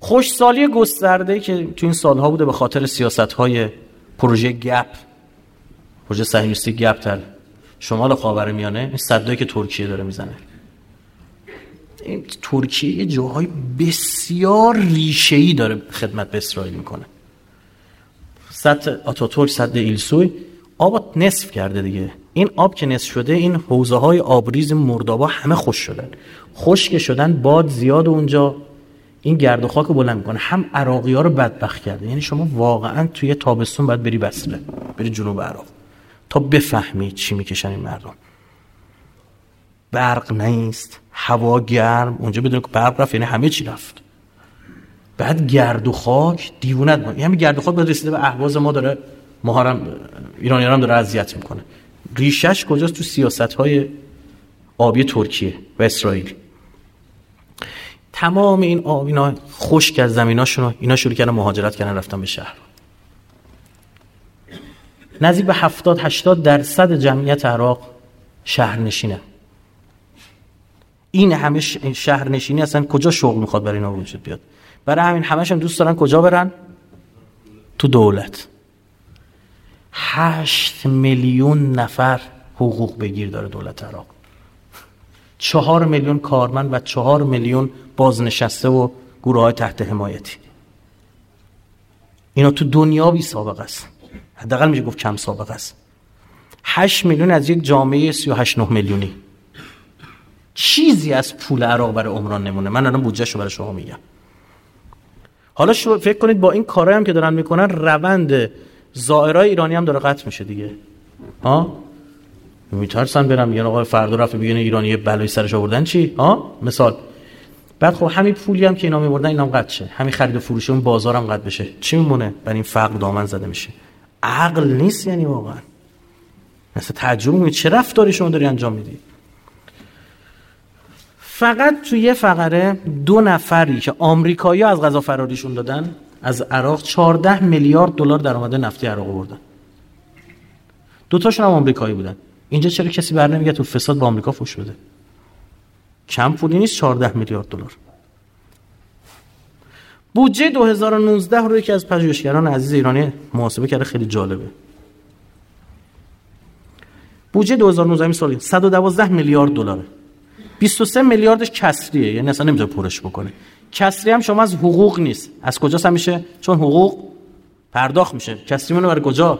خوشسالی گسترده که تو این سالها بوده به خاطر سیاست های پروژه گپ. پروژه صهیونیستی گپ در شمال خاورمیانه این صدایی که ترکیه داره می‌زنه. این ترکیه یه جاهای بسیار ریشه‌ای داره خدمت به اسرائیل می‌کنه. سد آتاتورک سد ایلسوی آب نصف کرده دیگه. این آب که نصف شده این حوزه های آبریز مردابا همه خوش شدن. خشک شدن باد زیاد اونجا. این گرد و خاک بلند می‌کنه. هم عراقی ها رو بدبخت کرده. یعنی شما واقعا توی تابستون باید بری بسله بری جنوب عراق. تا بفهمی چی می‌کشن این مردم. برق نیست هوا گرم اونجا بدون که برق رفت یعنی همه چی رفت. بعد گرد و خاک دیوونت ما همین گرد و خاک باید رسیده به اهواز ما داره مهارم ایرانی هم داره اذیت می‌کنه. ریشش کجاست؟ تو سیاست های آبی ترکیه و اسرائیل. تمام این آب اینا خشک از زمیناشون اینا شروع کردن مهاجرت کردن رفتن به شهر. نزدیک به 70 80 درصد جمعیت عراق شهرنشینه. این همه شهرنشینی اصلا کجا شغل می‌خواد برای اینا وجود بیاد؟ برای همین همش هم دوست دارن کجا برن؟ تو دولت. هشت میلیون نفر حقوق بگیر داره دولت عراق. چهار میلیون کارمند و چهار میلیون بازنشسته و گروه های تحت حمایتی. اینا تو دنیا بی سابقه است. حداقل میشه گفت کم سابقه است. 8 میلیون از یک جامعه 38 9 میلیونی. چیزی از پول عراق برای عمران نمونه. من الان بودجهشو برای شما میگم. حالا شو فکر کنید با این کارهایی هم که دارن می‌کنن روند زائرای ایرانی هم داره قطع میشه دیگه. ها؟ میترسن برم یه آقای فردا رفت بگن ایرانی یه بلای سرش آوردن چی؟ ها؟ مثال. بعد خب همین پولی هم که اینا میبردن اینا قطع شه. همین خرید و فروش اون بازار هم قطع بشه. چی میمونه؟ برای این فقر دامن زده میشه. عقل نیست یعنی واقعا. مثلا تعجب می‌کنی. چه رفتاری شما داری انجام میدی؟ فقط تو یه فقره دو نفری که آمریکایی از غذا فراریشون دادن از عراق 14 میلیارد دلار درآمد نفتی عراق دو تاشون هم آمریکایی بودن. اینجا چرا کسی بر نمیگه تو فساد با آمریکا فوش بده. کم پولی نیست 14 میلیارد دلار. بودجه 2019 رو یکی از پژوهشگران عزیز ایرانی محاسبه کرده. خیلی جالبه. بودجه 2019 این سال 112 میلیارد دلاره. 23 میلیاردش کسریه یعنی اصلا نمی‌تونه پرش بکنه. کسری هم شما از حقوق نیست. از کجاست هم میشه؟ چون حقوق پرداخت میشه. کسری منو برای کجا؟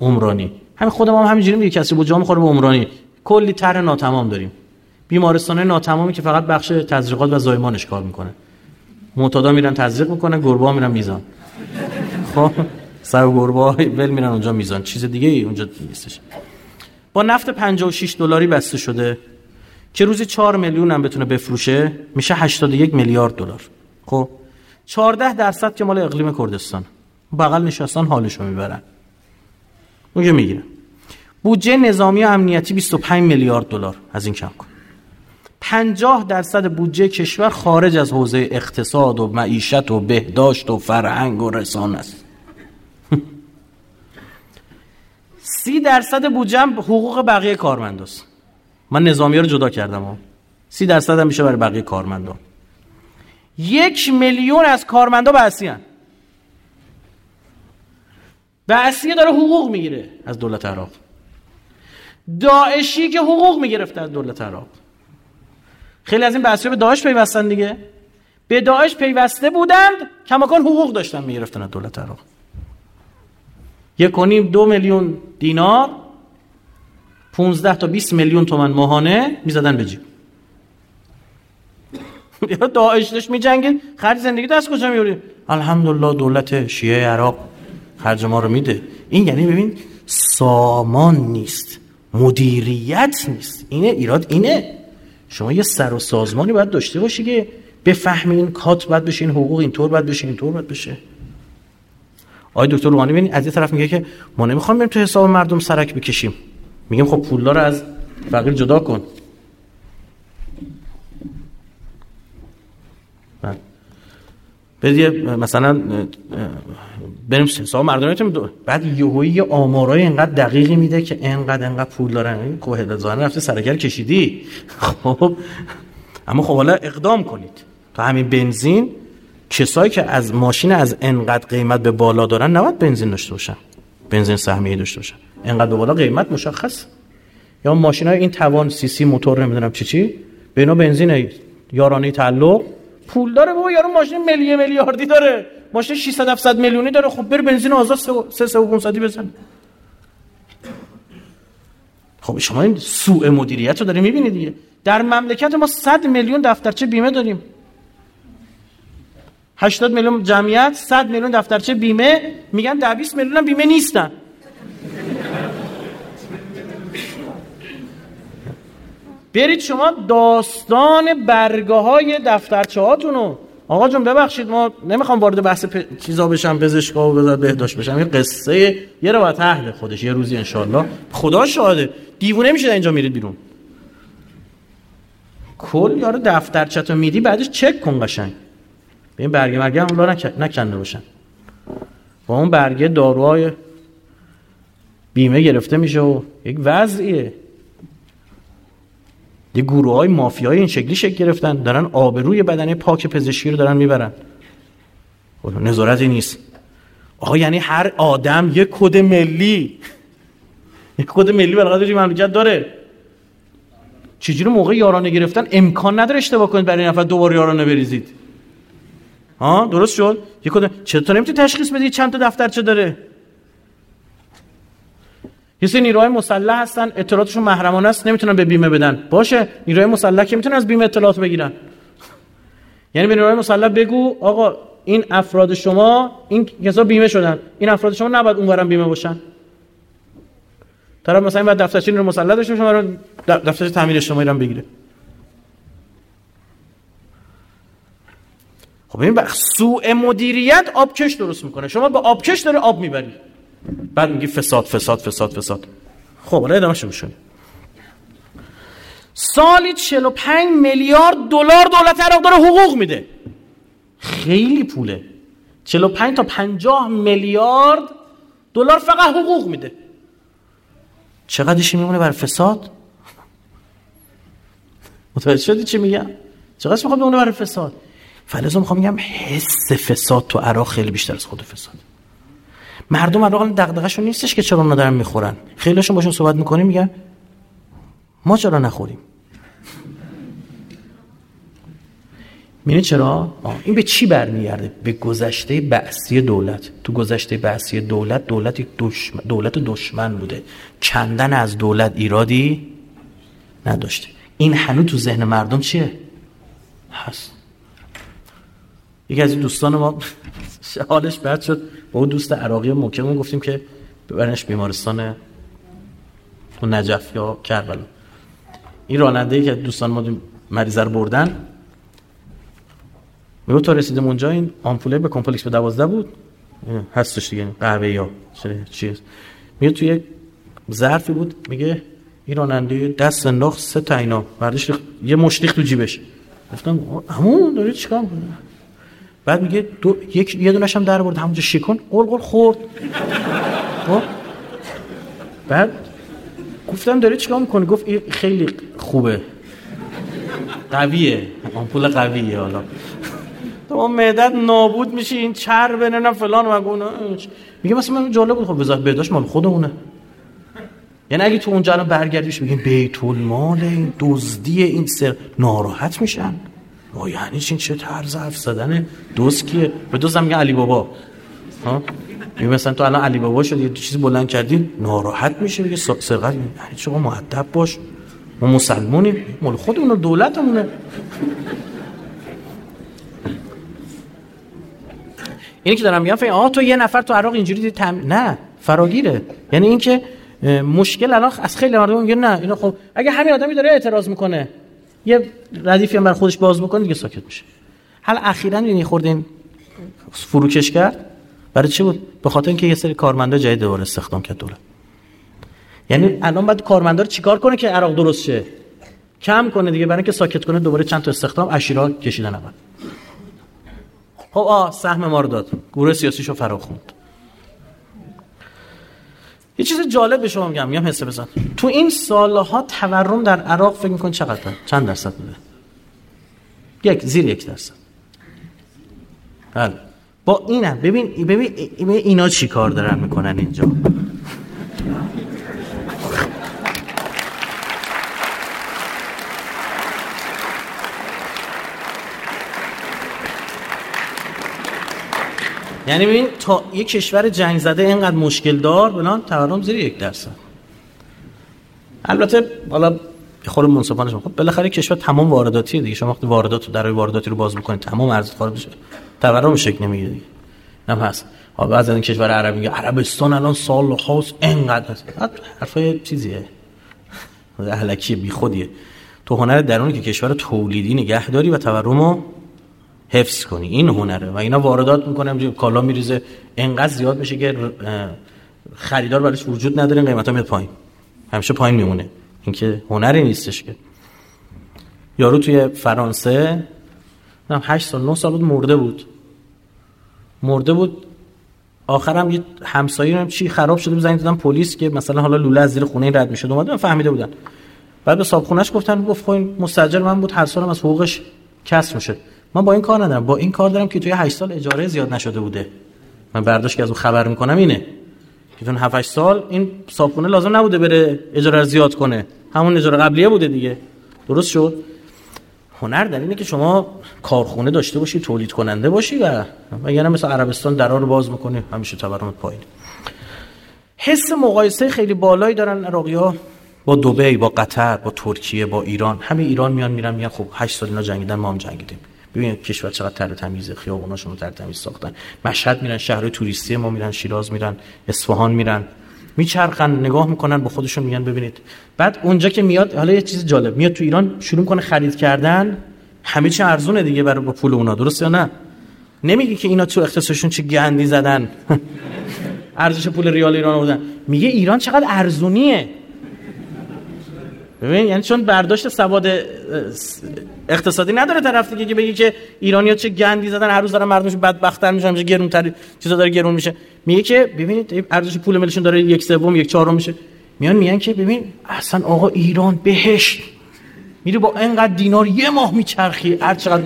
عمرانی. همین خودم هم همینجوری میگه کسی بود جا می‌خوره به عمرانی. کلی طرح ناتمام داریم. بیمارستان ناتمامی که فقط بخش تزریقات و زایمانش کار می‌کنه. معتادا میرن تزریق می‌کنه گربه میرن میزان. خب سر گربه ول میرن اونجا میزان. چیز دیگه ای اونجا نیستش. با نفت 56 دلاری بسته شده که روزی 4 میلیون هم بتونه بفروشه میشه 81 میلیارد دلار. خب 14 درصد که مال اقلیم کردستان. بغل نشستن حالشو می‌برن. اونجا می‌گیرن. بودجه نظامی و امنیتی 25 میلیارد دلار. از این کم کن. 50 درصد بودجه کشور خارج از حوزه اقتصاد و معیشت و بهداشت و فرهنگ و رسانه است. سی درصد بودجه حقوق بقیه کارمنداست من نظامی رو جدا کردم ها. سی درصد هم میشه برای بقیه کارمندا یک میلیون از کارمندا بعثی هن. بعثیه داره حقوق می‌گیره از دولت عراق. داعشی که حقوق می‌گرفته از دولت عراق. خیلی از این بعثی به داعش پیوستن دیگه. به داعش پیوسته بودند کماکان حقوق داشتن می‌گرفتن از دولت عراق. یک کنیم دو میلیون دینار 15 تا 20 میلیون تومن ماهانه می‌زدن به جیب. یا داعش داشت میجنگید خرج زندگی دست کجا میوری الحمدلله دولت شیعه عراق خرج ما رو میده. این یعنی ببین سامان نیست مدیریت نیست. اینه ایراد اینه. شما یه سر و سازمانی باید داشته باشی که بفهمی این کات باید بشه این حقوق اینطور باید بشه اینطور باید بشه. آقای دکتر روحانی ببین از یه طرف میگه که ما نمی‌خوام بریم تو حساب مردم سرک بکشیم. میگیم خب پولدار از فقیر جدا کن. بعد. مثلا بریم حساب مردم بعد یهویی یه آمارای اینقدر دقیقی میده که اینقدر اینقدر پول دارن. این کوه زانه رفته سرگر کشیدی. خب. اما خب حالا اقدام کنید. تا همین بنزین کسایی که از ماشین از انقدر قیمت به بالا دارن نباید بنزین داشته باشن. بنزین سهمیه داشته باشن. انقدر به بالا قیمت مشخص. یا ماشین های این توان سی سی موتور نمی‌دونم چی چی. به اینا بنزین یارانه تعلق. پول داره بابا یارو ماشین ملی میلیاردی داره. ماشین 600 700 میلیونی داره. خب بر بنزین آزاد 3 3 500 بزن. خب شما این سوء مدیریت رو داری می‌بینی دیگه. در مملکت ما 100 میلیون دفترچه بیمه داریم. 80 میلیون جمعیت 100 میلیون دفترچه بیمه. میگن 10 20 میلیون هم بیمه نیستن. برید شما داستان برگه های دفترچه هاتونو آقا جون ببخشید ما نمی‌خوام وارد بحث پ... چیزا بشم پزشکا و بذار بهداشت بشم. یه قصه یه روایت اهل خودش یه روزی انشالله خدا شاهده. دیوونه میشه اینجا میرید بیرون. کل یارو دفترچه تو میدی بعدش چک کن قشنگ. به این برگه مرگه هم نکنده باشن. با اون برگه داروهای بیمه گرفته میشه و یک وضعیه. یه گروه های مافیایی این شکلی شکل گرفتن دارن آبروی بدنه پاک پزشکی رو دارن می‌برن. خب، نظارتی نیست. آقا یعنی هر آدم یه کد ملی. یه کد ملی بلغت مملکت داره. چجوری موقع یارانه گرفتن؟ امکان نداره اشتباه کنید برای نفر دوباره یارانه بریزید. ها؟ درست شد؟ یه کد چطور نمی‌تونی تشخیص بدی چند تا دفترچه داره؟ یه سری نیروهای مسلح هستن اطلاعاتشون محرمانه است نمی‌تونن به بیمه بدن. باشه نیروهای مسلح که می‌تونن از بیمه اطلاعات بگیرن. یعنی به نیروهای مسلح بگو آقا این افراد شما این کسا بیمه شدن. این افراد شما نباید اونورم بیمه باشن. طرف مثلا بعد دفترچه نیروی مسلح داشته شما دفترچه تعمیر اجتماعی رو بگیره. خب این سوء مدیریت آبکش درست می‌کنه. شما به آبکش داره آب می‌بری. بعد میگی فساد فساد فساد فساد. خب حالا ادامه شو سالی 45 میلیارد دلار دولت عراق داره حقوق میده. خیلی پوله. 45 تا 50 میلیارد دلار فقط حقوق میده. چقدرش میمونه بر فساد؟ متوجه شدی چی میگم؟ چقدر می‌خوام بمونه برای فساد؟ فلزا می‌خوام میگم حس فساد تو عراق خیلی بیشتر از خود فساد. مردم الان دغدغه‌شون نیستش که چرا اونا دارن می‌خورن. خیلیشون باشون صحبت می‌کنیم میگن ما چرا نخوریم؟ میره چرا؟ این به چی برمیگرده؟ به گذشته بعثی دولت. تو گذشته بعثی دولت دولت دشمن دولت دشمن بوده. کندن از دولت ایرادی نداشته. این هنوز تو ذهن مردم چیه؟ هست. یکی از این دوستان ما حالش بد شد. با اون دوست عراقی مکمون گفتیم که ببرنش بیمارستان نجف یا کربلا. این راننده ای که دوستان ما مریض رو بردن میگو تا رسیدم اونجا این آمپوله به کمپلکس به دوازده بود. هستش دیگه قهوه یا چیز میگه توی ظرفی بود میگه این راننده دست انداخت سه تا اینا برداشت یه مشتیخ تو جیبش. گفتم همون داری چیکار بعد میگه دو یک یه دونش هم در برد همونجا شیکن قل خورد. خب؟ بعد گفتم داره چیکار می‌کنه گفت این خیلی خوبه. قویه. آمپول قویه حالا. تو معدت نابود میشه این چربه نه فلان و گونه میگه مثلا من جالب بود خب بذار بهداشت مال خودمونه. یعنی اگه تو اونجا الان برگردیش بگیم بیت المال این دزدی این سر ناراحت میشن. و یعنی چین چه طرز حرف زدن دوست کیه به دوستم میگه علی بابا. ها؟ مثلا تو الان علی بابا شد یه چیزی بلند کردی ناراحت میشه میگه سرقت یعنی چقدر مؤدب باش. ما مسلمونیم مال خودمون دولتمونه. اینی که دارم میگم آه تو یه نفر تو عراق اینجوری تم... نه فراگیره. یعنی اینکه مشکل الان از خیلی مردم میگن نه اینا خب اگه همین آدمی داره اعتراض می‌کنه. یه ردیفی هم بر خودش باز می‌کنه دیگه ساکت میشه. حالا اخیرا این خوردین فروکش کرد. برای چی بود؟ به خاطر اینکه یه سری کارمندا جدید دوباره استخدام کرد دوره یعنی الان بعد کارمندا رو چیکار کنه که عراق درست شه کم کنه دیگه برای اینکه ساکت کنه دوباره چند تا استخدام اشیرا کشیدن اول. خب آ سهم ما رو داد. گروه سیاسیشو فرا خوند یه چیز جالب به شما میگم میگم حسه بزن. تو این سالها تورم در عراق فکر میکن چقدر چند درصد بوده؟ یک زیر یک درصد. بله. با اینم ببین ببین اینا چی کار دارن می‌کنن اینجا؟ یعنی ببین تا یک کشور جنگ زده اینقدر مشکل دار بلان تورم زیر یک درصد. البته حالا خود منصفانه خب بالاخره کشور تمام وارداتیه دیگه. شما وقتی واردات در وارداتی رو باز می‌کنید تمام ارز خارج بشه تورم شکل نمی‌گیره دیگه. هم هست ها بعضی این کشور عربی میگه عربستان الان سال خاص انقدر هست حرفای چیزیه. اهلکی بی خودیه تو هنر درونی که کشور تولیدی نگهداری و تورم حفظ کنی. این هنره. و اینا واردات می‌کنه کالا میریزه. انقدر زیاد میشه که خریدار براش وجود نداره این قیمتا میاد پایین. همیشه پایین میمونه. اینکه هنری نیستش که. یارو توی فرانسه 8 سال 9 سال بود مرده بود. مرده بود. آخرم یه همسایه هم چی خراب شده بود زنگ دادن پلیس که مثلا حالا لوله از زیر خونه رد میشه اومدن فهمیده بودن. بعد به صاحب گفتن گفت خب این مستاجر من بود هر سالم از حقوقش کسر میشه من با این کار ندارم. با این کار دارم که توی 8 سال اجاره زیاد نشده بوده. من برداشت که از اون خبر می‌کنم اینه. که تو 7 سال این صابخونه لازم نبوده بره اجاره زیاد کنه. همون اجاره قبلیه بوده دیگه. درست شد؟ هنر در اینه که شما کارخونه داشته باشی تولید کننده باشی و یعنی مثل عربستان درا رو باز می‌کنی. همیشه تورمت پایین. حس مقایسه خیلی بالایی دارن عراقی ها با دبی با قطر با ترکیه با ایران. همه ایران میان میرن میگن خب 8 سال اینا جنگیدن ما هم جنگیدیم. ببینید کشور چقدر تر تمیز خیابوناشون رو تر تمیز ساختن. مشهد میرن شهر توریستی ما میرن شیراز میرن اصفهان میرن. میچرخن نگاه می‌کنن با خودشون میگن ببینید. بعد اونجا که میاد حالا یه چیز جالب میاد تو ایران شروع کنه خرید کردن همه چی ارزونه دیگه برای با پول اونا درسته یا نه؟ نمیگه که اینا تو اقتصادشون چه گندی زدن. ارزش پول ریال ایران بودن میگه ایران چقدر ارزونیه. ببین یعنی چون برداشت سواد اقتصادی نداره طرف دیگه که بگی که ایرانیا چه گندی زدن هر روز دارن مردمش بدبخت‌تر میشن میشه گرون تر چیزا داره گرون میشه. میگه که ببینید ارزش پول ملیشون داره یک سوم یک چهارم میشه. میان میگن که ببین اصلا آقا ایران بهش میره با اینقدر دینار یه ماه میچرخی هر چقدر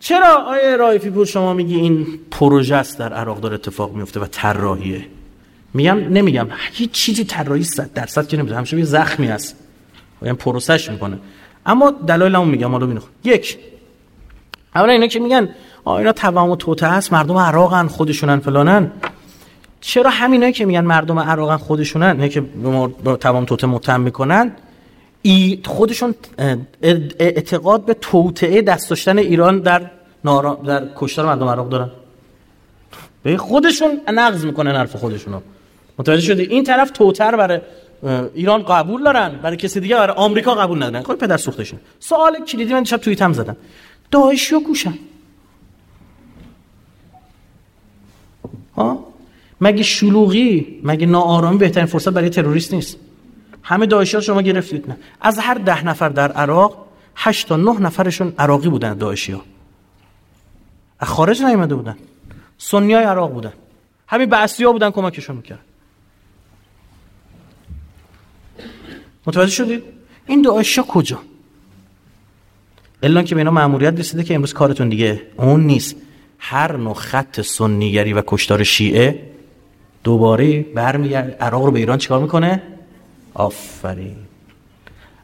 چرا آیه رایفی پور شما میگی این پروژه است در عراق داره اتفاق میفته و طراحیه؟ میگم نمیگم. هیچ چیزی طراحی 100 درصد که نمیده همیشه یه زخمی هست. یعنی پروسش می‌کنه. اما دلایلمو میگم. حالا ببینید یک. اولا اینا که میگن آ اینا توام و توته هست. مردم عراقن خودشونن فلانن. چرا همینایی که میگن مردم عراقن خودشونن؟ نه که با توام توته متهم می‌کنن. ای خودشون اعتقاد به توطعه دست داشتن ایران در نارا در کشتار مردم عراق دارن. به خودشون نقض می‌کنن حرف خودشونو. متوجه شدی؟ این طرف توتر برای ایران قبول دارن برای کسی دیگه برای آمریکا قبول ندارن. خب پدر سوختشون. سوال کلیدی من شب توییت هم زدم. داعشی گوشن ها؟ مگه شلوغی مگه ناآرامی بهترین فرصت برای تروریست نیست؟ همه داعشی شما گرفتید نه. از هر ده نفر در عراق 8 تا 9 نفرشون عراقی بودن داعشی ها. از خارج نیومده بودن. سنی های عراق بودن. همین بعثی ها بودن کمکشون می‌کرد متوجه شدید؟ این داعشی کجا؟ الان که به اینا مأموریت رسیده که امروز کارتون دیگه اون نیست. هر نوع خط سنیگری و کشتار شیعه دوباره برمیگرد عراق رو به ایران چیکار می‌کنه؟ آفرین.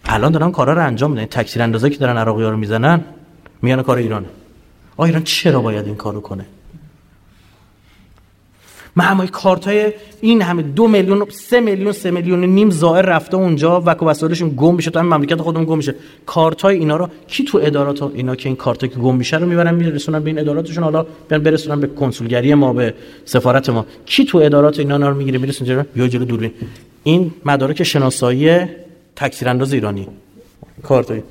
الان دارن کارا رو انجام میدن. تکثیر اندازه که دارن عراقی ها رو می‌زنن میان کار ایرانه. آ ایران چرا باید این کارو کنه؟ معمای کارت های این همه دو میلیون سه میلیون سه میلیون نیم زائر رفته اونجا و وسایلشون گم میشه تو مملکت خودمون گم میشه. کارت های اینا رو کی تو ادارات اینا که این کارت که گم میشه رو می‌برن میرسونن به این اداراتشون حالا بیان برسونن به کنسولگری ما به سفارت ما. کی تو ادارات اینا رو می‌گیره میرسونه یا جلو دوربین. این مدارک شناسایی تکثیر انداز ایرانی. کارت های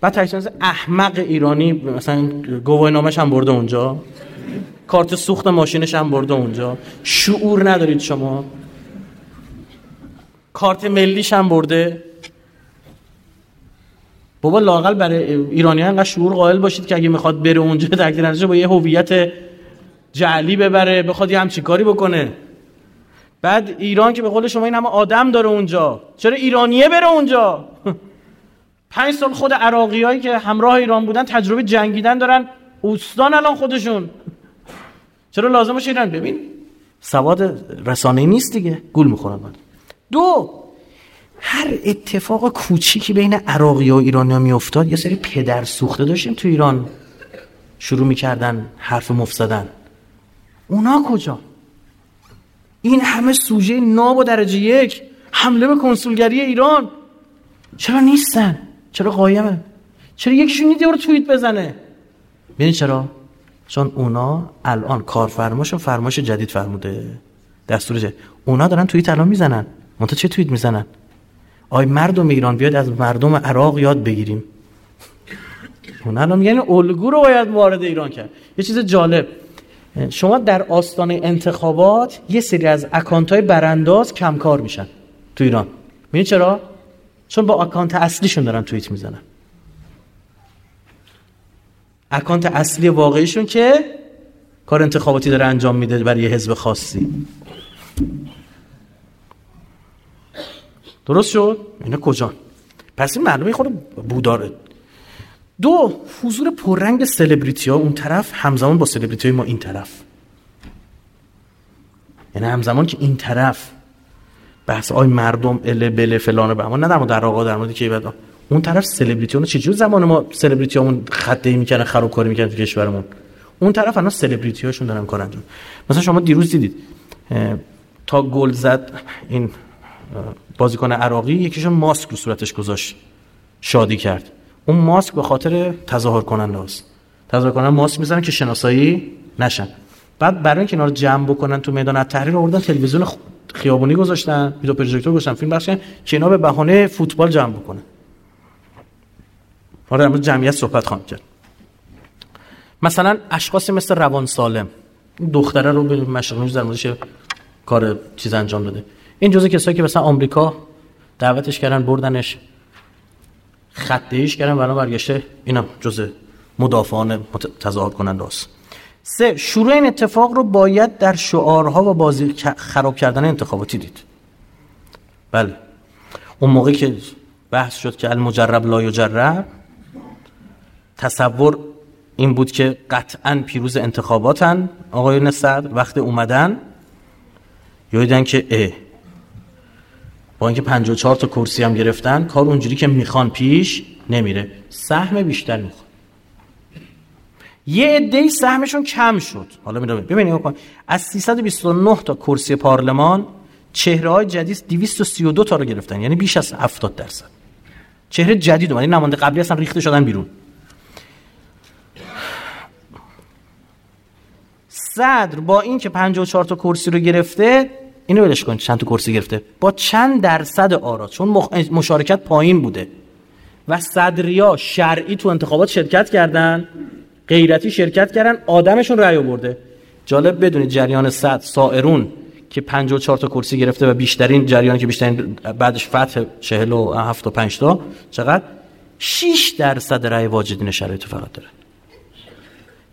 بعد تکثیر احمق ایرانی مثلا گواهینامه‌ش هم برده اونجا. کارت سوخت ماشینش هم برده اونجا. شعور ندارید شما. کارت ملیش هم برده. بابا لاقل برای ایرانی انقدر شعور قائل باشید که اگه می‌خواد بره اونجا تقدیر با یه هویت جعلی ببره بخواد یه همچین کاری بکنه. بعد ایران که به قول شما این همه آدم داره اونجا. چرا ایرانیه بره اونجا؟ پنج سال خود عراقی هایی که همراه ایران بودن تجربه جنگیدن دارن. اوستان الان خودشون. چرا لازم باشه ایران ببین؟ سواد رسانه نیست دیگه. گول می‌خورن من دو هر اتفاق کوچیکی بین عراقی و ایرانی ها میافتاد یه سری پدر سوخته داشتیم تو ایران. شروع می‌کردن حرف مفسدن اونا کجا؟ این همه سوژه ناب و درجه یک حمله به کنسولگری ایران. چرا نیستن؟ چرا قایمه؟ چرا یکیشون نیدی رو توییت بزنه؟ ببین چرا؟ چون اونا الان کارفرماشون فرماش جدید فرموده. دستور جدید. اونا دارن توییت الان می‌زنن. منتها چه توییت می‌زنن؟ آی مردم ایران بیاد از مردم عراق یاد بگیریم. اونا الان یعنی الگو رو باید وارد ایران کرد. یه چیز جالب. شما در آستان انتخابات یه سری از اکانت های برانداز کمکار میشن تو ایران. می‌دونی چرا؟ چون با اکانت اصلیشون دارن توییت می‌زنن. اکانت اصلی واقعیشون که کار انتخاباتی داره انجام میده برای یه حزب خاصی. درست شد؟ اینا کجا؟ پس این معلومه خود بوداره. دو حضور پررنگ سلبریتی ها. اون طرف همزمان با سلبریتی های ما این طرف. یعنی همزمان که این طرف بحث آی مردم اله بله فلانه به نه در در آقا در مورد کی اون طرف سلبریتی اون چجور زمان ما سلبریتی همون خطه می‌کنن خرابکاری می‌کنن تو کشورمون؟ اون طرف الان سلبریتی هاشون دارن کار انجام مثلا شما دیروز دیدید تا گل زد این بازیکن عراقی یکیشون ماسک رو صورتش گذاشت شادی کرد. اون ماسک به خاطر تظاهر کننده است تظاهر کننده ماسک می‌زنن که شناسایی نشن. بعد برای اینکه اینا رو جمع بکنن تو میدان تحریر آوردن تلویزیون خیابونی گذاشتن ویدیو پروژکتور گذاشتن فیلم بخشن که اینا به بهانه فوتبال جمع بکنن. ما در جمعیت صحبت خواهم کرد. مثلا اشخاصی مثل روان سالم دختره رو به مشغول در موردش کار چیز انجام داده. این جزء کسایی که مثلا آمریکا دعوتش کردن بردنش خط ایش کردن و برگشته اینم جزء مدافعان تظاهر کننده است سه شروع این اتفاق رو باید در شعارها و بازی خراب کردن انتخاباتی دید. بله. اون موقع که بحث شد که المجرب لا یجرب تصور این بود که قطعا پیروز انتخاباتن آقایون صدر وقت اومدن. یادیدن که اه با اینکه 54 تا کرسی هم گرفتن کار اونجوری که می‌خوان پیش نمیره. سهم بیشتر می‌خواد یه عده سهمشون کم شد. حالا میرم ببینید از 329 تا کرسی پارلمان چهره های جدید 232 تا رو گرفتن. یعنی بیش از 70 درصد. چهره جدید اومد. نماینده قبلی اصلا ریخته شدن بیرون. صدر با اینکه 54 تا کرسی رو گرفته اینو ولش کن چند تا کرسی گرفته. با چند درصد آرا چون مشارکت پایین بوده. و صدریا شرعی تو انتخابات شرکت کردن غیرتی شرکت کردن آدمشون رأی آورده. جالب بدونید جریان صد سائرون که 54 تا کرسی گرفته و بیشترین جریانی که بیشترین بعدش فتح 47 و 5 تا چقدر؟ 6 درصد رأی واجدین شرایط فقط داره.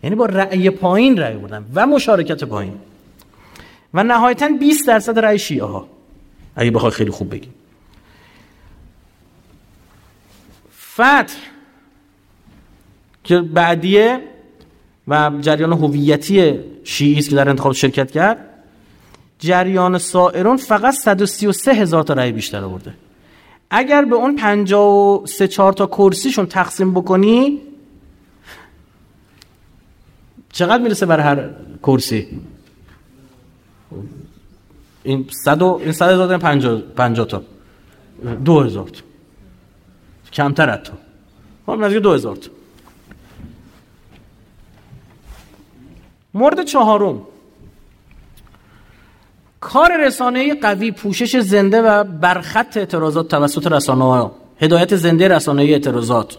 یعنی با رأی پایین رأی بردن و مشارکت پایین. و نهایتا 20 درصد رأی شیعه ها اگه بخوای خیلی خوب بگیم. فتح که بعدیه و جریان هویتی شیعی است که در انتخاب شرکت کرد جریان سائرون فقط 133 هزار تا رأی بیشتر آورده. اگر به اون 53 4 تا کرسیشون تقسیم بکنی چقدر می‌رسه برای هر کرسی؟ این 100 این 100 هزار 50 50 تا. 2000 تا. کمتر تو. خب نزدیک 2000 تا. مورد چهارم. کار رسانه قوی پوشش زنده و برخط اعتراضات توسط رسانه ها هدایت زنده رسانه اعتراضات.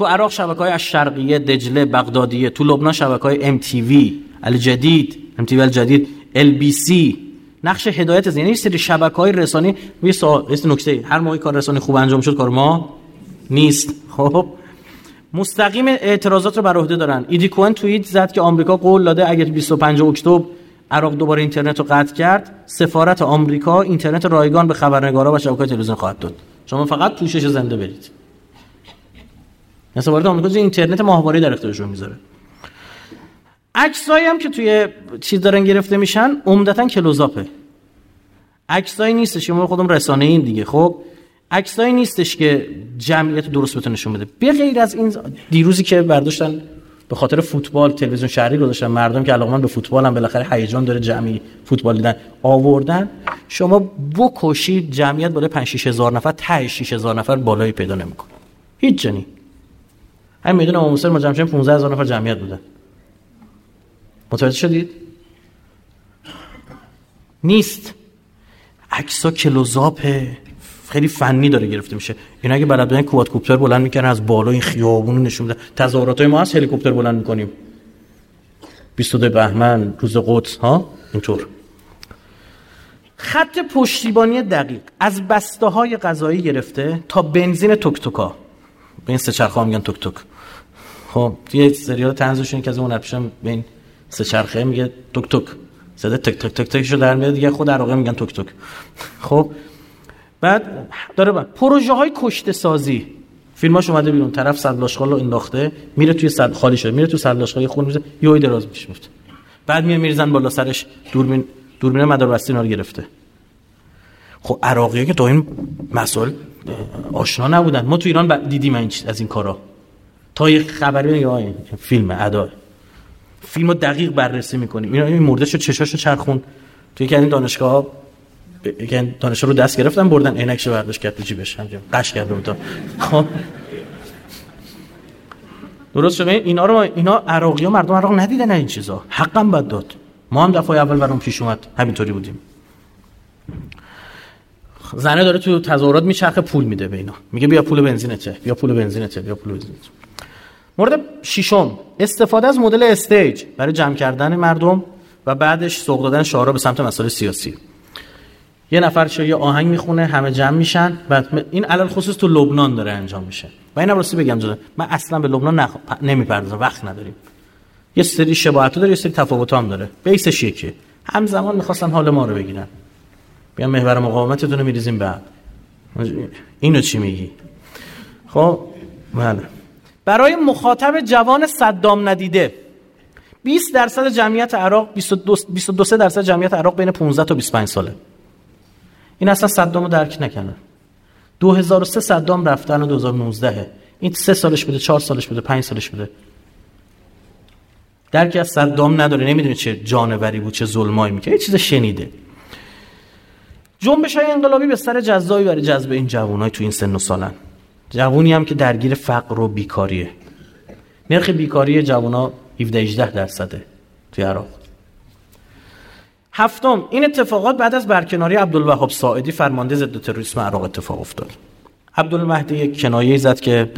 تو عراق شبکه های شرقیه دجله بغدادیه تو لبنان شبکه های وی الجدید وی الجدید سی نقش هدایت زنده یعنی سری شبکه های رسانه یه نکته هر موقع کار رسانه خوب انجام شد کار ما نیست. خب. مستقیم اعتراضات رو بر عهده دارن. ایدی کوئن توییت زد که آمریکا قول داده اگر 25 اکتبر عراق دوباره اینترنت رو قطع کرد سفارت آمریکا اینترنت رایگان به خبرنگارا و شبکه‌های تلویزیون خواهد داد. شما فقط پوشش زنده برید. سفارت آمریکا اینترنت ماهواره در اختیارشون می‌ذاره. عکسایی هم که توی چیز دارن گرفته میشن عمدتا کلوزاپه. عکسایی نیستش که ما خودم رسانه این دیگه. خب عکسایی نیستش که جمعیت درست بتونه نشون بده. به غیر از این دیروزی که برداشتن به خاطر فوتبال تلویزیون شهری گذاشتن مردم که علاقمند به فوتبال هم بالاخره هیجان داره جمعی فوتبال دیدن آوردن. شما بکشید جمعیت بالای 5 6 هزار نفر ته 6 هزار نفر بالایی پیدا نمی‌کنه. هیچ جنی. همین میدون امام حسین مجمع 15 هزار نفر جمعیت بودن متوجه شدید؟ نیست. عکسا کلوزاپه خیلی فنی داره گرفته میشه. اینا اگه بلد بودن کوادکوپتر بلند می‌کنن از بالا این خیابون نشون میده تظاهرات ما از هلیکوپتر بلند می‌کنیم. 22 بهمن روز قدس ها؟ اینطور. خط پشتیبانی دقیق. از بسته های غذایی گرفته تا بنزین توک توکا به این سه چرخه میگن توک توک خب یه سریال تنزشون که از اون به این سه چرخه میگه توک توک. صدا تک تک تک تک شو در میاد دیگه خود عراقی میگن توک توک. خب بعد داره بعد پروژه های کشته سازی. فیلماش اومده بیرون طرف سرلاشقال رو انداخته میره توی سر خالی شده میره تو سرلاشقال خون میزه یهو دراز میشه بعد میاد میریزن بالا سرش دوربین دوربین مداربستی اینا رو گرفته. خب عراقیه که تو این مسائل آشنا نبودن. ما تو ایران دیدیم این از این کارا. تا یه خبری یا فیلم ادا. فیلم رو دقیق بررسی می‌کنیم اینا این مردش چشاشو چرخون توی که این دانشگاه یعنی دانش رو دست گرفتن بردن عینکش برداشت کرد تو جیبش. همجا قش کرده بود. خب. درست شده اینا رو اینا عراقی ها مردم عراق ندیدن این چیزا. حقم بد داد. ما هم دفعه اول برام پیش اومد. همینطوری بودیم. زنه داره تو تظاهرات میچرخه پول میده به اینا. میگه بیا پول بنزینته. بیا پول بنزینته. بیا پول بنزینته. مورد ششم استفاده از مدل استیج. برای جمع کردن مردم و بعدش سوق دادن شعارا به سمت مسائل سیاسی. یه نفر چه یه آهنگ می‌خونه همه جمع میشن بعد این علل خصوص تو لبنان داره انجام میشه. و اینم راستی بگم جدا من اصلا به لبنان نخ... نمی‌پردازم وقت نداریم. یه سری شباهت داره یه سری تفاوت هم داره. بیسش یکی. همزمان می‌خواستن حال ما رو بگیرن. بیان محور مقاومتتون رو میریزیم بعد. اینو چی میگی؟ خب بله. برای مخاطب جوان صدام ندیده. 20 درصد جمعیت عراق 22 22 درصد جمعیت عراق بین 15 تا 25 ساله. این اصلا صدام رو درک نکنه 2003 صدام رفتن و 2019 این سه سالش بوده چهار سالش بوده پنج سالش بوده. درکی از صدام نداره نمی‌دونه چه جانوری بود چه ظلمایی می‌کنه یه چیز شنیده. جنبش های انقلابی به سر جذابی برای جذب این جوانای تو این سن و سالن. جوونی هم که درگیر فقر و بیکاریه. نرخ بیکاری جوانا 17 18 درصده توی عراق. هفتم این اتفاقات بعد از برکناری عبدالوهاب ساعدی فرمانده ضد تروریسم عراق اتفاق افتاد. عبدالمهدی یک کنایه زد که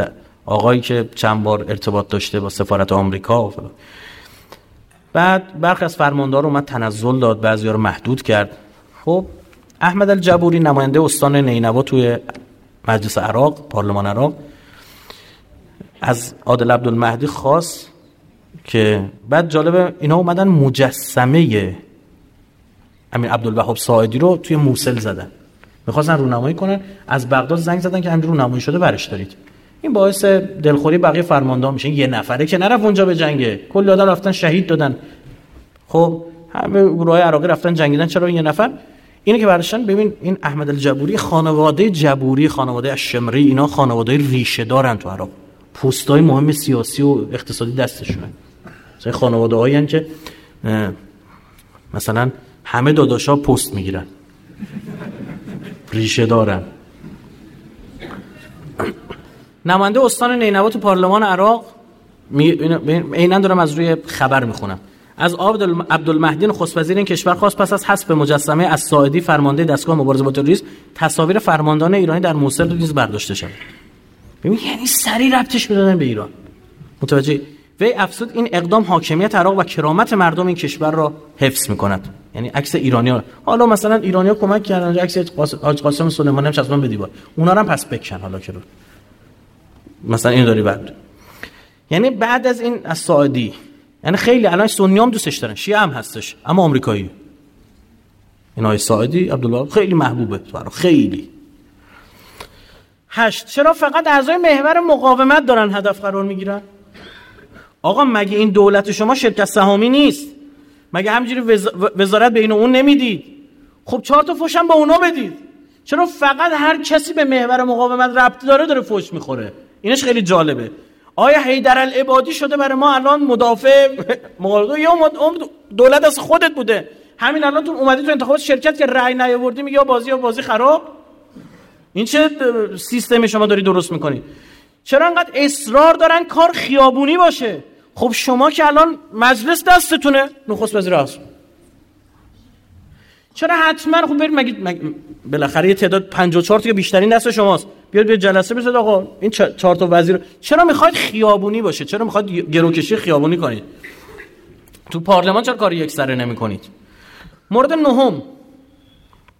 آقایی که چند بار ارتباط داشته با سفارت آمریکا و بعد برخی از فرماندار اومد تنزل داد بعضی رو محدود کرد. خب احمد الجبوری نماینده استان نینوا توی مجلس عراق پارلمان عراق. از عادل عبدالمهدی خواست که بعد جالبه اینا اومدن مجسمه امیر عبدالوهاب ساعدی رو توی موسل زدن. می‌خواستن رونمایی کنن. از بغداد زنگ زدن که امیر رونمایی شده برش دارید. این باعث دلخوری بقیه فرماندار میشه. یه نفره که نرفت اونجا به جنگه کلی آدم رفتن شهید دادن. خب همه گروه عراقی رفتن جنگیدن. چرا یه نفر؟ اینه که برشن ببین این احمد الجبوری خانواده جبوری خانواده الشمری اینا خانواده ریشه دارن تو عراق پستای مهم سیاسی و اقتصادی دستشونه. مثلا خانواده هایی که مثلا همه داداشا پست می‌گیرن. ریشه دارن. نماینده استان نینوا تو پارلمان عراق عینا دارم از روی خبر می‌خونم. از عبدالمهدی نخست وزیر این کشور خواست پس از حذف مجسمه از ساعدی فرمانده دستگاه مبارزه با تروریسم تصاویر فرماندهان ایرانی در موصل رو نیز برداشته شود. ببین یعنی سری ربطش می‌دادن به ایران. متوجه وی افسود این اقدام حاکمیت عراق و کرامت مردم این کشور را حفظ می‌کند. یعنی عکس ایرانی ها حالا مثلا ایرانی ها کمک کردن عکس حاج قاسم سلیمانی هم چسبان به دیوار. اونا هم پس بکن حالا که رو. مثلا این داری بعد. یعنی بعد از این از ساعدی یعنی خیلی الان سنی هم دوستش دارن. شیعه هم هستش اما آمریکایی. این های ساعدی عبدالله خیلی محبوبه تو خیلی. هشت چرا فقط اعضای محور مقاومت دارن هدف قرار می‌گیرن؟ آقا مگه این دولت شما شرکت سهامی نیست؟ مگه همینجوری وزارت بین اون نمی‌دید؟ خب چهار تا فوشم با اونا بدید. چرا فقط هر کسی به محور مقاومت ربط داره داره فوش می‌خوره؟ اینش خیلی جالبه. آیا حیدر العبادی شده برای ما الان مدافع مقابل یا دولت از خودت بوده. همین الان تو اومدی تو انتخابات شرکت که رأی نیاوردی میگه بازی یا بازی خراب؟ این چه سیستمی شما داری درست می‌کنی؟ چرا انقدر اصرار دارن کار خیابونی باشه؟ خب شما که الان مجلس دستتونه نخست وزیر هست چرا حتما خب برید مگه, مگه بالاخره یه تعداد 54 تا بیشترین دست شماست. بیاد بیاد جلسه بزنید آقا این چهار تا وزیر چرا می‌خواید خیابونی باشه؟ چرا می‌خواید گروکشی خیابونی کنید؟ تو پارلمان چرا کاری یک سره نمی‌کنید؟ مورد نهم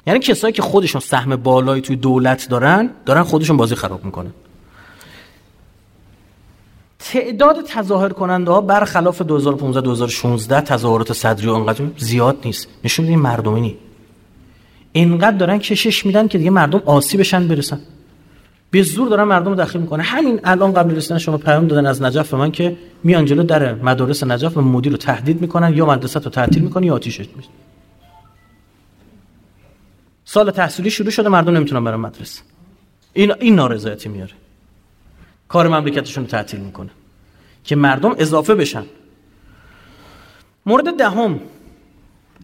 یعنی کسایی که خودشون سهم بالایی توی دولت دارن دارن خودشون بازی خراب می‌کنن. تعداد تظاهر کننده ها برخلاف 2015 2016 تظاهرات صدری و انقدر زیاد نیست. نشون میده مردمی اینقدر دارن کشش میدن که دیگه مردم آسی بشن برسن. به زور دارن مردم رو داخل می‌کنه. همین الان قبل رسیدن شما پیام دادن از نجف به من که میان جلو در مدارس نجف و مدیر رو تهدید می‌کنن یا مدرسه رو تعطیل می‌کنن یا آتیش می‌زنن سال تحصیلی شروع شده مردم نمی‌تونن برن مدرسه. این این نارضایتی میاره. کار مملکتشون رو تعطیل می‌کنه. که مردم اضافه بشن. مورد دهم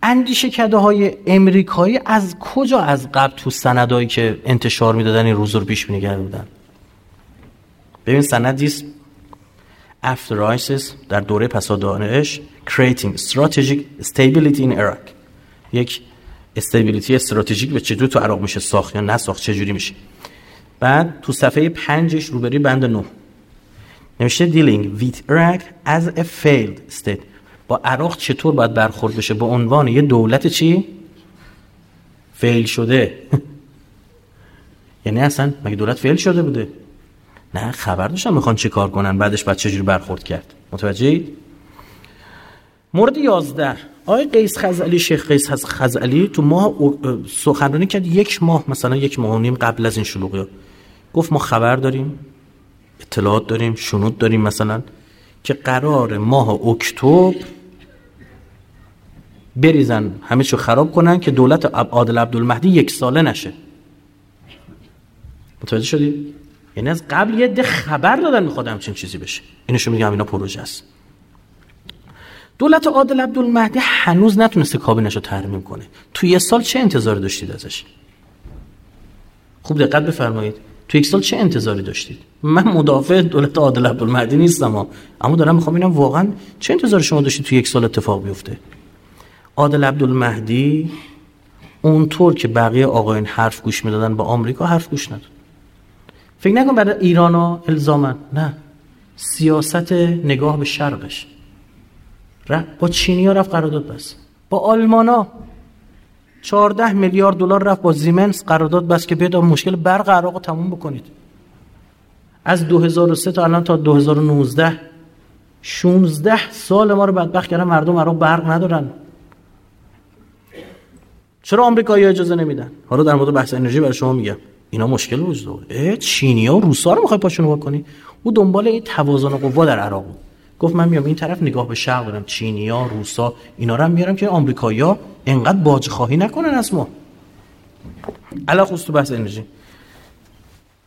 اندیشه کده های امریکایی از کجا از قبل تو سندایی که انتشار می‌دادن این روز رو پیش بینی کرده بودن؟ ببین سندی after ISIS در دوره پسادانش creating strategic stability in Iraq. یک استیبیلیتی استراتژیک به چجور تو عراق میشه ساخت یا نساخت چجوری میشه؟ بعد تو صفحه پنجش روبری بند نه. نوشته dealing with Iraq as a failed state. با عراق چطور باید برخورد بشه؟ به عنوان یه دولت چی؟ فیل شده. یعنی اصلا مگه دولت فیل شده بوده؟ نه خبر داشتم می‌خوان چه کار کنن بعدش بعد چجوری برخورد کرد. متوجه مورد 11 آقای قیس خزعلی شیخ قیس خزعلی تو ماه سخنرانی کرد یک ماه مثلا یک ماه و نیم قبل از این شلوغی گفت ما خبر داریم اطلاعات داریم شنود داریم مثلا که قرار ماه اکتبر بریزن همه چو خراب کنن که دولت عادل عبدالمهدی یک ساله نشه. متوجه شدی؟ یعنی از قبل یه ده خبر دادن می‌خواد همچین چیزی بشه. اینشو میگم اینا پروژه است. دولت عادل عبدالمهدی هنوز نتونسته کابینش رو ترمیم کنه. تو یه سال چه انتظاری داشتید ازش؟ خوب دقت بفرمایید. تو یک سال چه انتظاری داشتید؟ من مدافع دولت عادل عبدالمهدی نیستم اما دارم می‌خوام ببینم واقعا چه انتظاری شما داشتید تو یک سال اتفاق بیفته؟ عادل عبدالمهدی اونطور که بقیه آقایان حرف گوش می‌دادن با آمریکا حرف گوش نداد. فکر نکن برای ایران ها الزامن نه. سیاست نگاه به شرقش. با چینی ها رفت قرارداد بس. با آلمانا 14 میلیارد دلار رفت با زیمنس قرارداد بس که بیاد مشکل برق عراق رو تموم بکنید. از 2003 تا الان تا 2019 16 سال ما رو بدبخت کردن مردم عراق برق ندارن. چرا آمریکایی اجازه نمیدن؟ حالا در مورد بحث انرژی برای شما میگم. اینا مشکل وجود داره. چینی ها و روسا رو می‌خوای پاشونو بکنی؟ او دنبال این توازن قوا در عراق بود. گفت من میام این طرف نگاه به شرق دارم چینیا روسا اینا رو میارم که آمریکایی‌ها انقدر باج خواهی نکنن از ما. علا خصوص بحث انرژی.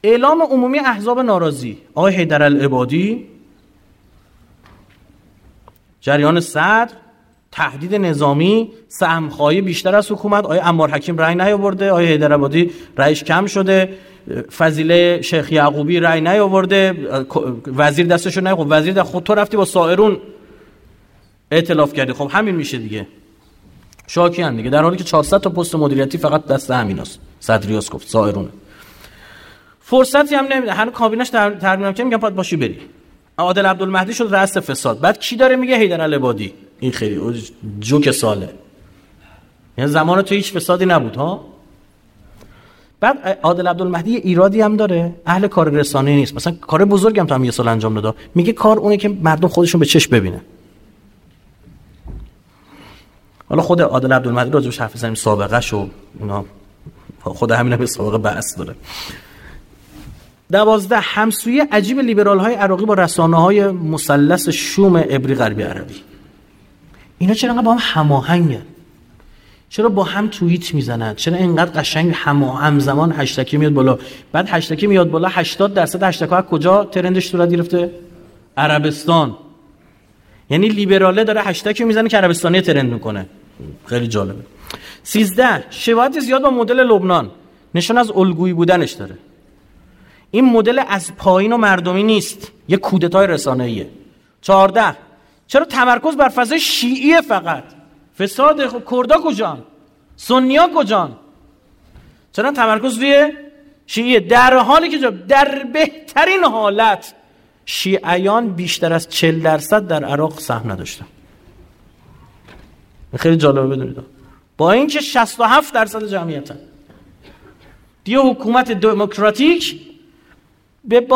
اعلام عمومی احزاب ناراضی. آقای حیدر العبادی جریان صدر تهدید نظامی سهمخواهی بیشتر از حکومت. آیا امار حکیم رأی نیاورده؟ آیا حیدر عبادی رأیش کم شده؟ فضیله شیخ یعقوبی رأی نیاورده؟ وزیر دستشو نه خب وزیر در خود تو رفتی با سائرون ائتلاف کردی. خب همین میشه دیگه. شاکی هم دیگه. در حالی که 400 تا پست مدیریتی فقط دست همیناست. صدریاس گفت سائرون. فرصتی هم نمیده. هنوز کابینش ترمیم که میگم باید باشی بری. عادل عبدالمهدی شد رأس فساد. بعد کی داره میگه حیدر العبادی این خیلی جوک ساله. یعنی زمان تو هیچ فسادی نبود ها؟ بعد عادل عبدالمهدی ایرادی هم داره. اهل کار رسانه نیست. مثلا کار بزرگی هم تو هم یه سال انجام داده. میگه کار اونه که مردم خودشون به چشم ببینه. حالا خود عادل عبدالمهدی راجبش حرف بزنیم سابقه شو اونا خود همین هم سابقه بحث داره. دوازده همسوی عجیب لیبرال های عراقی با رسانه های مثلث شوم ابری غربی عربی. اینا چرا با هم هماهنگن چرا با هم توییت می‌زنن؟ چرا اینقدر قشنگ هم همزمان هشتکی میاد بالا؟ بعد هشتکی میاد بالا 80 درصد هشتک ها کجا ترندش صورت گرفته؟ عربستان. یعنی لیبراله داره هشتکی می‌زنه که عربستانی ترند می‌کنه. خیلی جالبه. 13 شباهت زیاد با مدل لبنان. نشان از الگویی بودنش داره. این مدل از پایین و مردمی نیست. یه کودتای رسانه‌ایه. 14 چرا تمرکز بر فضای شیعی فقط؟ فساد خب کردا کجان؟ سنیا کجان؟ چرا تمرکز روی شیعه در حالی که در بهترین حالت شیعیان بیشتر از 40 درصد در عراق سهم نداشتن. خیلی جالبه بدونید. با اینکه 67 درصد جمعیتن. دیگه حکومت دموکراتیک به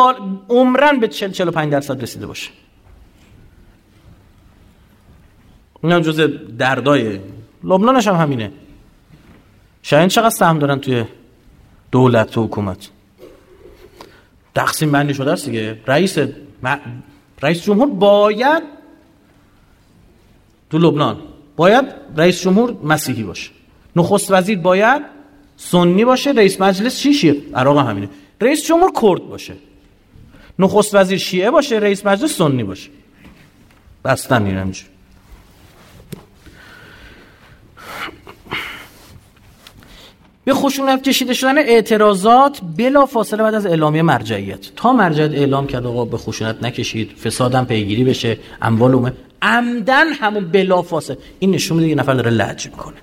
عمرن به 40 45 درصد رسیده باشه. این هم جز دردای لبنانش هم همینه. شاید چقدر سهم دارن توی دولت و حکومت. تقسیم بندی شده است دیگه. رئیس رئیس جمهور باید تو لبنان باید رئیس جمهور مسیحی باشه. نخست وزیر باید سنی باشه رئیس مجلس چی عراق همینه. رئیس جمهور کرد باشه. نخست وزیر شیعه باشه رئیس مجلس سنی باشه. بستن این به خشونت کشیده شدن اعتراضات بلا فاصله بعد از اعلامیه مرجعیت. تا مرجعیت اعلام کرد آقا به خشونت نکشید فسادم پیگیری بشه اموال اومه عمدن همون بلا فاصله. این نشون میده یه نفر داره لج می‌کنه.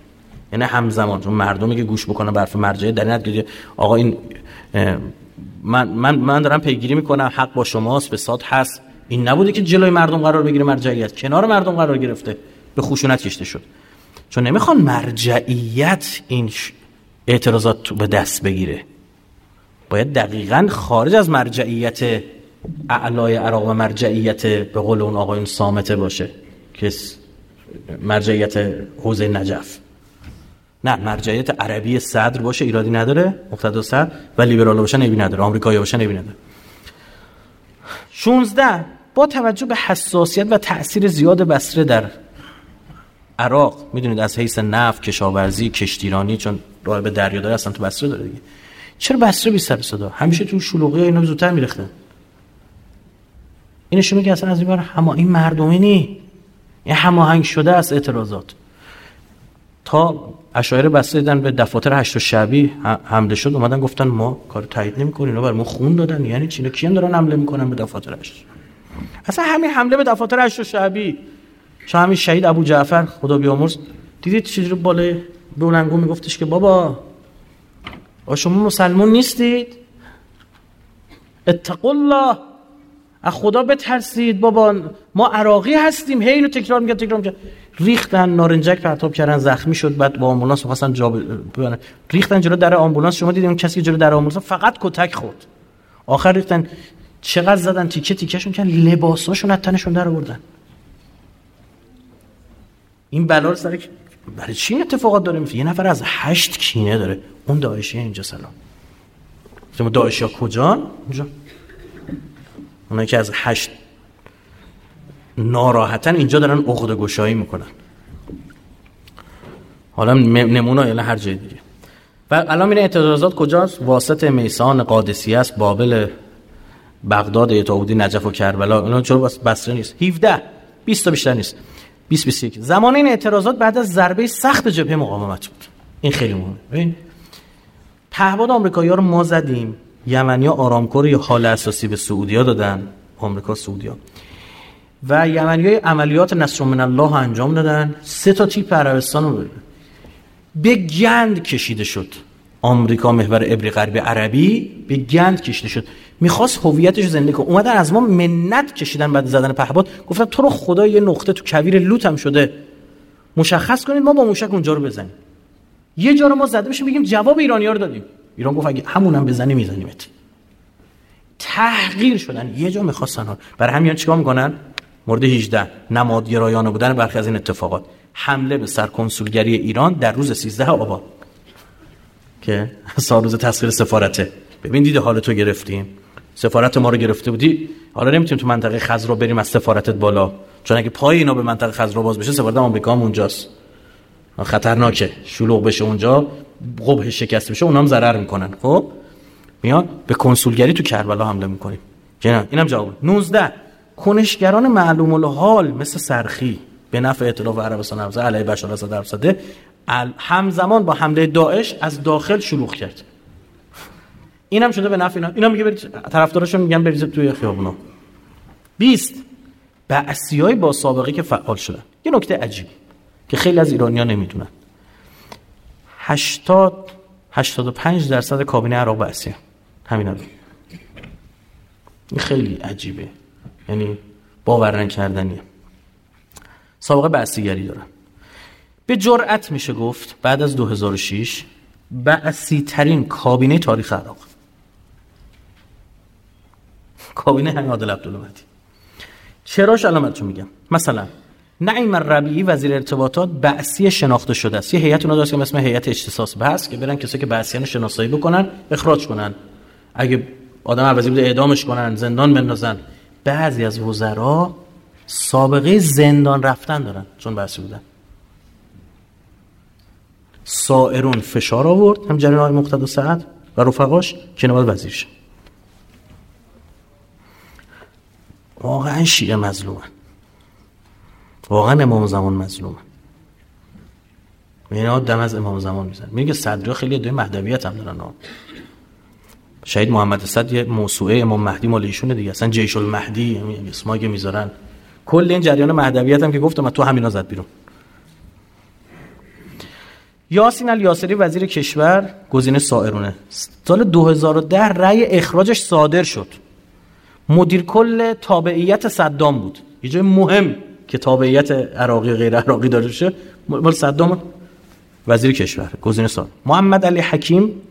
یعنی همزمان چون مردمی که گوش بکنن برف مرجعیت در این آقا این من, من, من دارم پیگیری می‌کنم حق با شماست فساد هست. این نبوده که جلوی مردم قرار بگیره مرجعیت. کنار مردم قرار گرفته. به خشونت کشته شد. چون نمی‌خوان مرجعیت این اعتراضات به دست بگیره. باید دقیقا خارج از مرجعیت اعلای عراق و مرجعیت به قول اون آقایون سامته باشه. که مرجعیت حوزه نجف. نه مرجعیت عربی صدر باشه ایرادی نداره مقتدا صدر و لیبرال باشه نبی نداره آمریکایی باشه نبی نداره. 16 با توجه به حساسیت و تاثیر زیاد بسره در عراق می‌دونید از حیث نفت کشاورزی کشتیرانی چون راه به دریا داره اصلا تو بسره داره دیگه. چرا بسره بی سر صدا؟ همیشه تو شلوغی اینا زودتر میرختن این نشون میگه اصلا از این بار هما این مردمی نی. این هماهنگ شده از اعتراضات. تا اشاعره بسته دیدن به دفاتر هشت شعبی حمله شد اومدن گفتن ما کار تایید نمی‌کنیم اینا بر ما خون دادن. یعنی چی؟ کیان دارن حمله می‌کنن به دفاتر هشت اصلا همین حمله به دفاتر هشت شعبی چون همین شهید ابو جعفر خدا بیامرز دیدید چجوری بالای بلنگو میگفتش که بابا شما مسلمون نیستید؟ اتقوا الله. از خدا بترسید بابا ما عراقی هستیم. هی اینو تکرار میگه تکرار میگه ریختن نارنجک پرتاب کردن زخمی شد بعد با آمبولانس خواستن جا ب... ریختن جلو در آمبولانس. شما دیدین اون کسی جلو در آمبولانس فقط کتک خورد. آخر ریختن چقدر زدن تیکه تیکهشون کردن لباساشون از تنشون در آوردن. این بلا رو سر برای چی اتفاقات داره میفته؟ یه نفر از هشت کینه داره. اون داعشی اینجا سلام. شما داعشی ها کجا اینجا اونایی که از هشت ناراحتن اینجا دارن عقد گشایی می‌کنن. حالا نمونه یا هر جای دیگه. و الان میره اعتراضات کجاست؟ واسط میسان قادسی است بابل بغداد ایتاودی نجف و کربلا. اینا چرا بسره نیست؟ 17 20 تا بیشتر نیست. 20 21 زمان این اعتراضات بعد از ضربه سخت جبهه مقاومت بود. این خیلی مهمه. ببین پهباد آمریکایی‌ها رو ما زدیم. یمنیا آرامکور یا حال اساسی به سعودیا دادن. آمریکا سعودیا و یمنی های عملیات نصر من الله انجام دادن. سه تا تیپ عربستان رو به گند کشیده شد. آمریکا محور ابری غربی عربی به گند کشیده شد. می‌خواست هویتش زنده کنه. اومدن از ما منت کشیدن بعد زدن پهباد گفتن تو رو خدا یه نقطه تو کویر هم شده. مشخص کنید ما با موشک اونجا رو بزنیم. یه جا رو ما زده بشیم بگیم جواب ایرانی ها رو دادیم. ایران گفت اگه همونم بزنی میزنیمت. تحقیر شدن. یه جا می‌خواستن ها. برای همین چیکار می‌کنن؟ مورد 18 نمادگرایانه بودن برخی از این اتفاقات. حمله به سرکنسولگری ایران در روز 13 آبان که سال روز تسخیر سفارته. ببین دیده حال تو گرفتیم. سفارت ما رو گرفته بودی؟ حالا نمی‌تونیم تو منطقه خزر بریم از سفارتت بالا. چون اگه پای اینا به منطقه خزر باز بشه سفارت آمریکا هم اونجاست. خطرناکه. شلوغ بشه اونجا قبه شکست بشه اونام ضرر می‌کنن. خب؟ میاد به کنسولگری تو کربلا حمله می‌کنیم. جنا اینم جواب. 19 کنشگران معلوم الحال مثل سرخی به نفع اطلاف عربستان افزا علیه بشار اسد همزمان با حمله داعش از داخل شلوغ کرد. اینم شده به نفع اینا. اینا میگه برید طرفداراشون میگن برید توی خیابونا. 20 بعثیای با سابقه که فعال شدن یه نکته عجیب که خیلی از ایرانیان نمی‌دونن. 80 85 درصد کابینه عراق بعثی همین این خیلی عجیبه. یعنی باور نکردنیه سابقه بعثیگری دارن. به جرأت میشه گفت بعد از 2006 بعثی ترین کابینه تاریخ عراق. کابینه همین عادل عبدالمهدی چراش علامتشو میگم. مثلا نعیم ربیعی وزیر ارتباطات بعثی شناخته شده است. یه هیئت اونا داشت که اسم هیئت اجتساس بحث که برن کسی که بعثیان شناسایی بکنن اخراج کنن. اگه آدم عوضی بوده اعدامش کنن زندان بندازن. بعضی از وزرا سابقه زندان رفتن دارن چون بحثی بودن. سائرون فشار آورد هم جریان های سعد و رفقاش که نباید وزیر شد واقعا شیعه مظلومن. واقعا امام زمان مظلومن. اینا دم از امام زمان میزن میگه صدری خیلی دوی مهدویت هم دارن. شهید محمد صد یه موسوعه امام مهدی مال ایشونه دیگه. اصلا جیش المهدی اسمایی که می‌ذارن. کل این جریان مهدویت هم که گفتم تو همینا زد بیرون. یاسین الیاسری وزیر کشور گزینه سائرونه. سال 2010 رأی اخراجش صادر شد. مدیر کل تابعیت صدام بود. یه جای مهم که تابعیت عراقی غیر عراقی داره شه مال صدام وزیر کشور گزینه سال محمد علی حکیم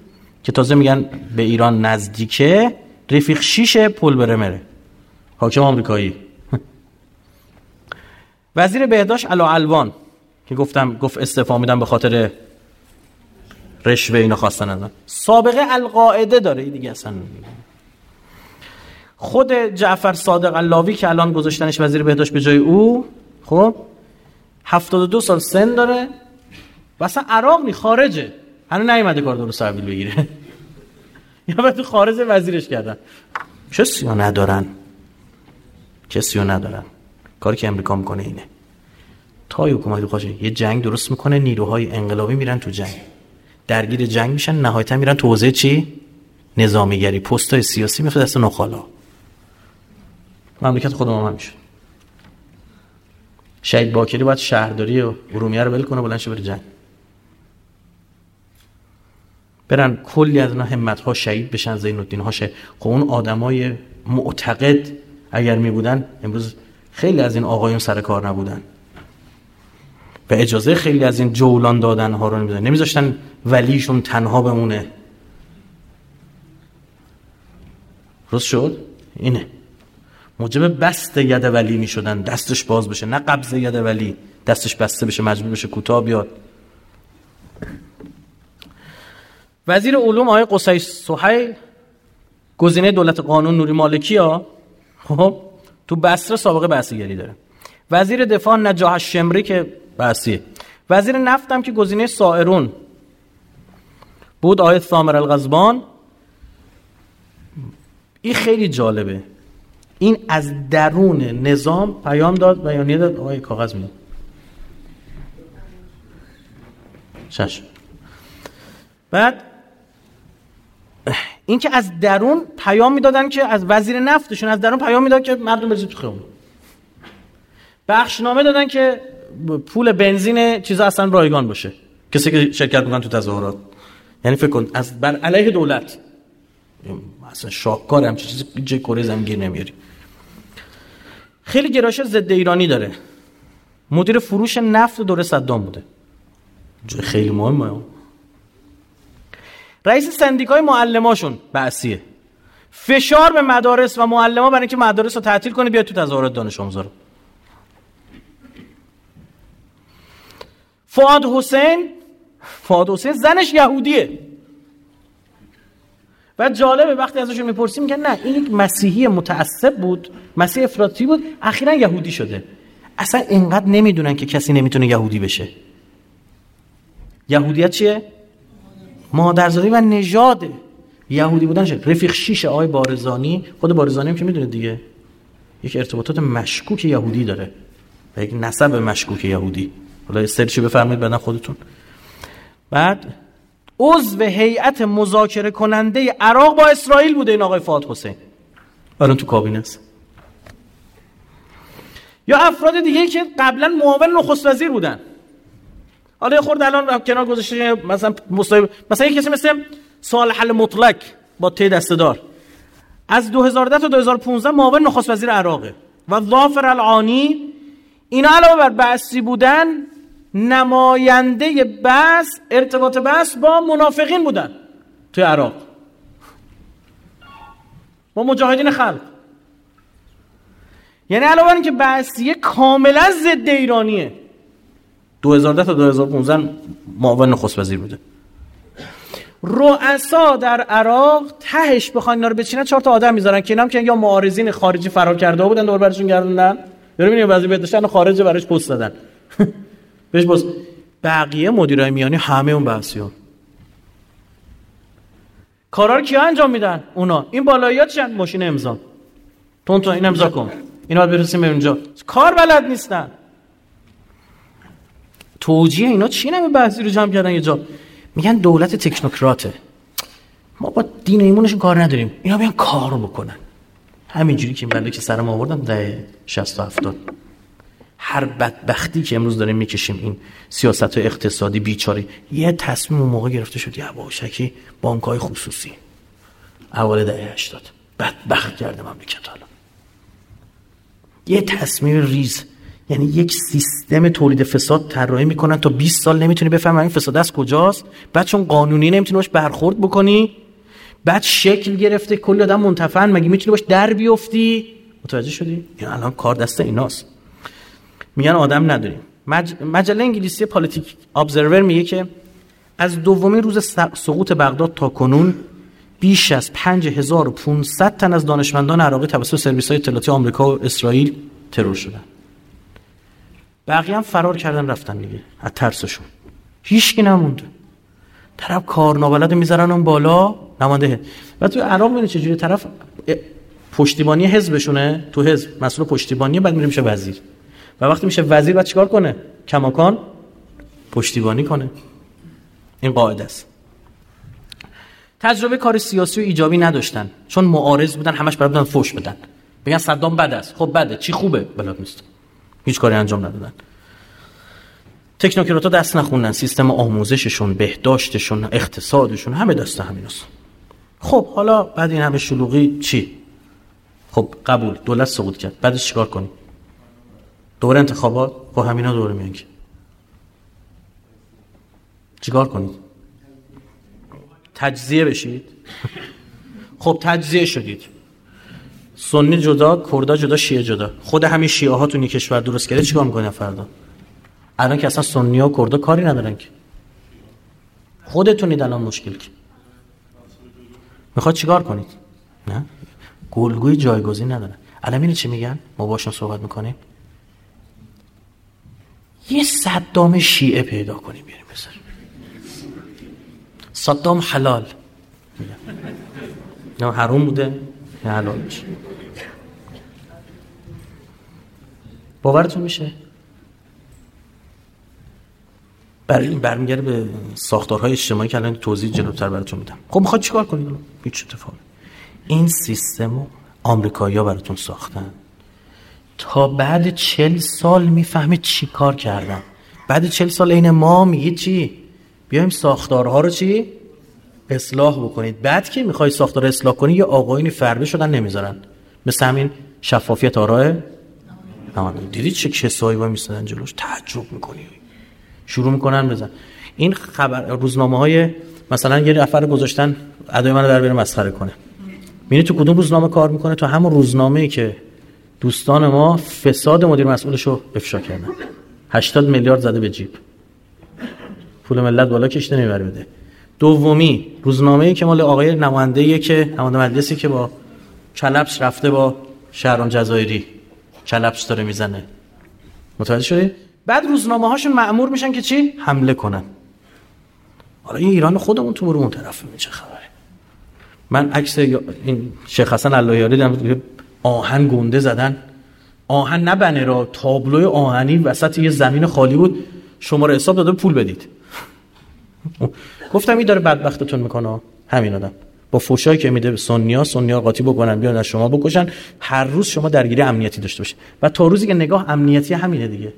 که تازه میگن به ایران نزدیکه رفیق شیش پل بره مره. حاکم آمریکایی. وزیر بهداشت علا الوان که گفتم گفت استعفا میدم به خاطر رشوه اینا خواستن ازن سابقه القاعده داره دیگه اصلا خود جعفر صادق اللاوی که الان گذاشتنش وزیر بهداشت به جای او خب؟ 72 سال سن داره. و اصلا عراق نی خارجه. هنوز نیومده کار درست تحویل بگیره. یا بعد تو خارج وزیرش کردن. کسی ندارن. کسی ندارن. کاری که امریکا می‌کنه اینه. تا حکومت خواهشه یه جنگ درست می‌کنه نیروهای انقلابی میرن تو جنگ. درگیر جنگ میشن نهایتا میرن تو حوزه چی؟ نظامیگری. پستای سیاسی میفته دست نخالا. مملکت خودمون هم میشه. شهید باکری باید شهرداری و ارومیه رو ول کنه بلند بره جنگ. برن کلی از اینا همت ها شهید بشن زین الدین ها خب اون آدمای معتقد اگر می بودن امروز خیلی از این آقایون سر کار نبودن. و اجازه خیلی از این جولان دادن ها رو نمیدن نمیذاشتن ولیشون تنها بمونه. روز شد؟ اینه. موجب بست ید ولی می شدن دستش باز بشه. نه قبض ید ولی دستش بسته بشه. مجبور بشه کوتاه بیاد. وزیر علوم آقای قصی سهیل گزینه دولت قانون نوری مالکی ها خب تو بصره سابقه بحثیگری داره. وزیر دفاع نجاح شمری که بحثیه. وزیر نفت هم که گزینه سائرون بود آقای ثامر الغزبان. این خیلی جالبه. این از درون نظام پیام داد بیانیه داد آقای کاغذ میاد. شش. بعد این که از درون پیام می‌دادن که از وزیر نفتشون از درون پیام می‌داد که مردم بریزید تو خیابون. بخشنامه دادن که پول بنزین چیزا اصلا رایگان باشه. کسی که شرکت می‌کنن تو تظاهرات. یعنی فکر کن از بر علیه دولت. اصلا شاهکار هم چیزی جای کره زمین گیر نمیاری. خیلی گرایش ضد ایرانی داره. مدیر فروش نفت دوره صدام بوده. خیلی مهمه. رئیس سندیکای معلماشون بعثیه فشار به مدارس و معلما برای اینکه مدارس رو تعطیل کنه بیاد تو تظاهرات دانش آموزا رو. فؤاد حسین فؤاد حسین زنش یهودیه. و جالبه وقتی ازشون می‌پرسیم میگن نه این یک مسیحی متعصب بود مسیح افراطی بود اخیرا یهودی شده. اصلا اینقدر نمی‌دونن که کسی نمی‌تونه یهودی بشه. یهودیت چیه؟ مادرزادی و نژاد یهودی بودن شد. رفیق شیش آقای بارزانی خود بارزانی هم که می‌دونه دیگه یک ارتباطات مشکوک یهودی داره و یک نسب مشکوک یهودی. حالا استرچی بفرمایید بعدا خودتون. بعد عضو هیئت مذاکره کننده عراق با اسرائیل بوده این آقای فاط حسین. الان تو کابینه است. یا افراد دیگه که قبلا معاون نخست وزیر بودن. حالا خورد الان کنار گذاشته مثلا مصاحبه مثلا کسی مثل سال حل مطلق با تی دستدار از 2010 تا 2015 معاون نخست وزیر عراقه. و ظافر العانی اینا علاوه بر بحثی بودن نماینده بس ارتباط بس با منافقین بودن توی عراق. با مجاهدین خلق. یعنی علاوه بر اینکه بحثیه کاملا ضد ایرانیه. 2010 تا 2015 معاون نخست وزیر بوده. رؤسا در عراق تهش بخوان اینا رو بچینن چهار تا آدم می‌ذارن. که اینام که یا معارضین خارجی فرار کرده بودن دور برشون گردوندن یا ببینید بعضی داشتن خارج براش پست دادن. بهش باز بقیه مدیرای میانی همه اون بحثیون کارا رو کیا انجام میدن؟ اونا. این بالاییات چند ماشین امضا. تون تون این امضا کن. اینا برسیم به اونجا. کار بلد نیستن. توجیه اینا چی نمی بحثی رو جمع کردن یه جا؟ میگن دولت تکنوکراته. ما با دین ایمونشون کار نداریم. اینا بیان کار بکنن. همینجوری که این که سرم آوردم ده 60 و 70 هر بدبختی که امروز داریم می‌کشیم این سیاست اقتصادی بیچاری یه تصمیم اون موقع گرفته شد یه بانک های خصوصی. اول دهه 80 بدبخت کرده مملکت حالا. یه تصمیم ریز. یعنی یک سیستم تولید فساد طراحی می‌کنن تا 20 سال نمی‌تونی بفهمی این فساد از کجاست. بعد چون قانونی نمی‌تونی باش برخورد بکنی بعد شکل گرفته کلی آدم منتفن مگه می‌تونی باش در بیفتی؟ متوجه شدی؟ این الان کار دست ایناست. میگن آدم نداریم. مج... مجله انگلیسی پالیتیک ابزرور میگه که از دومین روز سقوط بغداد تا کنون بیش از 5500 تن از دانشمندان عراقی توسط سرویس های اطلاعاتی آمریکا و اسرائیل ترور شدن. بقیه هم فرار کردن رفتن دیگه از ترسشون. هیچکی نمونده. طرف کار نابلد می‌ذارن اون بالا نماینده و تو عراق می‌بینی چجوری طرف پشتیبانی حزبشونه؟ تو حزب مسئول پشتیبانی بعد میره میشه وزیر. و وقتی میشه وزیر بعد چیکار کنه؟ کماکان؟ پشتیبانی کنه. این قاعده است. تجربه کار سیاسی و ایجابی نداشتن. چون معارض بودن همش برای بودن فوش بدن. بگن صدام بد است. خب بده. چی خوبه؟ بلد نیست. هیچ کاری انجام ندادن. تکنوکراتا دست نخوندن. سیستم آموزششون بهداشتشون اقتصادشون همه دست همیناست خب حالا بعد این همه شلوغی چی؟ خب قبول. دولت سقوط کرد. بعدش چیکار کنیم؟ دور انتخابات با همینا دوره میان چیکار کنید؟ تجزیه بشید. خب تجزیه شدید. سنی جدا کردا جدا شیعه جدا. خود همین شیعه ها تو کشور درست کرده چیکار می‌کنن فردا؟ الان که اصلا سنی ها کردا کاری ندارن که. خودتونید الان مشکل که. می‌خواد چیکار کنید؟ نه؟ گلگوی جایگزین ندارن الان چی میگن؟ ما باشون صحبت می‌کنیم. یه صدام شیعه پیدا کنیم بیاریم بذاریم صدام حلال. نه حروم بوده نه حلال میشه. باورتون میشه؟ برای این برمیگرده به ساختارهای اجتماعی که الان توضیح جلوتر براتون میدم. خب می‌خواد چیکار کنید هیچ اتفاقی. این سیستم آمریکایی‌ها براتون ساختن. تا بعد چل سال می‌فهمه چی کار کردن بعد چل سال این ما میگه چی؟ بیایم ساختارها رو چی؟ اصلاح بکنید. بعد که می‌خوای ساختار اصلاح کنی یه آقایونی فربه شدن نمی‌ذارن. مثل همین شفافیت آراه دیدید چه کسایی با میستدن جلوش؟ تعجب می‌کنی. شروع می‌کنن بزن. این خبر روزنامه های مثلا یه نفر گذاشتن ادای منو در بیاره مسخره کنه. میره تو کدوم روزنامه کار می‌کنه؟ تو همون روزنامه ای که دوستان ما فساد مدیر مسئولش رو افشا کردن. 80 میلیارد زده به جیب. پول ملت بالا کشته نمی‌بره بده. دومی روزنامه ای که مال آقای نماینده که نماینده مجلسی که با کلپس رفته با شهران جزایری. کلپس داره می‌زنه. متوجه شدی؟ بعد روزنامه هاشون معمور میشن که چی؟ حمله کنن. حالا این ایران خودمون تو برو اون طرف چه خبره من عکس این شیخ حسن اللهیاری دیدم آهن گنده زدن. آهن نه را تابلو آهنی وسط یه زمین خالی بود. شما رو حساب داده پول بدید. گفتم این داره بدبختتون می‌کنه. همین آدم. با فوشایی که میده سنیا سنیا قاطی بکنن بیان از شما بکشن. هر روز شما درگیری امنیتی داشته باشید. و تا روزی که نگاه امنیتی همینه دیگه.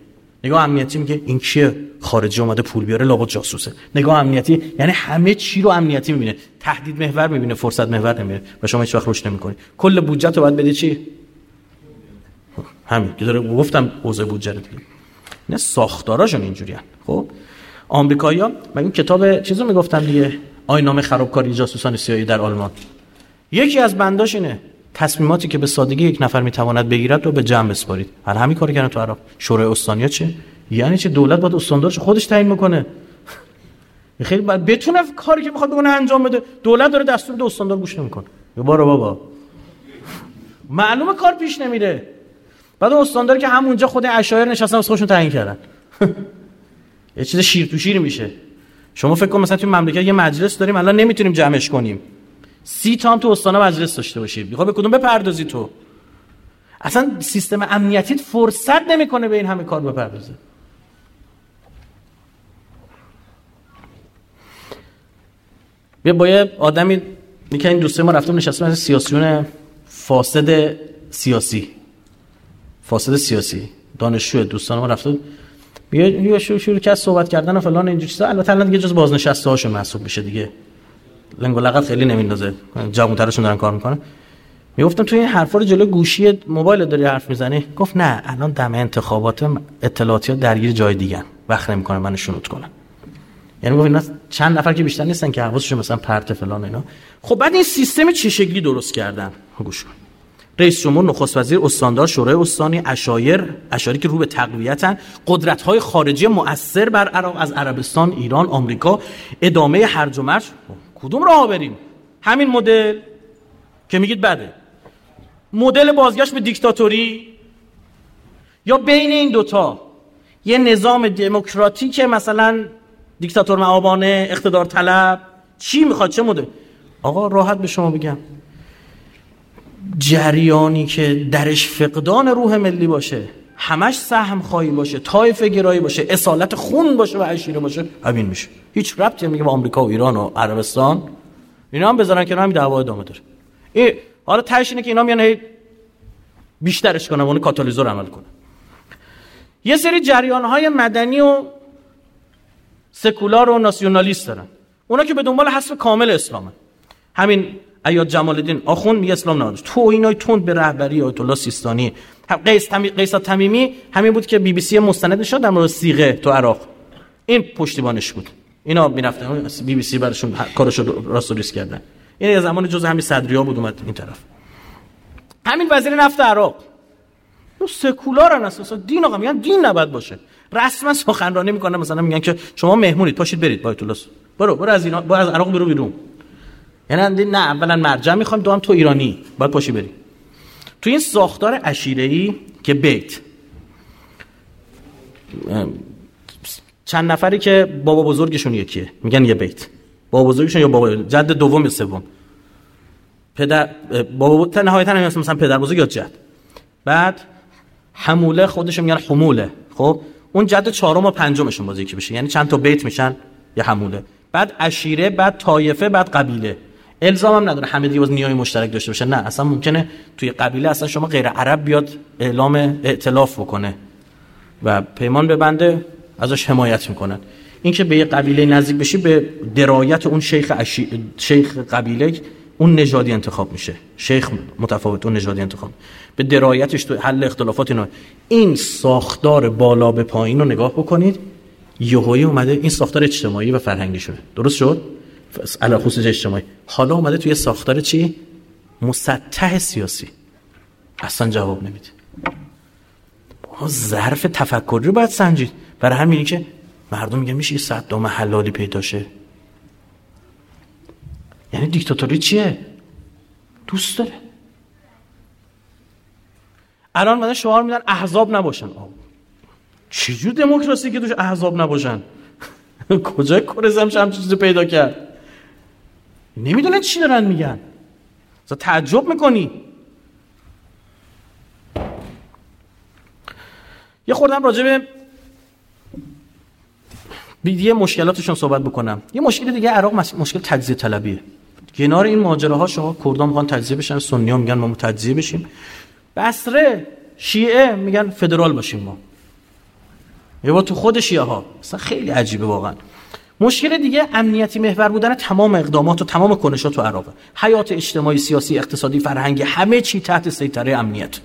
نگاه امنیتی میگه این کیه؟ خارجی اومده پول بیاره لابد جاسوسه. نگاه امنیتی یعنی همه چی رو امنیتی می‌بینه. تهدید محور می‌بینه فرصت محور نمی‌بینه. و شما هیچ وقت رشد نمی‌کنید کل بودجه تو باید بدی چی؟ همین. که داره گفتم اوضاع بودجه رو دیگه. نه ساختاراشون اینجوریان خب؟ آمریکایی‌ها من این کتاب چیزو می‌گفتم دیگه. آینامه خرابکاری جاسوسان سیایی در آلمان. یکی از بنداش اینه. تصمیماتی که به سادگی یک نفر می‌تواند بگیرد رو به جمع بسپارید. هر همین کاری کردن تو عراق. شورای استانیا چه؟ یعنی چه دولت باید استاندارش خودش تعیین می‌کنه خیلی باید بتونه کاری که می‌خواد بکنه انجام بده. دولت داره دستور به استاندار گوش نمی‌کنه. بارو بابا. معلومه کار پیش نمیره. بعد استاندار که همونجا خود اشایر نشستن واسه خودشون تعیین کردن. یه چیز شیر تو شیر میشه. شما فکر کن مثلا تو مملکت یه مجلس داریم الان نمی‌تونیم جمعش کنیم. سی تا هم تو استانه مجلس داشته باشید می‌خوای به کدوم بپردازی تو؟ اصلا سیستم امنیتی فرصت نمی‌کنه به این همه کار بپردازه. بیا با یه آدمی میگه این دوسته ما رفتم نشستم مثل سیاسیون فاسد سیاسی. فاسد سیاسی. دانشجو دوستان ما رفتم بیا شروع شروع کرد صحبت کردن و فلان اینجور چیزا. البته الان دیگه جز بازنشسته هاشون محسوب میشه دیگه. لنگ و خیلی نمیندازه. جوانترشون دارن کار می‌کنن. می‌گفتم تو این حرفا رو جلو گوشی موبایل داری حرف می‌زنی؟ گفت نه الان دم انتخابات اطلاعاتی درگیر جای دیگه وقت نمی‌کنه منو شنود کنن. یعنی گفت اینا چند نفر که بیشتر نیستن که حواسشون مثلا پرت فلان اینا. خب بعد این سیستم چه شکلی درست کردن؟ گوش کن. رئیس جمهور نخست وزیر استاندار شورای استانی اشایر اشاری که رو به تقویتن قدرت های خارجی مؤثر بر عراق از عربستان ایران آمریکا. ادامه هرج و مرج. کدوم راه بریم؟ همین مدل که میگید بده مدل بازگشت به دیکتاتوری یا بین این دوتا یه نظام دموکراتیک مثلا دیکتاتور معابانه اقتدار طلب چی می‌خواد؟ چه مده آقا راحت به شما بگم. جریانی که درش فقدان روح ملی باشه همش سهم خواهی باشه تایف گرایی باشه اصالت خون باشه و عشیره باشه همین میشه. هیچ ربطی میگه با آمریکا و ایران و عربستان. اینا هم بذارن که همین دعوا ادامه داره. این حالا تهش اینه که اینا میان بیشترش کنن اون کاتالیزور عمل کنه یه سری جریان های مدنی و سکولار و ناسیونالیست دارن. اونا که به دنبال حذف کامل اسلامه. همین ایاد جمال الدین آخوند میگه اسلام نه تو اینای تند به رهبری آیت الله سیستانی قیس تمی... قیس تمیمی همین بود که بی بی سی مستند نشد در مورد صیغه تو عراق. این پشتیبانش بود. اینا می‌رفتن. بی بی سی براشون کارشو راست و کردن. این یه زمان جز همین صدریا بود اومد این طرف. همین وزیر نفت عراق. تو سکولارن اساسا دین آقا میگن دین نباید باشه. رسما سخنرانی می‌کنن. مثلا میگن که شما مهمونید پاشید برید. با الله برو برو از اینا برو از عراق برو بیرون. یعنی نه اولا مرجع می‌خوام دوام تو ایرانی. باید پاشی بری. تو این ساختار ای که بیت چند نفری که بابا بزرگشون یکیه. میگن یه بیت. بابا بزرگشون یا بابا جد دوم سوم. پدر بابا تا نهایتا مثلا پدر بزرگ یا جد. بعد حموله خودش میگن حموله. خب؟ اون جد چهارم و پنجمشون باز یکی بشه. یعنی چند تا بیت میشن؟ یه حموله. بعد عشیره بعد طایفه بعد قبیله. الزام هم نداره همه دیگه نیای مشترک داشته باشه. نه اصلا ممکنه توی قبیله اصلا شما غیر عرب بیاد اعلام ائتلاف بکنه و پیمان ببنده. ازش حمایت می‌کنن. اینکه به یه قبیله نزدیک بشی به درایت اون شیخ عشی... شیخ قبیله اون نژادی انتخاب میشه. شیخ متفاوت اون نژادی انتخاب. به درایتش تو حل اختلافات اینا. این ساختار بالا به پایین رو نگاه بکنید یهویی اومده این ساختار اجتماعی و فرهنگی شده. درست شد؟ علا خصوص اجتماعی. حالا اومده توی ساختار چی؟ مسطح سیاسی. اصلا جواب نمیده. ظرف تفکری رو باید سنجید. برای همینی که مردم میگن میشه یه صدام حلالی پیدا شه. یعنی دیکتاتوری چیه؟ دوست داره. الان من شعار میدن احزاب نباشن. چجور دموکراسی که توش احزاب نباشن؟ کجا کرزم هم چیزی پیدا کرد؟ نمی‌دونن چی دارن میگن. تعجب می‌کنی. یه خوردم راجع به یه مشکلاتشون صحبت بکنم. یه مشکل دیگه عراق مشکل تجزیه طلبیه کنار این ماجراها شما کردان می‌خوان تجزیه بشن سنی ها میگن ما تجزیه بشیم. بسره شیعه میگن فدرال باشیم ما. یه با تو خود شیعه ها مثلا خیلی عجیبه واقعا. مشکل دیگه امنیتی محور بودن تمام اقدامات و تمام کنشات تو عراقه حیات اجتماعی سیاسی اقتصادی فرهنگی همه چی تحت سیطره امنیت.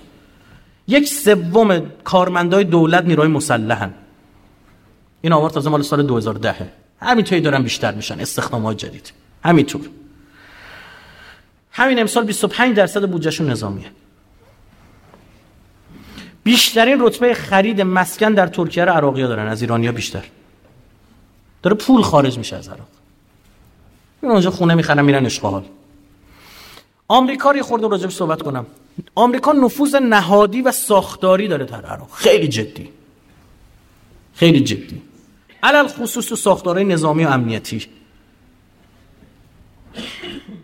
یک سوم کارمندای دولت نیروی مسلحن. این آمار تازه مال سال 2010 همینطوری دارن بیشتر میشن استخدامات جدید. همینطور همین امسال 25 درصد بودجهشون نظامیه. بیشترین رتبه خرید مسکن در ترکیه رو عراقی دارن از ایرانیا بیشتر. داره پول خارج میشه از عراق. این اونجا خونه می‌خرن میرن اشغال. آمریکا رو خورده راجب صحبت کنم. آمریکا نفوذ نهادی و ساختاری داره در عراق. خیلی جدی. خیلی جدی. علل خصوص تو ساختارهای نظامی و امنیتی.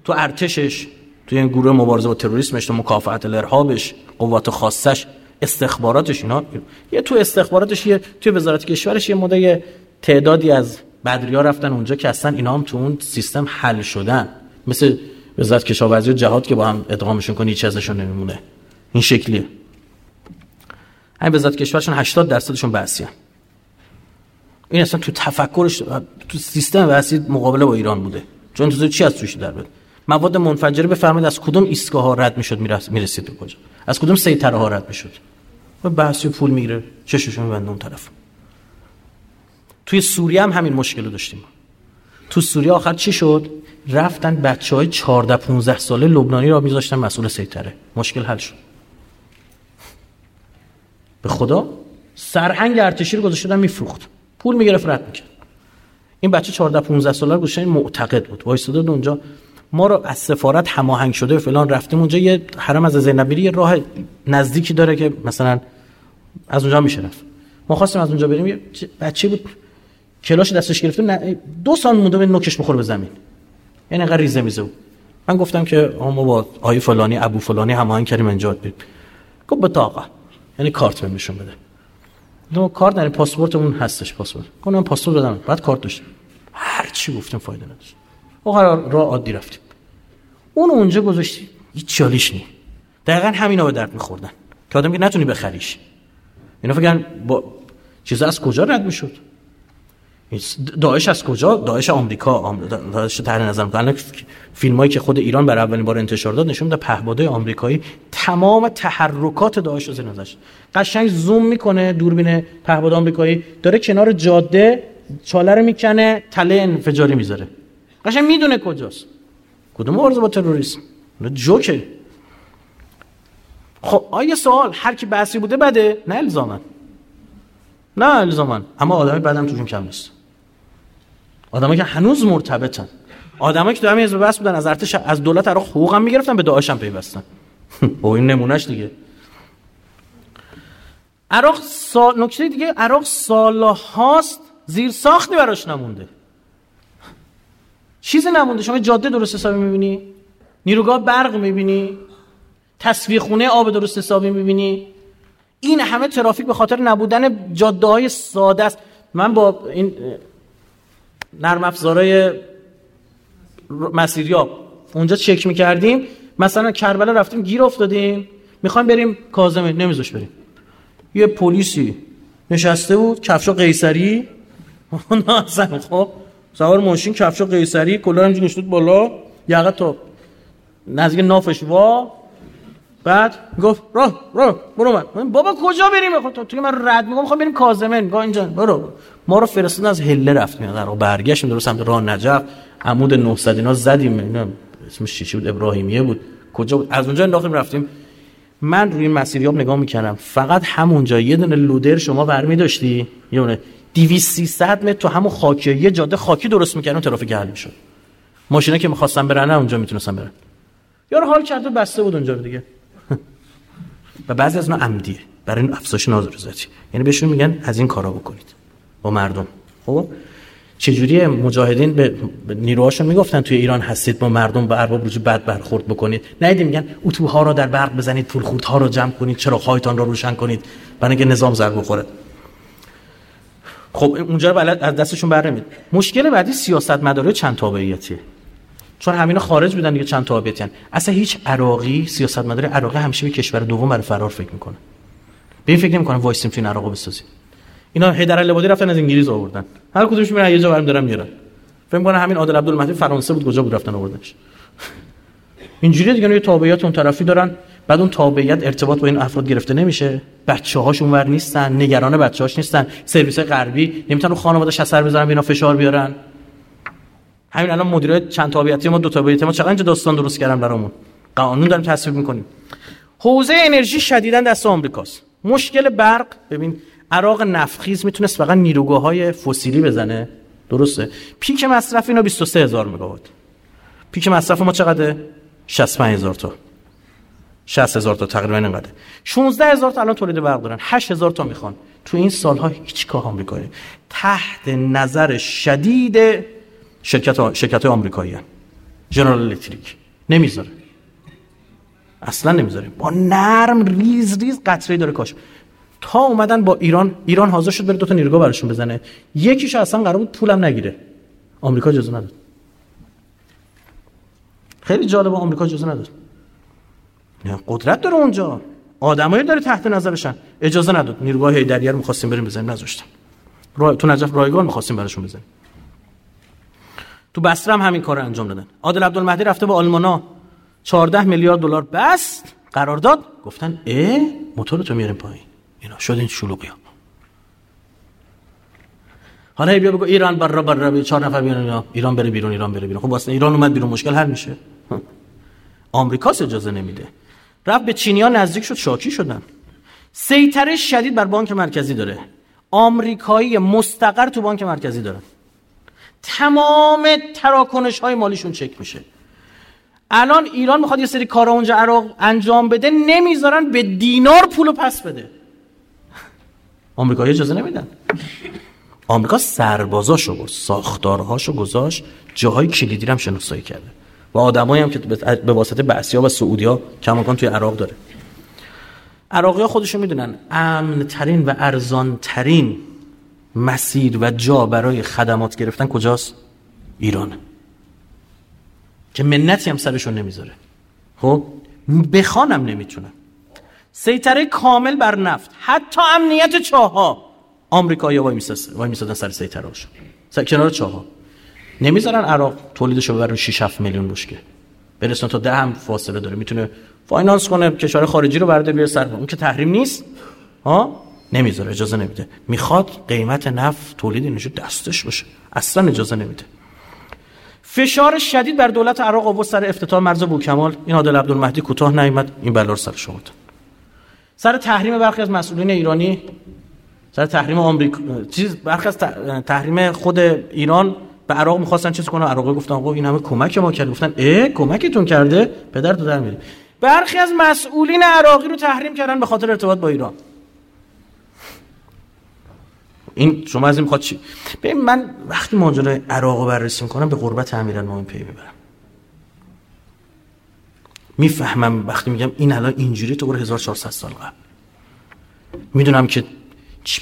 تو ارتشش تو این گروه مبارزه با تروریسمش تو مکافحت الارهابش قوات خاصش استخباراتش اینا. یه تو استخباراتش یه توی وزارت کشورش یه مدل تعدادی از بدریا رفتن اونجا که اصلا اینا هم تو اون سیستم حل شدن. مثل وزارت کشاورزی و جهاد که با هم ادغامشون کنی هیچ ازشون نمیمونه. این شکلیه. همین وزارت کشورشون 80 درصدشون بحثی این اصلا تو تفکرش تو سیستم وحسی مقابله با ایران بوده. چون تو چی از توش در بود مواد منفجره بفرمایید از کدوم ایستگاه ها رد می‌شد می‌رسید به کجا؟ از کدوم سیطره ها رد می‌شد؟ و بحثی پول می‌گیره چششون میبنده اون طرف. توی سوریه هم همین مشکل رو داشتیم. تو سوریه آخر چی شد؟ رفتن بچه های 14 15 ساله لبنانی را میذاشتن مسئول سیطره. مشکل حل شد. به خدا؟ سرهنگ ارتشی رو گذاشته میفروخت. پول می‌گرفت رد می‌کرد. این بچه 14 15 ساله گوشه معتقد بود. وایساده اونجا ما رو از سفارت هماهنگ شده فلان رفتیم اونجا یه حرم از زینبیری یه راه نزدیکی داره که مثلا از اونجا میشه رفت. ما خواستیم از اونجا بریم بچه بود کلاش دستش گرفته دو سال مونده به نوکش بخوره به زمین. یعنی انقدر ریزه میزه بود. من گفتم که ما با آی فلانی ابو فلانی هماهنگ کردیم اینجا بریم گفت بطاقه یعنی کارت بهم نشون بده. دو کارت یعنی پاسپورتمون هستش پاسپورت. گفتم پاسپورت بدم بعد کارت داشتم. هر چی گفتم فایده نداشت. قرار راه عادی رفتیم. اون اونجا گذاشتی هیچ چالیش نی. دقیقا همینا به درد میخوردن. که آدم که نتونی بخریش. اینا فکر با چیز از کجا رد می‌شد؟ داعش از کجا؟ داعش آمریکا. داعش تحت نظر می‌کنن فیلم هایی که خود ایران برای اولین بار انتشار داد نشون میده پهبادای آمریکایی تمام تحرکات داعش رو زیر نظرش. قشنگ زوم می‌کنه دوربین پهباد آمریکایی. داره کنار جاده چاله رو می‌کنه تله انفجاری می‌ذاره. قشنگ می‌دونه کجاست. کدوم مبارزه با تروریسم؟ جوکه. خب آیا سوال هر کی بحثی بوده بده. نه الزامن نه الزامن اما آدمی بعدم توشون کم نیست. آدمایی که هنوز مرتبطن. آدمایی که تو همین حزب بس بودن از ارتش از دولت عراق حقوق هم می‌گرفتن به داعش هم پیوستن. با این نمونهش دیگه. عراق سال... نکته دیگه عراق سال هاست زیر ساختی براش نمونده. چیزی نمونده. شما جاده درست حسابی می‌بینی؟ نیروگاه برق می‌بینی؟ تصویر خونه آب درست حسابی می‌بینی؟ این همه ترافیک به خاطر نبودن جاده های ساده است. من با این نرم افزارای مسیریاب. اونجا چک می‌کردیم. مثلا کربلا رفتیم گیر افتادیم. می‌خوایم بریم کازمه نمیذاش بریم. یه پلیسی نشسته بود کفشا قیصری. نازن خب سوار ماشین کفشا قیصری کلا همینجوری بالا. یقه تا نزدیک نافش وا. بعد گفت راه راه برو من. بابا کجا بریم؟ خب توی من رد. میگم می‌خوام بریم کاظمه میگم اینجا. برو. ما رو فرستادن از هله رفتیم در برگشتیم درست سمت راه نجف. عمود 900 اینا زدیم. اینا اسمش چی بود؟ ابراهیمیه بود. کجا بود؟ از اونجا انداختیم رفتیم. من روی مسیریاب نگاه می‌کردم. فقط همونجا یه دونه لودر شما برمی داشتی یه دونه 200 300 متر تو همون خاکی. یه جاده خاکی درست می‌کردن ترافیک حل می‌شد. ماشینا که می‌خواستن برن اونجا می‌تونستن برن. یارو حال کرده بسته بود اونجا دیگه. و بعضی از اونها عمدیه برای این افزایش نارضایتی یعنی بهشون میگن از این کارا بکنید. با مردم. خب؟ چجوری مجاهدین به نیروهاشون می‌گفتن توی ایران هستید با مردم و ارباب رجوع بد برخورد بکنید؟ نه میگن اتوها رو در برق بزنید پول ها رو جمع کنید چرا هایتان رو روشن کنید؟ برای اینکه نظام زر بخوره. خب اونجا بلد از دستشون برنمید مشکل بعدی سیاست مداره چند تابعیتیه. چون همینا خارج بودن دیگه چند تابعیتن اصلا هیچ عراقی سیاست مدار عراقی همیشه به کشور دوم برای فرار فکر می‌کنه. به این فکر نمی‌کنه وایسیم تو این عراق بسازیم اینا هیدر لبادی رفتن از انگلیس آوردن. هر کدومش میرن یه جا برم دارم میرن. فکر می‌کنه همین عادل عبدالمهدی فرانسه بود کجا بود رفتن آوردنش. اینجوری دیگه یه تابعیت اون طرفی دارن. بعد اون تابعیت ارتباط با این افراد گرفته نمیشه. بچه هاش اونور نیستن نگران بچه هاش نیستن. سرویس غربی نمی‌تونن خانواده‌اش اثر بذارن بینا فشار بیارن. همین الان مدیر چند تابعیتی ما دو تابعیتی ما چقدر داستان درست کردم برامون؟ قانون داریم تصویب می‌کنیم. حوزه انرژی شدیدا دست آمریکاست. مشکل برق ببین عراق نفخیز می‌تونست فقط نیروگاه های فسیلی بزنه. درسته؟ پیک مصرف اینا 23 هزار مگاوات. پیک مصرف ما چقدره؟ 65 هزار تا. 60 هزار تا تقریبا اینقدر 16 هزار تا الان تولید برق دارن. 8 هزار تا می‌خوان. تو این سالها هیچ کار آمریکایی. تحت نظر شدید شرکت شرکت آمریکایی General Electric نمی‌ذاره. اصلا نمی‌ذاره. با نرم ریز ریز قطره داره کاش. تا اومدن با ایران ایران حاضر شد بره دو تا نیروگاه براشون بزنه. یکیش اصلا قرار بود پولم نگیره. آمریکا اجازه نداد. خیلی جالبه آمریکا اجازه نداد. قدرت داره اونجا. آدمایی داره تحت نظرشن. اجازه نداد. نیروگاه هیدریه رو می‌خواستیم بریم بزنیم. نذاشتن. را... تو نجف رایگان می‌خواستیم براشون بزنیم. تو بصره هم همین کار انجام دادن. عادل عبدالمهدی رفته با آلمانا. 14 میلیارد دلار بست. قرارداد گفتن اه موتور تو میاریم پایین. اینا شد این شلوغی ها حالا بیا بگو ایران بر بر بر چهار نفر بیان ایران بره بیرون ایران بره بیرون. خب واسه ایران اومد بیرون مشکل حل میشه. آمریکا اجازه نمیده. رفت به چینیا نزدیک شد شاکی شدن. سیطره شدید بر بانک مرکزی داره. آمریکایی مستقر تو بانک مرکزی دارن تمام تراکنش های مالیشون چک میشه. الان ایران می‌خواد یه سری کارا اونجا عراق انجام بده نمی‌ذارن به دینار پولو پس بده. آمریکایی اجازه نمیدن. آمریکا سربازاشو گذاشت ساختارهاشو گذاشت جاهای کلیدی هم شناسایی کرده. و آدمایی هم که به واسطه بعثیا و سعودیا کماکان توی عراق داره. عراقی ها خودشون می‌دونن امن ترین و ارزان ترین مسیر و جا برای خدمات گرفتن کجاست؟ ایرانه که منتی هم سرشون نمی‌ذاره. خب؟ بخوانم نمی‌تونن سیطره کامل بر نفت. حتی امنیت چاها. آمریکایی‌ها وای میسادن سر سیطره هاشون. سر کنار چاها. نمی‌ذارن عراق تولیدش رو ببره 6 7 میلیون بشکه. برسون تا ده هم فاصله داره. می‌تونه فاینانس کنه کشور خارجی رو برده بیاره سر اون که تحریم نیست. ها؟ نمی‌ذاره اجازه نمیده. می‌خواد قیمت نفت تولید اینجا دستش باشه. اصلا اجازه نمیده. فشار شدید بر دولت عراق آورد سر افتتاح مرز بوکمال این عادل عبدالمهدی کوتاه نیامد این بلا رو شما سر تحریم برخی از مسئولین ایرانی سر تحریم آمریکا چیز برخی از تحریم خود ایران به عراق می‌خواستن چیز کنه عراقی گفتن آقا این همه کمک ما کرد. گفتن اه کمکتون کرده؟ پدر تو در میری برخی از مسئولین عراقی رو تحریم کردن به خاطر ارتباط با ایران. این شما از این می‌خواد چی؟ ببین من وقتی ماجرای عراق رو بررسی می‌کنم به قربت امیرالمومنین پی می‌برم. می‌فهمم وقتی میگم این الان اینجوری تو برو 1400 سال قبل. می‌دونم که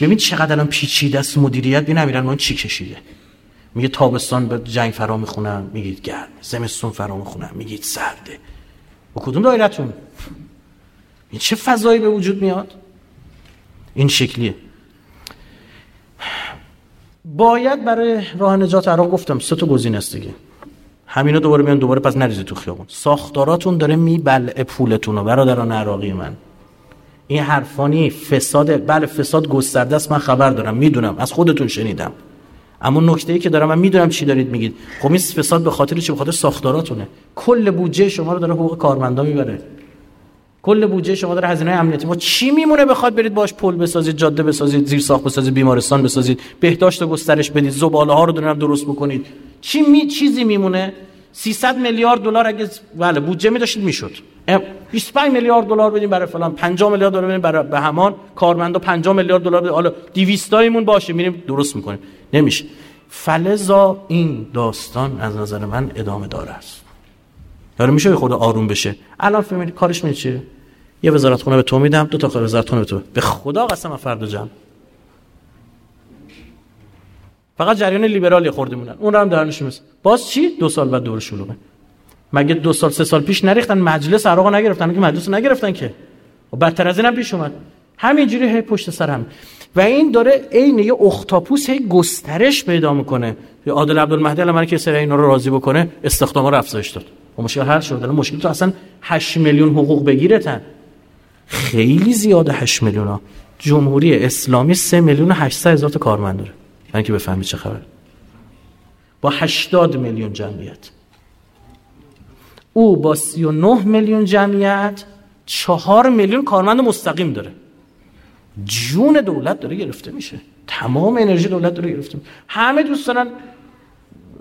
ببین چقدر الان پیچیده است مدیریت. ببین امیرالمومنین چی کشیده؟ میگه تابستان به جنگ فرا می‌خونم میگید گرم. زمستون فرا می‌خونم میگید سرده با کدوم دایرتون این چه فضایی به وجود میاد؟ این شکلیه. باید برای راه نجات عراق گفتم سه تا گزینه است دیگه. همینا دوباره میان دوباره پس نریزید تو خیابون. ساختاراتون داره میبلع پولتون و برادران عراقی من. این حرفانی فساد بله فساد گسترده است من خبر دارم می‌دونم از خودتون شنیدم. اما نکته ای که دارم من می‌دونم چی دارید میگید. خب این فساد به خاطر چی؟ به خاطر ساختاراتونه. کل بودجه شما رو داره حقوق کارمندا می‌بره. کل بودجه شما داره هزینه امنیتی. ما چی میمونه بخواد برید باش پل بسازید جاده بسازید زیر ساخت بسازید بیمارستان بسازید بهداشت گسترش بدید زباله ها رو دارن درست بکنید. چی می چیزی میمونه؟ 300 میلیارد دلار اگه بله بودجه می داشتید می‌شد. 25 میلیارد دلار بدیم برای فلان 50 میلیارد دلار بدیم برای به همان کارمندا 50 میلیارد دلار حالا 200 تایمون باشه میریم درست می‌کنیم. نمیشه. فلزا این داستان از نظر من ادامه داره است. داره میشه خود آروم بشه. الان فهمید کارش می چیه؟ یه وزارت خونه به تو میدم دو تا وزارت خونه به تو. به خدا قسم فردا جمع. فقط جریان لیبرالی خورده مونن اون هم درنش میس باز چی؟ دو سال بعد دور شلوغه. مگه دو سال سه سال پیش نریختن؟ مجلس عراق نگرفتن. که مجلس نگرفتن که؟ و بدتر از اینم پیش اومد. همینجوری هی پشت سر هم. و این داره عین یه اختاپوس هی گسترش پیدا می‌کنه. عادل عبدالمهدی الان که سر اینا رو راضی بکنه استخدام رو افزایش داد. و مشکل حل شد الان مشکل تو اصلا 8 میلیون حقوق بگیرتن. خیلی زیاده 8 میلیون ها جمهوری اسلامی 3 میلیون و 800 هزار تا کارمند داره. من که بفهمی چه خبر با 80 میلیون جمعیت. او با 39 میلیون جمعیت 4 میلیون کارمند مستقیم داره. جون دولت داره گرفته میشه. تمام انرژی دولت داره گرفته میشه. همه دوست دارن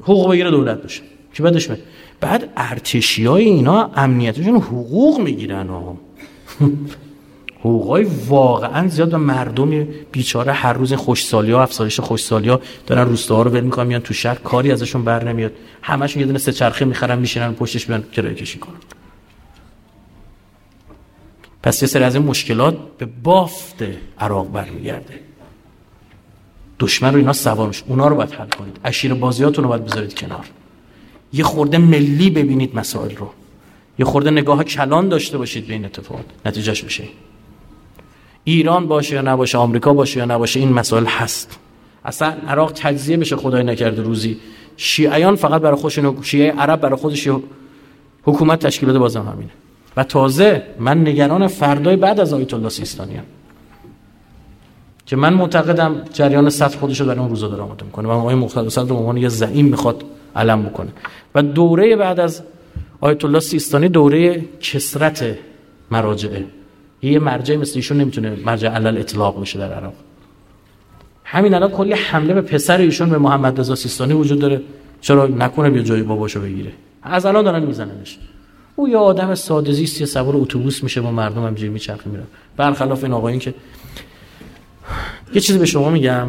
حقوق بگیره دولت بشه. که بعدش به بعد ارتشی های اینا امنیتشون حقوق می‌گیرن و حقوقای واقعا زیاد و مردم بیچاره هر روز خوشسالی ها افزایش خوشسالی ها دارن روستاها رو ول می‌کنن میان تو شهر کاری ازشون بر نمیاد. همشون یه دونه سه چرخه می‌خرن میشینن پشتش بیان کرایه کشی کنن. پس یه سری از این مشکلات به بافت عراق برمیگرده. دشمن رو اینا سوار میشه. اونا رو باید حل کنید. اشیر بازیاتون رو باید بذارید کنار. یه خورده ملی ببینید مسائل رو. یه خورده نگاه کلان داشته باشید به این اتفاقات نتیجهش بشه ایران باشه یا نباشه آمریکا باشه یا نباشه این مسائل هست. اصلا عراق تجزیه بشه خدای نکرده روزی. شیعیان فقط برای خودشون شیعه عرب برای خودش حکومت تشکیل بده بازم همینه. و تازه من نگران فردای بعد از آیت الله سیستانی هم. که من معتقدم جریان صد خودش رو در اون روزا داره آماده می‌کنه. و آقای مقتدی رو به عنوان یه زعیم می‌خواد علم بکنه. و دوره بعد از آیت الله سیستانی دوره کسرت مراجعه. یه مرجع مثل ایشون نمی‌تونه مرجع علل اطلاق بشه در عراق. همین الان کلی حمله به پسر ایشون به محمد رضا سیستانی وجود داره. چرا؟ نکنه بیا جای باباشو بگیره. از الان دارن میزننش. او یه آدم ساده زیستی سوار اتوبوس میشه با مردم همینجوری میچرخه میره برخلاف این آقایین که یه چیزی به شما میگم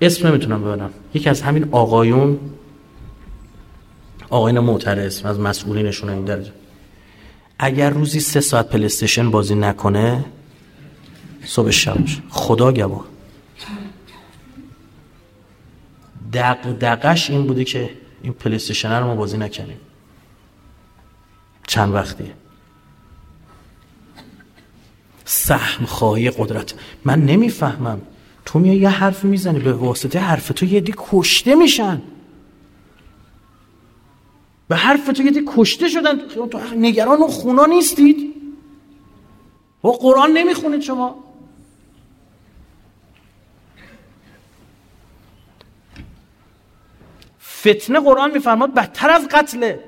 اسم نمی‌تونم ببرم. یکی از همین آقایون آقایون معترض از مسئولینشون این درجه اگر روزی سه ساعت پلیستشن بازی نکنه صبح شبش خدا گواه. دق دقش این بوده که این پلیستشن رو ما بازی نکنیم چند وقتی سهم خواهی قدرت. من نمی‌فهمم. تو میای یه حرف می‌زنی به واسطه حرف تو یه دی کشته میشن. به حرف تو دی کشته شدن. تو نگران و خونا نیستید. و قرآن نمی‌خونید شما. فتنه قرآن میفرماد بدتر از قتله.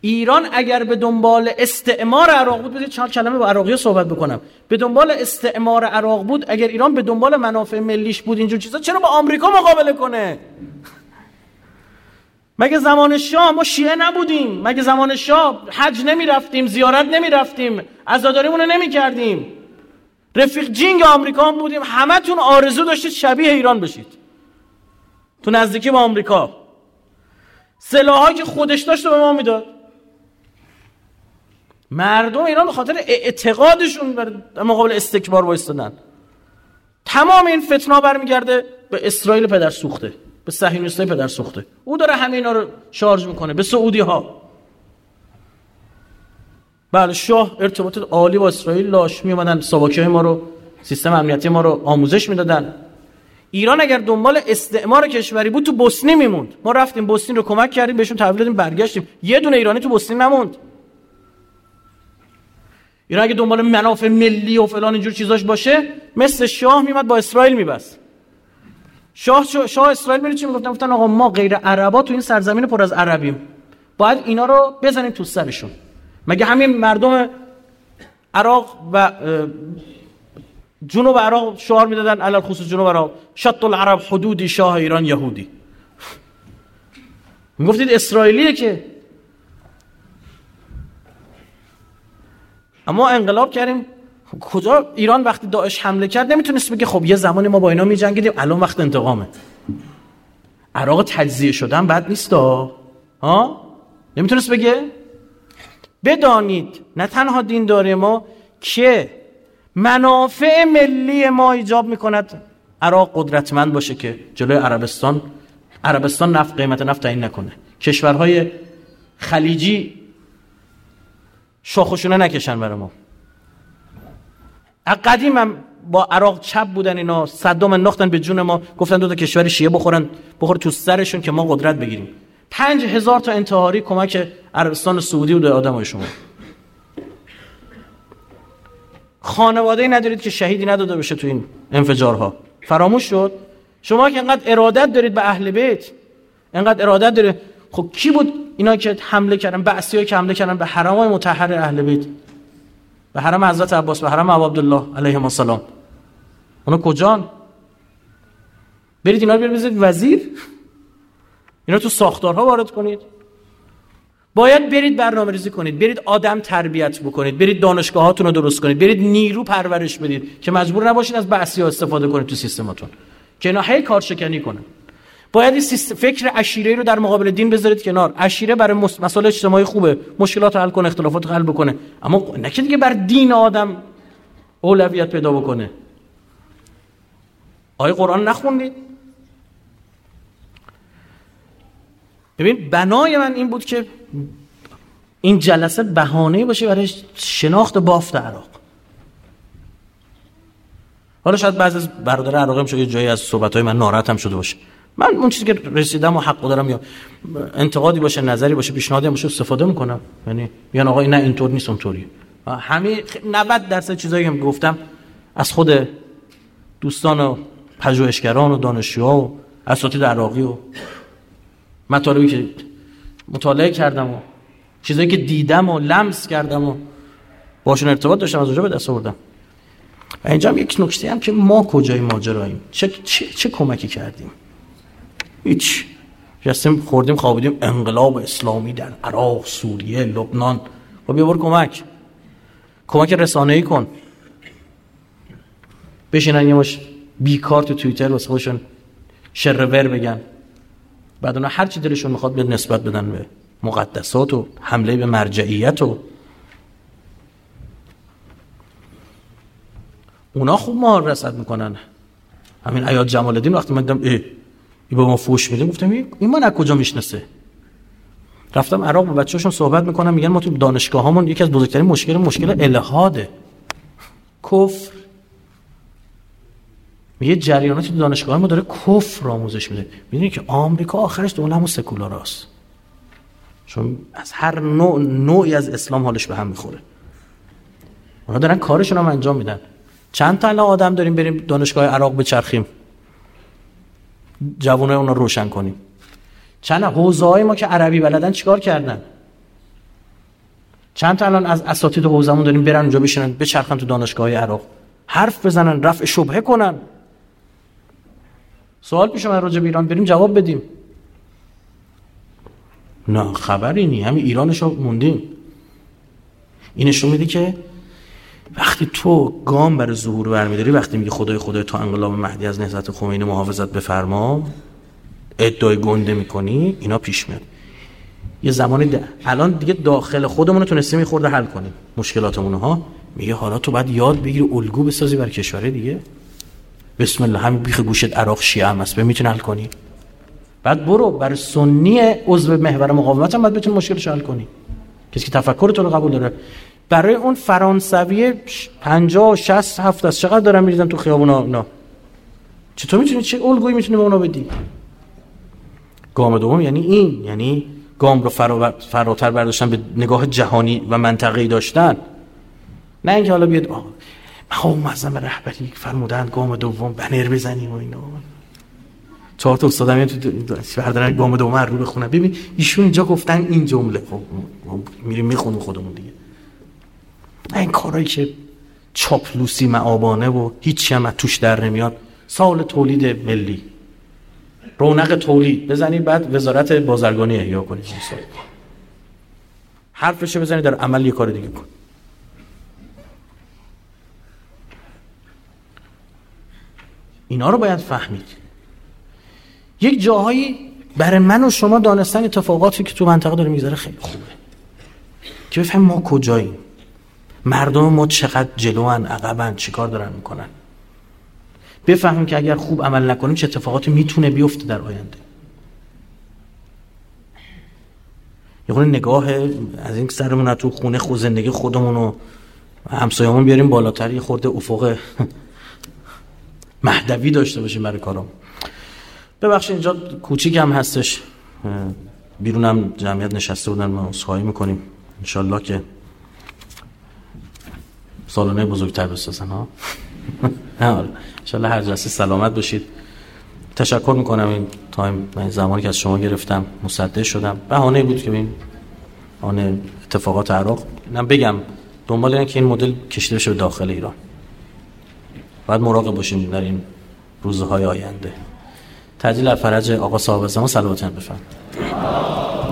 ایران اگر به دنبال استعمار عراق بود بذارید چند کلمه با عراقی صحبت بکنم. به دنبال استعمار عراق بود اگر ایران به دنبال منافع ملیش بود اینجور چیزا چرا با آمریکا مقابله کنه؟ مگه زمان شاه ما شیعه نبودیم؟ مگه زمان شاه حج نمی رفتیم زیارت نمی رفتیم عزاداریمون رو نمی کردیم رفیق جینگ آمریکا هم بودیم همتون آرزو داشتید شبیه ایران بشید. تو نزدیکی با آمریکا. سلاحایی که خودش داشت به ما می‌داد. مردم ایران به خاطر اعتقادشون در مقابل استکبار وایستادن. تمام این فتنا برمیگرده به اسرائیل پدر سوخته. به صهیونیستای پدر سوخته. او داره همه اینا رو شارژ می‌کنه به سعودی ها بله شاه ارتباط عالی با اسرائیل لاش ساواکی های ما رو سیستم امنیتی ما رو آموزش می‌دادن. ایران اگر دنبال استعمار کشوری بود تو بوسنی میموند. ما رفتیم بوسنی رو کمک کردیم بهشون تحویل دادیم برگشتیم. یه دونه ایرانی تو بوسنی نموند. ایران اگه دنبال منافع ملی و فلان اینجور چیزاش باشه مثل شاه میمد با اسرائیل میبست. شاه شاه اسرائیل میره چی می‌گفتن؟ گفتن آقا ما غیر عربا تو این سرزمین پر از عربیم. باید اینا رو بزنیم تو سرشون. مگه همین مردم عراق و جنوب عراق شعار می‌دادن علل خصوص جنوب عراق شط العرب حدودی شاه ایران یهودی. می‌گفتید اسرائیلیه که. اما انقلاب کردیم. کجا ایران وقتی داعش حمله کرد نمی‌تونست بگه خب یه زمانی ما با اینا میجنگیدیم الان وقت انتقامه. عراق تجزیه شدن بد نیست ها؟ نمی‌تونست بگه؟ بدانید نه تنها دین ما که منافع ملی ما ایجاب می‌کند. عراق قدرتمند باشه که جلوی عربستان عربستان نفت قیمت نفت تعیین نکنه. کشورهای خلیجی شاخشونه نکشن برای ما. قدیم هم با عراق چپ بودن اینا صدام انداختن به جون ما گفتن دو تا کشور شیعه بخورن بخور تو سرشون که ما قدرت بگیریم. پنج هزار تا انتحاری کمک عربستان سعودی و آدم شما. خانواده ندارید که شهیدی نداده بشه تو این انفجارها. فراموش شد؟ شما که انقدر ارادت دارید به اهل بیت انقدر ارادت دارید. خب کی بود اینا که حمله کردن؟ بعثی که حمله کردن به حرم های متحر اهل بیت؟ به حرم حضرت عباس به حرم عبدالله علیه السلام. اونا کجان؟ برید اینا رو بزنید وزیر. اینا تو ساختارها وارد کنید. باید برید برنامه ریزی کنید برید آدم تربیت بکنید برید دانشگاهاتون رو درست کنید برید نیرو پرورش بدید که مجبور نباشید از بعثی ها استفاده کنید تو سیستماتون. که اینا هی کارشکنی کنن. باید این فکر عشیره رو در مقابل دین بذارید کنار. عشیره برای مسائل اجتماعی خوبه. مشکلات حل کنه اختلافات حل بکنه. اما نه دیگه بر دین آدم اولویت پیدا بکنه. آیه قرآن نخوندید؟ ببین بنای من این بود که این جلسه بهانه باشه برای شناخت بافت عراق. حالا شاید بعضی از برادر عراقی هم یه جایی از صحبت های من ناراحت هم شده باشه. من اون چیزی که رسیدم و حق دارم یا انتقادی باشه نظری باشه پیشنهادی باشه استفاده می‌کنم. یعنی میگن آقا نه اینطور نیست اونطوری. همه 90 درصد چیزایی که گفتم از خود دوستان و پژوهشگران و دانشجوها و اساتید عراقی و مطالبی که مطالعه کردم و چیزایی که دیدم و لمس کردم و باشون ارتباط داشتم از اونجا به دست آوردم. اینجا هم یک نکته هم که ما کجای ماجراییم؟ چه, چه, چه کمکی کردیم؟ هیچ. جستیم خوردیم خوابیدیم. انقلاب اسلامی در عراق سوریه لبنان. خب بیا کمک. کمک رسانه ای کن. بشینن یه مش بیکار تو توییتر واسه خودشون شرور بگن. بعد اونا هر چی دلشون می‌خواد به نسبت بدن به مقدسات و حمله به مرجعیت و اونا خوب ما رسد می‌کنن. همین عیاد جمال الدین وقتی من ای به ما فوش میده گفتم این من از کجا می‌شناسه؟ رفتم عراق با بچه‌هاشون صحبت می‌کنم میگن ما تو دانشگاه هامون یکی از بزرگترین مشکل مشکل الهاده. کفر. میگه جریاناتی تو دانشگاه ما داره کفر آموزش میده. می‌دونی که آمریکا آخرش دولت همون سکولاراست چون از هر نوع نوعی از اسلام حالش به هم می‌خوره. اونا دارن کارشون هم انجام میدن. چند تا الان آدم داریم بریم دانشگاه عراق بچرخیم؟ جوانای اونا روشن کنیم. چند حوزه های ما که عربی بلدن چیکار کردن؟ چند تا الان از اساتید حوزمون داریم برن اونجا بشینن بچرخن تو دانشگاه عراق. حرف بزنن رفع شبهه کنن. سوال پیش اومد راجع به ایران بریم جواب بدیم. نه خبری نی. همین ایرانشو موندیم. اینشون میده که وقتی تو گام برای ظهور برمیداری وقتی میگی خدای خدای تو انقلاب مهدی از نهضت خمینی محافظت بفرما ادعای گنده می‌کنی اینا پیش میاد. یه زمانی ده. الان دیگه داخل خودمون تونستیم یه خورده حل کنیم مشکلاتمون ها؟ میگه حالا تو باید یاد بگیری الگو بسازی بر کشور دیگه. بسم الله همین بیخ گوشت عراق شیعه هم هست می‌تونی حل کنی. بعد برو بر سنی عضو محور مقاومت هم باید بتونی مشکلش حل کنی. کسی که تفکر تو رو قبول داره. برای اون فرانسوی 50 60 70 از چقدر دارن میریزن تو خیابونا نه چطور می‌تونی چه الگویی می‌تونی به اونا بدی؟ گام دوم یعنی این یعنی گام رو فراتر برداشتن به نگاه جهانی و منطقه‌ای داشتن. نه اینکه حالا بیاد مقام معظم رهبری فرمودن گام دوم بنر بزنیم و اینا. چهار تا استادم تو بردارن گام دوم رو بخونن. ببین ایشون اینجا گفتن این جمله. خب میریم می‌خونیم خودمون دیگه. این کارهایی که چاپلوسی معابانه و هیچی هم توش در نمیاد سال تولید ملی. رونق تولید. بزنید بعد وزارت بازرگانی احیا کنید حرفشو بزنید در عمل یه کار دیگه کن. اینا رو باید فهمید. یک جاهایی برای من و شما دانستن اتفاقاتی که تو منطقه داره میگذره خیلی خوبه. که بفهم ما کجاییم. مردم ما چقدر جلوان عقبن چیکار دارن می‌کنن؟ بفهمیم که اگر خوب عمل نکنیم چه اتفاقاتی می‌تونه بیفته در آینده. یه نگاه از این سرمون تو خونه خود زندگی خودمون و همسایه‌مون بیاریم بالاتر. یه خورده افق مهدوی داشته باشیم برای کارم ببخشید اینجا کوچیک هم هستش. بیرونم جمعیت نشسته بودن ما اصخایی می‌کنیم. انشالله که سالانه بزرگتر بسازن ها؟ انشالله هر جلسه سلامت باشید. تشکر می‌کنم این تایم من زمانی که از شما گرفتم مصدق شدم. بهانه بود که این آن اتفاقات عراق. اینم بگم دنبال این که این مدل کشیده بشه داخل ایران. باید مراقب باشیم در این روزهای آینده. تجلیل فرج آقا صاحب زمان سلامتین بفرمایید.